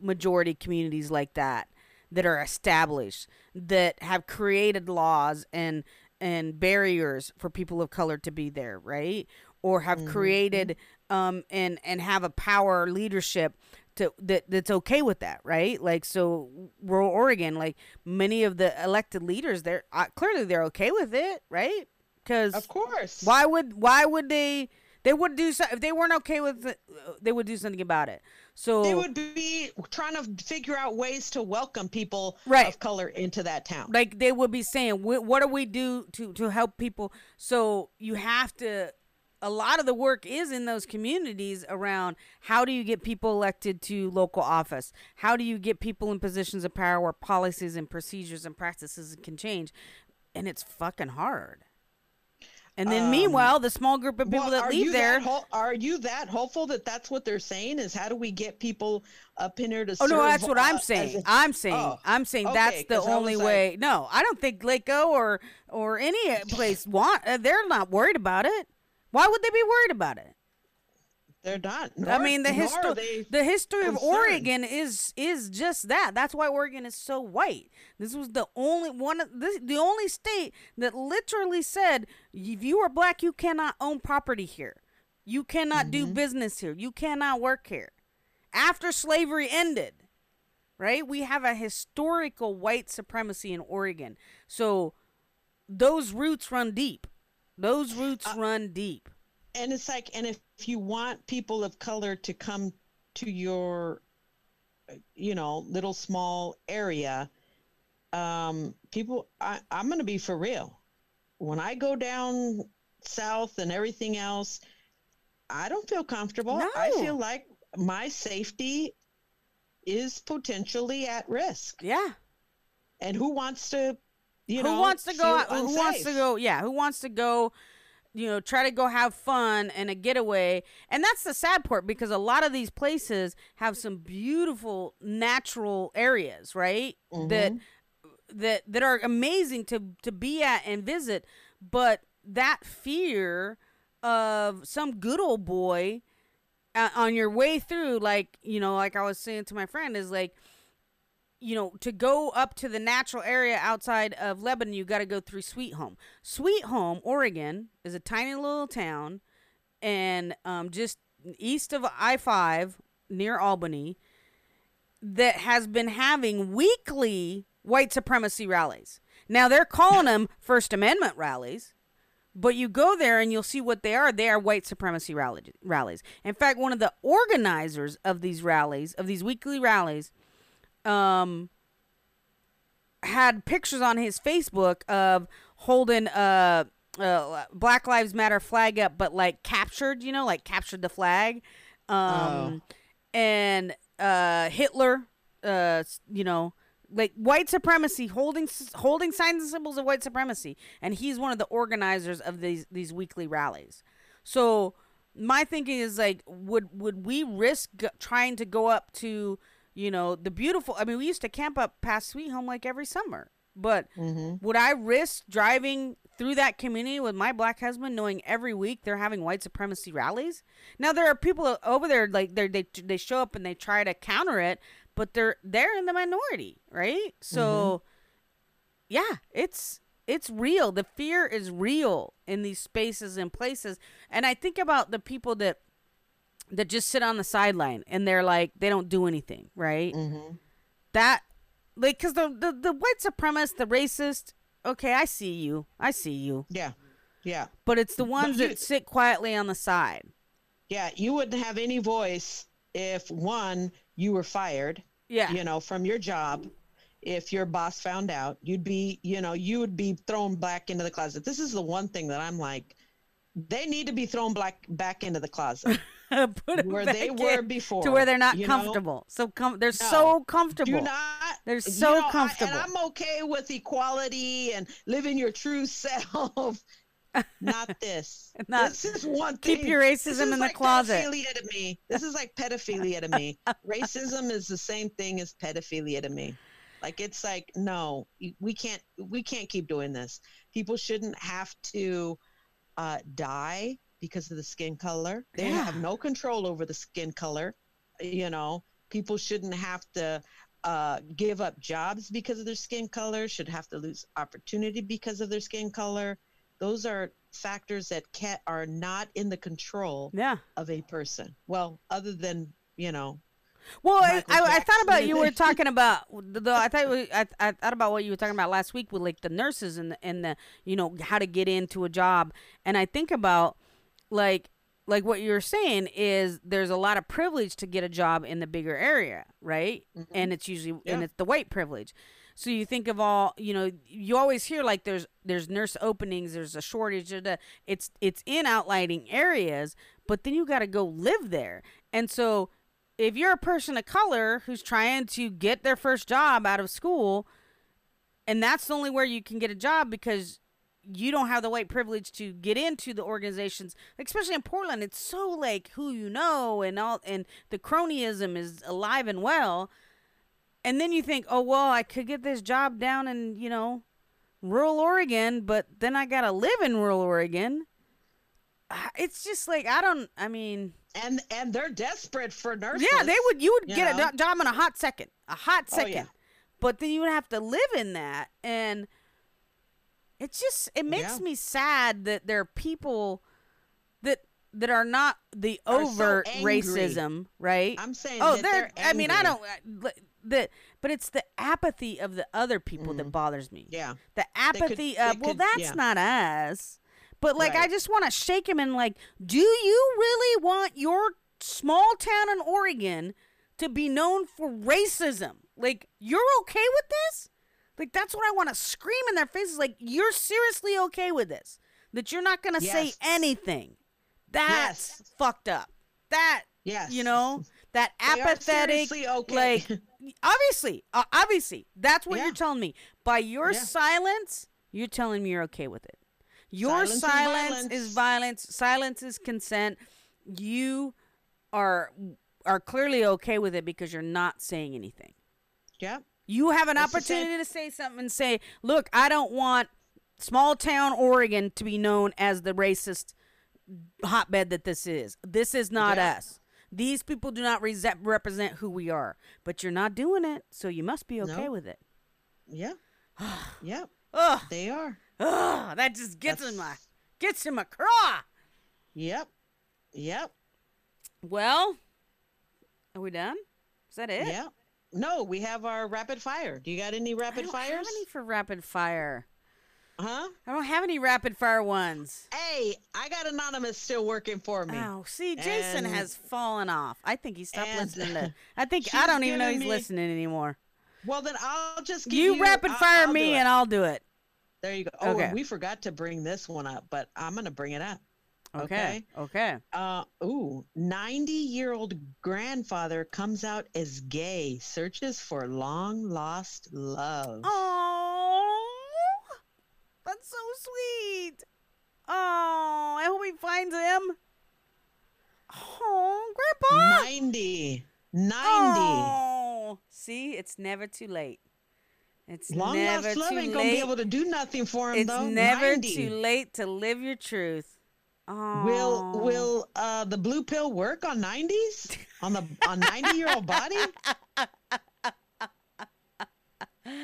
majority communities like that that are established that have created laws and and barriers for people of color to be there right or have created um and and have a power leadership to that that's okay with that right like so rural oregon like many of the elected leaders they're uh, clearly they're okay with it right because Of course. why would why would they they would do so if they weren't okay with it uh, they would do something about it so They would be trying to figure out ways to welcome people Right. of color into that town. like they would be saying what do we do to to help people so you have to a lot of the work is in those communities around how do you get people elected to local office how do you get people in positions of power where policies and procedures and practices can change and it's fucking hard and then meanwhile the small group of people Um, Well, that leave there That ho- are you that hopeful that that's what they're saying? Is how do we get people up in here to? Oh no, that's what I'm saying. a- I'm saying. Oh, I'm saying okay, that's the only was like- way. No, I don't think Lakeo or or any place want. Uh, they're not worried about it. Why would they be worried about it? They're not. I mean, the history the history of. Oregon is is just that. That's why Oregon is so white. This was the only one this, the only state that literally said if you are black, you cannot own property here. You cannot do Mm-hmm. business here. You cannot work here. After slavery ended, right? We have a historical white supremacy in Oregon. So those roots run deep. Those roots Uh, run deep. and it's like and if, if you want people of color to come to your you know little small area um people I, i'm gonna be for real when i go down south and everything else i don't feel comfortable i feel like my safety is potentially at risk Yeah. and who wants to you who know, wants to go out, who wants to go yeah who wants to go you know try to go have fun and a getaway. And that's the sad part because a lot of these places have some beautiful natural areas right? That that that are amazing to to be at and visit. But that fear of some good old boy uh, on your way through like you know like i was saying to my friend is like you know, to go up to the natural area outside of Lebanon, you got to go through Sweet Home. Sweet Home, Oregon, is a tiny little town, and um, just east of I five near Albany, that has been having weekly white supremacy rallies. Now they're calling them First Amendment rallies, but you go there and you'll see what they are. They are white supremacy rallies. In fact, one of the organizers of these rallies, of these weekly rallies, um had pictures on his Facebook of holding a, uh Black Lives Matter flag up, but like captured, you know, like captured the flag, um, and uh Hitler, uh, you know, like white supremacy, holding holding signs and symbols of white supremacy, and he's one of the organizers of these these weekly rallies. So my thinking is like, would would we risk g- trying to go up to, you know, the beautiful? I mean, we used to camp up past Sweet Home like every summer, but mm-hmm. would I risk driving through that community with my black husband, knowing every week they're having white supremacy rallies? Now there are people over there like they they they show up and they try to counter it, but they're they're in the minority, right? So mm-hmm. yeah, it's it's real. The fear is real in these spaces and places. And I think about the people that that just sit on the sideline and they're like they don't do anything, right? Mm-hmm. That like because the, the the white supremacist, the racist. Okay, I see you. I see you. Yeah, yeah, But it's the ones you- that sit quietly on the side. yeah. You wouldn't have any voice if one you were fired. Yeah. you know, from your job. If your boss found out, you'd be, you know, you would be thrown back into the closet. This is the one thing that I'm like, they need to be thrown back back into the closet. <laughs> <laughs> Put Where they were before, to where they're not you know? comfortable. So com- they're No. so comfortable. Do not. They're you so know, I- comfortable. and I'm okay with equality and living your true self. <laughs> Not this. <laughs> Not- this is one thing. keep your racism is in the like closet. Pedophilia to me. This is like pedophilia to me. Racism is the same thing as pedophilia to me. Like it's like no, we can't. We can't keep doing this. People shouldn't have to uh, die because of the skin color. They Yeah. have no control over the skin color. You know, people shouldn't have to uh, give up jobs because of their skin color. Should have to lose opportunity because of their skin color. Those are factors that can are not in the control yeah. of a person. Well, other than you know, Well, I, I, I thought about you were <laughs> talking about the. I thought we- I, I thought about what you were talking about last week with like the nurses and the, and the you know how to get into a job, and I think about like like what you're saying is there's a lot of privilege to get a job in the bigger area, right? Mm-hmm. And it's usually and it's the white privilege. So you think of all, you know, you always hear like there's there's nurse openings, there's a shortage of the it's it's in outlining areas, but then you got to go live there. And so if you're a person of color who's trying to get their first job out of school and that's the only where you can get a job because you don't have the white privilege to get into the organizations especially in portland it's so like who you know and all and the cronyism is alive and well and then you think oh well i could get this job down in you know rural oregon but then i gotta live in rural oregon Ah, it's just like i don't i mean and and they're desperate for nurses. yeah, they would. You would you get know? a job in a hot second, a hot Oh, second. yeah. But then you would have to live in that, and it's just it makes Yeah. me sad that there are people that that are not the Are so overt racism, right? I'm saying oh, that they're. they're I mean, I don't. uh, The but it's the apathy of the other people that bothers me. Mm. Yeah. The apathy they of well, could- that's yeah. not us. But like, I just want to shake him and like, do you really want your small town in Oregon to be known for racism? Like, you're okay with this? Like, that's what I want to scream in their faces. Like, you're seriously okay with this? That you're not gonna say anything? That's Yes. fucked up. That Yes. you know, that apathetic seriously okay. like <laughs> obviously uh, obviously that's what Yeah. you're telling me by your Yeah. silence you're telling me you're okay with it your Silence is violence. is violence silence is consent you are are clearly okay with it because you're not saying anything yeah. You have an That's opportunity to say something and say, "Look, I don't want small town Oregon to be known as the racist hotbed that this is. This is not Yeah. us. These people do not rese- represent who we are. But you're not doing it, so you must be okay No. with it." Yeah. <sighs> yeah. Ugh, They are. ugh, that just gets in my gets in my craw. Yep. Yep. Well, are we done? Is that it? Yeah. No, we have our rapid fire. Do you got any I rapid don't fires? have any for rapid fire. Huh? I don't have any rapid fire ones. Hey, I got anonymous still working for me. Oh, see, Jason And- has fallen off. I think he stopped listening to. <laughs> I think I don't even know he's me- listening anymore. Well, then I'll just give You you, rapid I'll- fire I'll me, and I'll do it. there you go. Oh, Okay. we forgot to bring this one up, but I'm gonna bring it up. Okay. Okay. Uh, ooh, 90 year old grandfather comes out as gay, searches for long lost love. Oh, that's so sweet. Oh, I hope he finds him. Oh, Grandpa. 90. 90. Oh, see, it's never too late. It's long never lost love ain't late. gonna be able to do nothing for him though. it's though. never 90. too late to live your truth. Oh. Will will uh the blue pill work on 90s? On the on 90 year old body?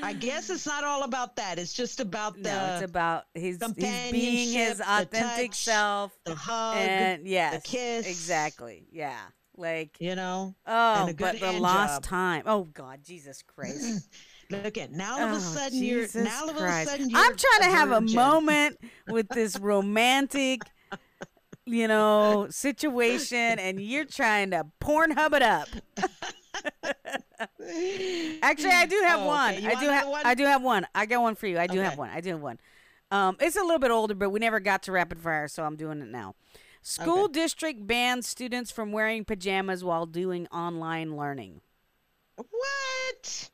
I guess it's not all about that. It's just about the No, it's about he's he's being his authentic touch, self. the hug, and yes, the kiss. exactly. Yeah, like you know. oh, but the lost job. time. Oh God, Jesus Christ! <clears throat> Look at now all of Oh, a sudden Jesus you're now all of a sudden you're I'm trying to have a moment <laughs> with this romantic, you know, situation, and you're trying to Pornhub it up. <laughs> Actually, I do have Oh, one. okay. I do have. one? I do have one. I got one for you. I do have one. I do have one. Um, it's a little bit older, but we never got to rapid fire, so I'm doing it now. School Okay. district bans students from wearing pajamas while doing online learning. What?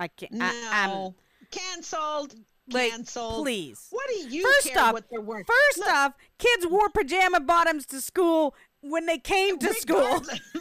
I can't. No. I, I'm, Canceled. Like, Canceled. please. What do you First care off, what they're wearing? first Look, off, kids wore pajama bottoms to school when they came to school. <laughs>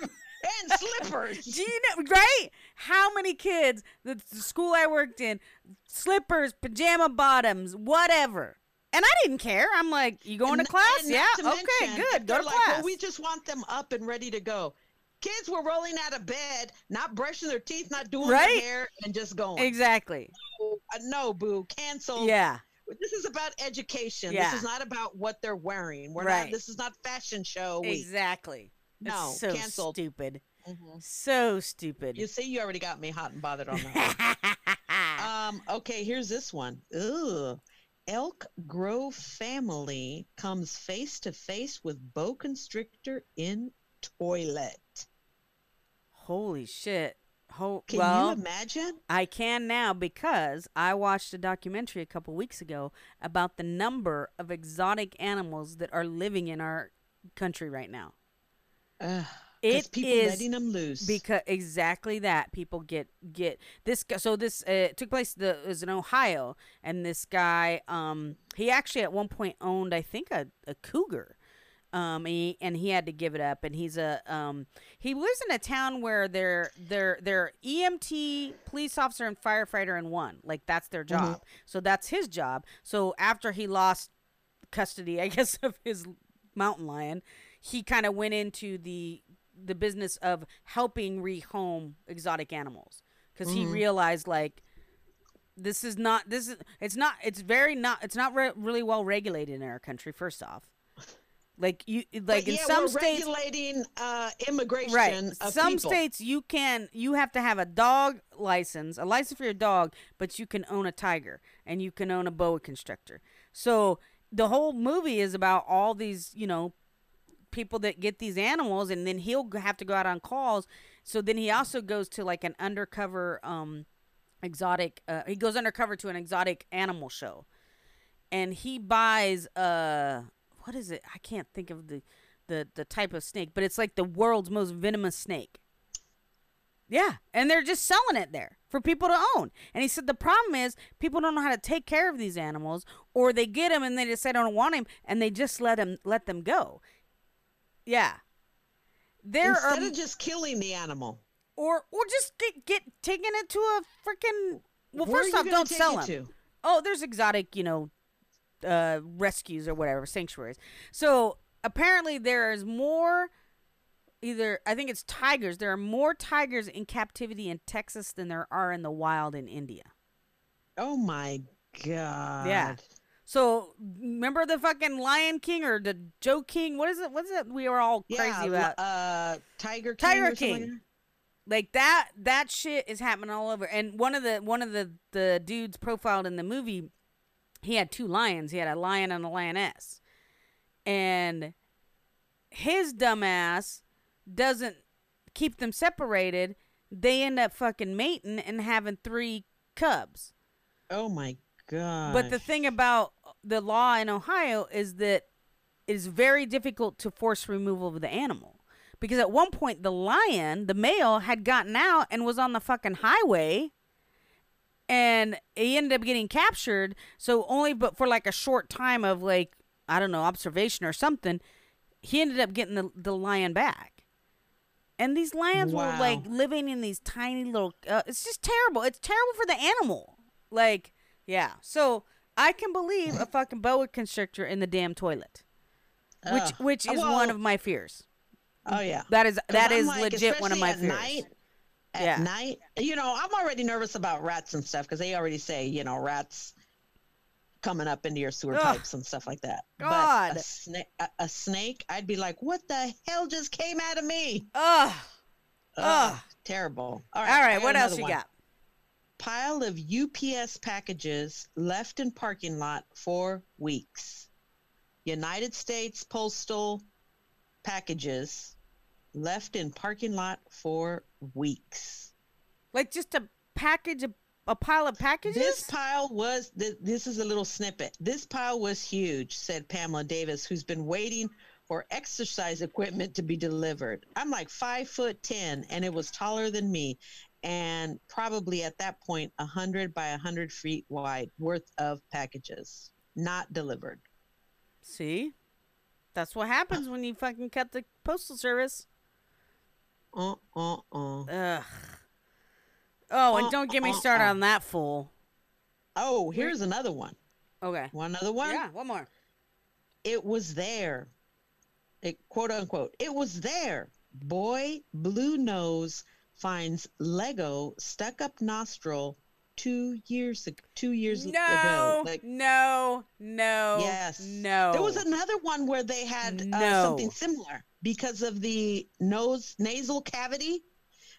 and slippers. <laughs> Do you know, right? How many kids, the, the school I worked in, slippers, pajama bottoms, whatever. And I didn't care. I'm like, you going to class? Yeah. to Okay, mention, good. Go they're to like, class. Well, we just want them up and ready to go. Kids were rolling out of bed, not brushing their teeth, not doing Right. their hair, and just going. exactly. Uh, no, boo, cancel. Yeah. This is about education. Yeah. This is not about what they're wearing. We're Right. not. This is not fashion show week. Exactly. No, it's so canceled. stupid. Mhm. So stupid. You see, you already got me hot and bothered on that. <laughs> um. Okay, here's this one. Ugh. Elk Grove family comes face to face with boa constrictor in toilet. Holy shit. Ho- Can well, you imagine? I can now because I watched a documentary a couple weeks ago about the number of exotic animals that are living in our country right now. Ugh, 'cause It people is letting them loose. because exactly that people get get this guy so this uh, took place the it was in ohio and this guy um he actually at one point owned i think a, a cougar um and he, and he had to give it up and he's a um he lives in a town where they're they're they're emt police officer and firefighter in one like that's their job. So that's his job. So after he lost custody <laughs> i guess of his mountain lion he kind of went into the the business of helping rehome exotic animals. Because he realized like this is not this is it's not it's very not it's not re- really well regulated in our country first off like you like in some states regulating uh, immigration right some people. states you can you have to have a dog license a license for your dog but you can own a tiger and you can own a boa constrictor. So the whole movie is about all these you know people that get these animals and then he'll have to go out on calls. So then he also goes to like an undercover um exotic uh, he goes undercover to an exotic animal show. And he buys uh what is it i can't think of the the the type of snake, but it's like the world's most venomous snake. Yeah, and they're just selling it there for people to own. And he said the problem is people don't know how to take care of these animals, or they get them and they just say I don't want him, and they just let them let them go. Yeah, there Instead are of just killing the animal. or or just get get taking it to a freaking. Well, Where first off, don't sell it them. to? Oh, there's exotic, you know, uh, rescues or whatever, sanctuaries. So apparently there is more. Either I think it's tigers. There are more tigers in captivity in Texas than there are in the wild in India. Oh my god. Yeah. So remember the fucking Lion King or the Joe King? What is it? What's it? We were all Yeah, crazy about. uh Tiger King. Tiger King. like that that shit is happening all over and one of the one of the the dudes profiled in the movie he had two lions he had a lion and a lioness and his dumbass doesn't keep them separated they end up fucking mating and having three cubs Oh my god. but the thing about the law in Ohio is that it is very difficult to force removal of the animal. Because at one point, the lion, the male, had gotten out and was on the fucking highway. And he ended up getting captured. So, only but for like a short time of like, I don't know, observation or something, he ended up getting the, the lion back. And these lions were like living in these tiny little. Uh, it's just terrible. It's terrible for the animal. Like, yeah. So I can believe a fucking boa constrictor in the damn toilet, which Ugh. which is Well, one of my fears. Oh yeah. That is that is like, legit one of my fears. Night, at Yeah. night, you know, I'm already nervous about rats and stuff because they already say, you know, rats coming up into your sewer Ugh. pipes and stuff like that. God. But a, sna- a, a snake, I'd be like, what the hell just came out of me? Ugh. Ugh, Ugh. terrible. All All right. right. What else you one. got? Pile of UPS packages left in parking lot for weeks. United States Postal packages left in parking lot for weeks. Like just a package, a, a pile of packages. This pile was, th- this is a little snippet. This pile was huge, said Pamela Davis, who's been waiting for exercise equipment to be delivered. I'm like five foot 10, and it was taller than me. And probably at that point, a 100 by a 100 feet wide worth of packages not delivered. See, that's what happens when you fucking cut the postal service. Uh, uh, uh. Ugh. Oh, and Uh, don't get me uh, started uh. on that fool. Oh, here's another one. Okay. One other one. Yeah. One more. it was there. It quote unquote, it was there. Boy blew nose finds Lego stuck up nostril two years ago. Two years No. ago. Like no. No. yes, No. There was another one where they had uh, No. something similar because of the nose nasal cavity,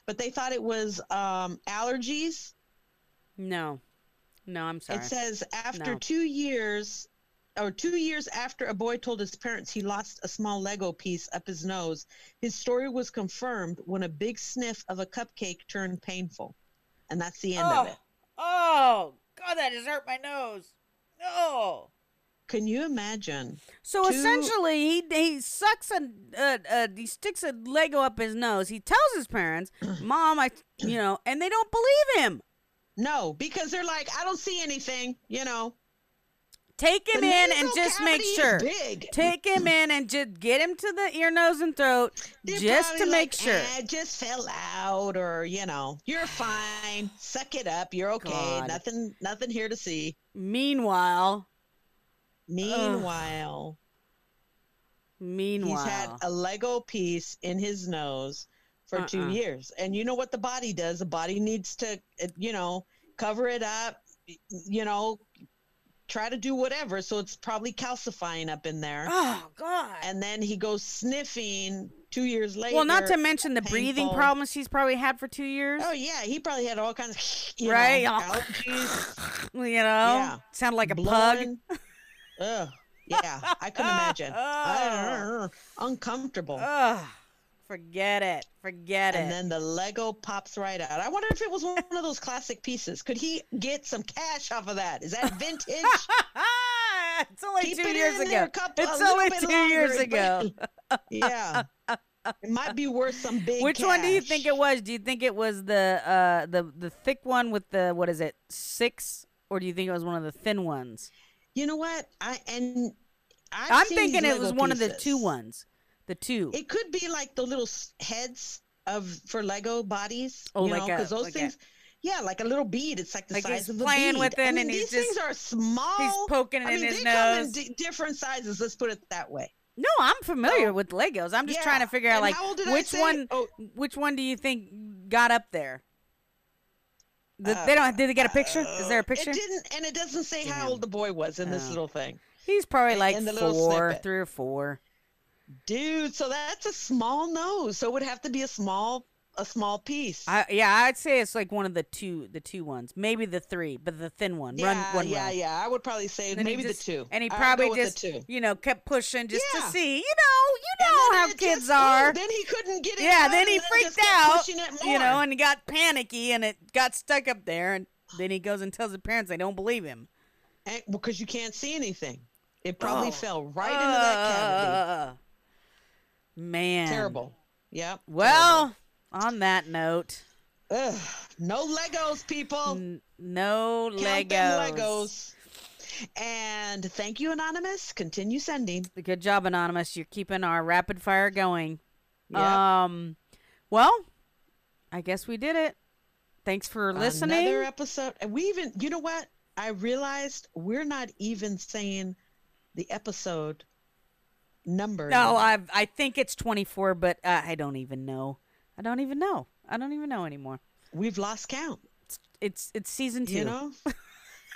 but they thought it was um, allergies. No. No. I'm sorry. It says after No. two years, or two years after a boy told his parents he lost a small Lego piece up his nose, his story was confirmed when a big sniff of a cupcake turned painful. And that's the end oh. of it. Oh. God, that just hurt my nose. Oh. Can you imagine? So Two- essentially, he he sucks a uh, uh, he sticks a Lego up his nose. He tells his parents, <clears throat> "Mom, I you know," and they don't believe him. No, because they're like, I don't see anything, you know. Take him The in and just make sure. big. Take him <clears throat> in and just get him to the ear, nose, and throat, They're just to make like, sure. "Eh, just fell out, or you know, you're fine. Suck it up. You're okay. God. Nothing, nothing here to see. Meanwhile, Meanwhile, meanwhile, He's had a Lego piece in his nose for two Uh-uh. years. And you know what the body does? The body needs to, you know, cover it up, you know, try to do whatever. So it's probably calcifying up in there. oh God. And then he goes sniffing two years later. well, not to mention the breathing problems he's probably had for two years. Oh, yeah. He probably had all kinds of, you Right? know, <laughs> allergies. You know, Yeah. sound like a pug. <laughs> Ugh. Yeah, <laughs> I couldn't imagine. I- <laughs> uncomfortable. Ugh, forget it. Forget and it. And then the Lego pops right out. I wonder if it was one of those classic pieces. Could he get some cash off of that? Is that vintage? <laughs> it's only Keep two it years ago. couple- it's only two longer, years but- ago. yeah. It might be worth some big. Which one do you think it was? Do you think it was the uh the the thick one with the what is it six, or do you think it was one of the thin ones? You know what? I and I've I'm thinking it was one of the two ones. The two. It could be like the little heads of for Lego bodies. Oh, you like know, because those like a- things. yeah, like a little bead. It's like the Like size of a playing bead. with it I mean, and he's these things just- are small. He's poking it I in mean, his they come nose. in d- different sizes. Let's put it that way. No, I'm familiar So- with Legos. I'm just Yeah. trying to figure out like how old did I which one Oh. which one do you think got up there? The, uh, they don't. Did they get a picture? Is there a picture? It didn't, and it doesn't say how old the boy was in this Oh. little thing, He's probably like in the four, three or four. dude. So that's a small nose. So it would have to be a small, a small piece. I, yeah, I'd say it's like one of the two, the two ones, maybe the three, but the thin one. yeah, run one yeah, yeah. I would probably say maybe just- the two. And he probably just, you know, kept pushing just Yeah. to see. You know, you know how kids just- are. then he couldn't get it. yeah, then he freaked out, you know, and he got panicky, and it got stuck up there, and then he goes and tells the parents they don't believe him. And- because you can't see anything. It probably Oh. fell right into that cavity. Uh, Man, Terrible. Yep. Well, on that note. Ugh. no Legos, people. n- no Count Legos. Legos. And thank you, Anonymous. Continue sending. Good job, Anonymous. You're keeping our rapid fire going. Yep. Um, well, I guess we did it. Thanks for listening. Another episode. And we even, you know what? I realized we're not even saying the episode number. no. I I think it's 24, but uh, I don't even know. I don't even know. I don't even know anymore. we've lost count. It's it's, it's season two. You know. <laughs>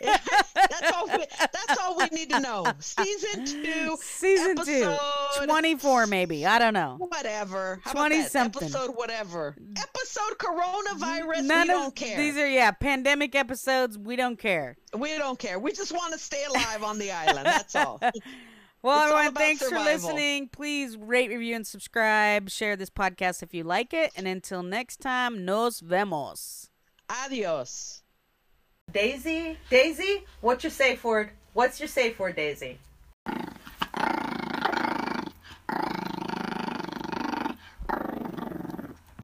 that's all. We, that's all we need to know. Season two. Season two. 24 maybe. I don't know. Whatever. How 20 about something. Episode whatever. Episode coronavirus. None we of don't care. these are yeah, pandemic episodes. We don't care. we don't care. We just want to stay alive on the island. That's all. <laughs> Well, It's everyone, about thanks for listening. Please rate, review, and subscribe. Share this podcast if you like it. And until next time, nos vemos. Adios. Daisy, Daisy, what's your safe word? What's your safe word, Daisy?